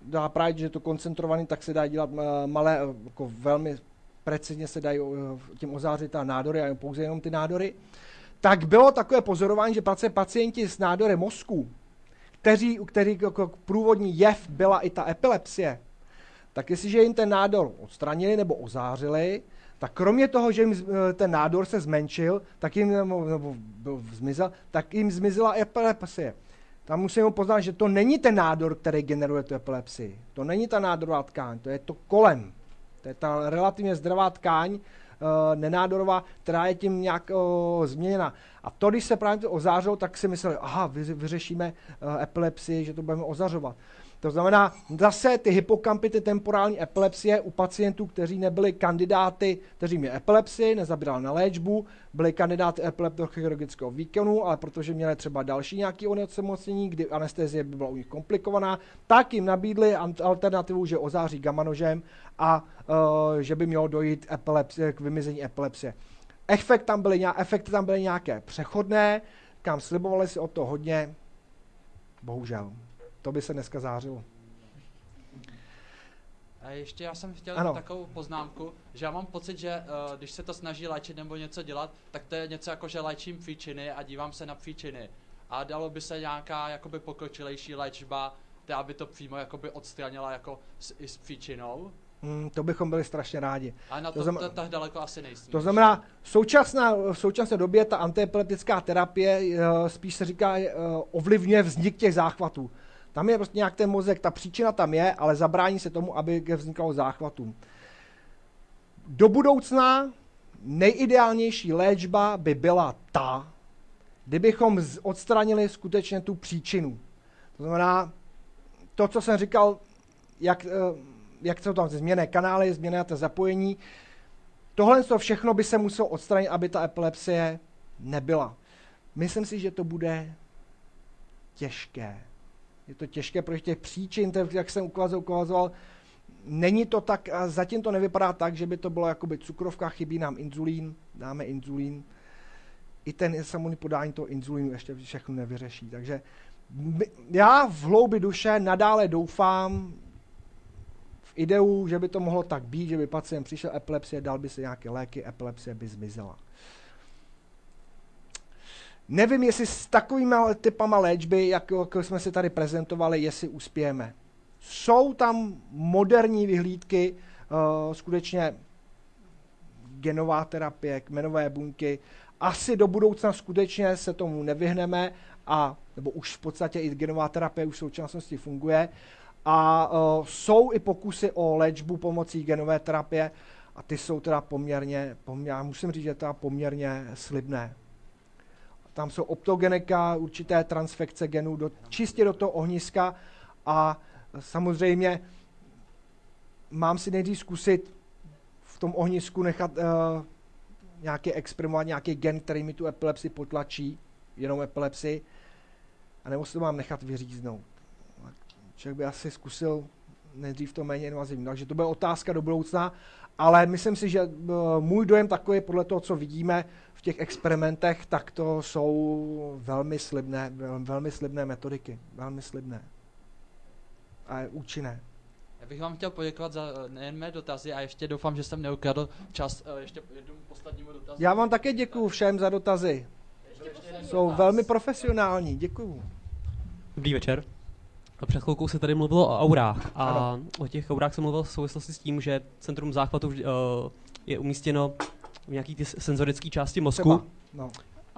dá právě, že to koncentrovaný, tak se dá dělat uh, malé, uh, jako velmi precizně se dají tím ozářit a nádory a pouze jenom ty nádory. Tak bylo takové pozorování, že pacienti s nádory mozku, kteří, u kterých jako průvodní jev byla i ta epilepsie, tak jestliže jim ten nádor odstranili nebo ozářili, tak kromě toho, že jim ten nádor se zmenšil, tak jim, nebo, nebo byl, zmizel, tak jim zmizela epilepsie. Tam musíme poznat, že to není ten nádor, který generuje tu epilepsii. To není ta nádorová tkáň, to je to kolem. To je ta relativně zdravá tkáň, uh, nenádorová, která je tím nějak uh, změněna. A to, když se právě ozářilo, tak si mysleli, aha, vyřešíme uh, epilepsii, že to budeme ozařovat. To znamená, zase ty hypokampy, ty temporální epilepsie u pacientů, kteří nebyli kandidáty, kteří měli epilepsii, nezabírali na léčbu, byli kandidáty epileptochirurgického výkonu, ale protože měli třeba další nějaký onemocnění, kdy anestezie by byla u nich komplikovaná, tak jim nabídli alternativu, že ozáří gamma nožem a uh, že by mělo dojít epilepsie, k vymizení epilepsie. Efekt tam byly, efekty tam byly nějaké přechodné, kam slibovali si o to hodně, bohužel. To by se dneska zářilo. A ještě já jsem chtěl ano. takovou poznámku, že já mám pocit, že uh, když se to snaží léčit nebo něco dělat, tak to je něco jako, že léčím píčiny a dívám se na píčiny. A dalo by se nějaká jakoby pokročilejší léčba, která by to přímo jakoby odstranila jako s, i s příčinou? Hmm, to bychom byli strašně rádi. A na to, to, znamená, to tak daleko asi nejsme. To znamená, současná, v současné době ta antiepileptická terapie uh, spíš se říká, uh, ovlivňuje vznik těch záchvatů. Tam je prostě nějak ten mozek, ta příčina tam je, ale zabrání se tomu, aby vznikalo záchvatům. Do budoucna nejideálnější léčba by byla ta, kdybychom odstranili skutečně tu příčinu. To znamená, to, co jsem říkal, jak, eh, jak jsou tam změné kanály, změné to zapojení, tohle to všechno by se muselo odstranit, aby ta epilepsie nebyla. Myslím si, že to bude těžké. Je to těžké, protože těch příčin, jak jsem ukazoval, ukazoval není to tak, zatím to nevypadá tak, že by to bylo jakoby cukrovka, chybí nám inzulín, dáme inzulín. I ten samotný podání toho inzulínu ještě všechno nevyřeší. Takže já v hloubi duše nadále doufám v ideu, že by to mohlo tak být, že by pacient přišel epilepsie, dal by se nějaké léky, epilepsie by zmizela. Nevím, jestli s takovými typama léčby, jak, jak jsme si tady prezentovali, jestli uspějeme. Jsou tam moderní vyhlídky, uh, skutečně genová terapie, kmenové buňky. Asi do budoucna skutečně se tomu nevyhneme, a, nebo už v podstatě i genová terapie už v současnosti funguje. A uh, jsou i pokusy o léčbu pomocí genové terapie a ty jsou teda poměrně, poměrně musím říct, že teda poměrně slibné. Tam jsou optogenika, určité transfekce genů do, čistě do toho ohniska a samozřejmě mám si nejdřív zkusit v tom ohnisku nechat uh, nějaký experimentovat, nějaký gen, který mi tu epilepsi potlačí, jenom epilepsi, a nebo si to mám nechat vyříznout. Člověk by asi zkusil nejdřív to méně invazivní. Takže to bude otázka do budoucna, ale myslím si, že uh, můj dojem takový podle toho, co vidíme v těch experimentech, tak to jsou velmi slibné, velmi slibné metodiky. Velmi slibné a je účinné. Já bych vám chtěl poděkovat za eh, nejen mé dotazy a ještě doufám, že jsem neukradl čas uh, ještě jednou poslednímu dotazu. Já vám také děkuji všem za dotazy. Jsou dotaz. velmi profesionální, děkuji. Dobrý večer. Před chvilkou se tady mluvilo o aurách a ano. o těch aurách se mluvil v souvislosti s tím, že centrum záchvatu uh, je umístěno v nějaký ty senzorické části mozku. Třeba. No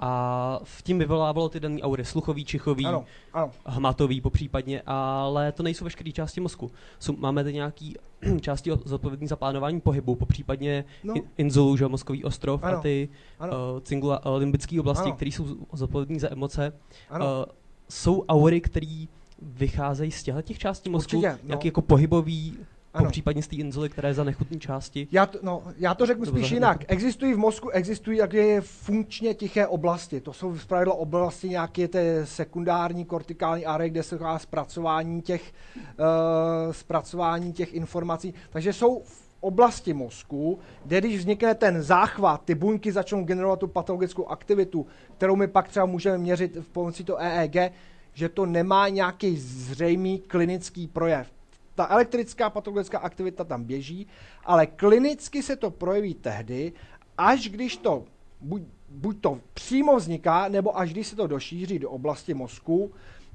a v tím vyvolávalo ty dané aury sluchový, čichový, ano, ano. hmatový popřípadně, ale to nejsou veškeré části mozku. Jsou, máme tady nějaké části zodpovědné za plánování pohybu, popřípadně no. inzulu, že mozkový ostrov ano, a ty ano. Uh, cingula, uh, limbické oblasti, které jsou zodpovědné za emoce. Ano. Uh, jsou aury, které vycházejí z těch částí mozku, Určitě, no. nějaký jako pohybový ano. případně z té inzuly, které je za nechutné části. Já to, no, já to řeknu spíš jinak. Existují v mozku, existují jaké funkčně tiché oblasti. To jsou zpravidla oblasti nějaké té sekundární kortikální area, kde se dá zpracování těch, uh, zpracování těch informací. Takže jsou v oblasti mozku, kde když vznikne ten záchvat, ty buňky začnou generovat tu patologickou aktivitu, kterou my pak třeba můžeme měřit v pomocí to EEG, že to nemá nějaký zřejmý klinický projev ta elektrická patologická aktivita tam běží, ale klinicky se to projeví tehdy, až když to buď, buď to přímo vzniká, nebo až když se to došíří do oblasti mozku,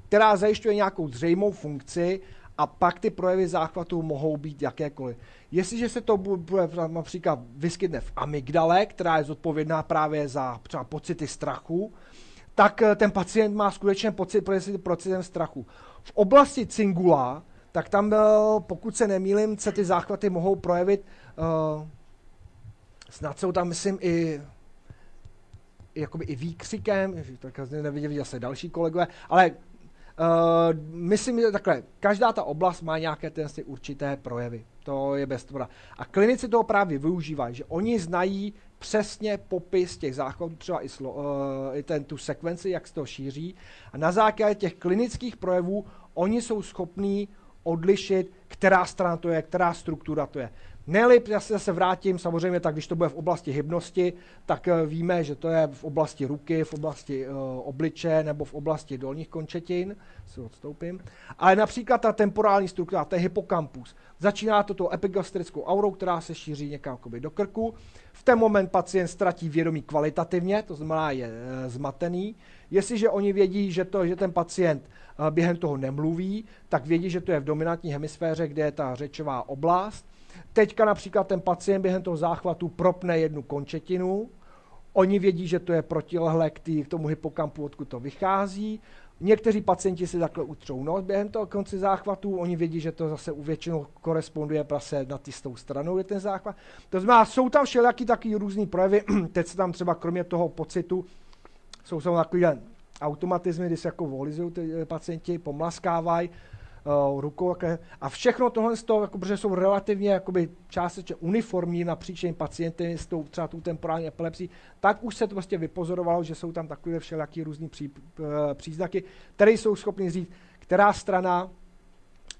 která zajišťuje nějakou zřejmou funkci a pak ty projevy záchvatu mohou být jakékoliv. Jestliže se to bude například vyskytne v amygdale, která je zodpovědná právě za třeba pocity strachu, tak eh, ten pacient má skutečně pocit, pocitem strachu. V oblasti cingula tak tam, pokud se nemýlim, se ty záchvaty mohou projevit, uh, snad jsou tam, myslím, i jakoby i výkřikem, tak neviděli zase další kolegové, ale Uh, myslím, že takhle, každá ta oblast má nějaké ten určité projevy. To je bez toho. A klinici toho právě využívají, že oni znají přesně popis těch záchvatů, třeba i, slo, uh, i ten, tu sekvenci, jak se to šíří. A na základě těch klinických projevů oni jsou schopní odlišit, která strana to je, která struktura to je. Nelip, já se zase vrátím, samozřejmě tak, když to bude v oblasti hybnosti, tak eh, víme, že to je v oblasti ruky, v oblasti uh, obliče nebo v oblasti dolních končetin, si odstoupím. Ale například ta temporální struktura, to je hypokampus. Začíná to tou epigastrickou aurou, která se šíří někam do krku. V ten moment pacient ztratí vědomí kvalitativně, to znamená je e, zmatený. Jestliže oni vědí, že, to, že ten pacient během toho nemluví, tak vědí, že to je v dominantní hemisféře, kde je ta řečová oblast. Teďka například ten pacient během toho záchvatu propne jednu končetinu, oni vědí, že to je protilehlé k tomu hypokampu, odkud to vychází, Někteří pacienti si takhle utřou nos během toho konce záchvatu, oni vědí, že to zase u většinou koresponduje prase na ty stranou, stranou je ten záchvat. To znamená, jsou tam všelijaký takový různý projevy, teď se tam třeba kromě toho pocitu, jsou tam takový automatizmy, kdy se jako volizují ty eh, pacienti, pomlaskávají, uh, rukou. A všechno tohle z toho, jako, protože jsou relativně jakoby, částečně uniformní napříč těmi pacienty s tou třeba tu temporální epilepsí, tak už se to prostě vypozorovalo, že jsou tam takové všelijaký různý pří, uh, příznaky, které jsou schopny říct, která strana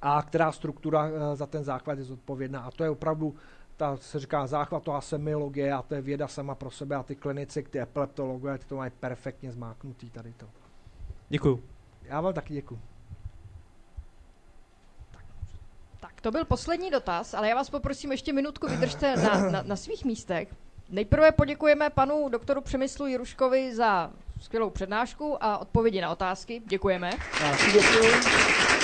a která struktura uh, za ten základ je zodpovědná. A to je opravdu ta se říká záchvatová semiologie a to je věda sama pro sebe a ty klinici, ty epileptologové, ty to mají perfektně zmáknutý tady to. Děkuju. Já vám taky děkuji. Tak to byl poslední dotaz, ale já vás poprosím ještě minutku vydržte na, na, na svých místech. Nejprve poděkujeme panu doktoru Přemyslu Jiruškovi za skvělou přednášku a odpovědi na otázky. Děkujeme. Já děkuji.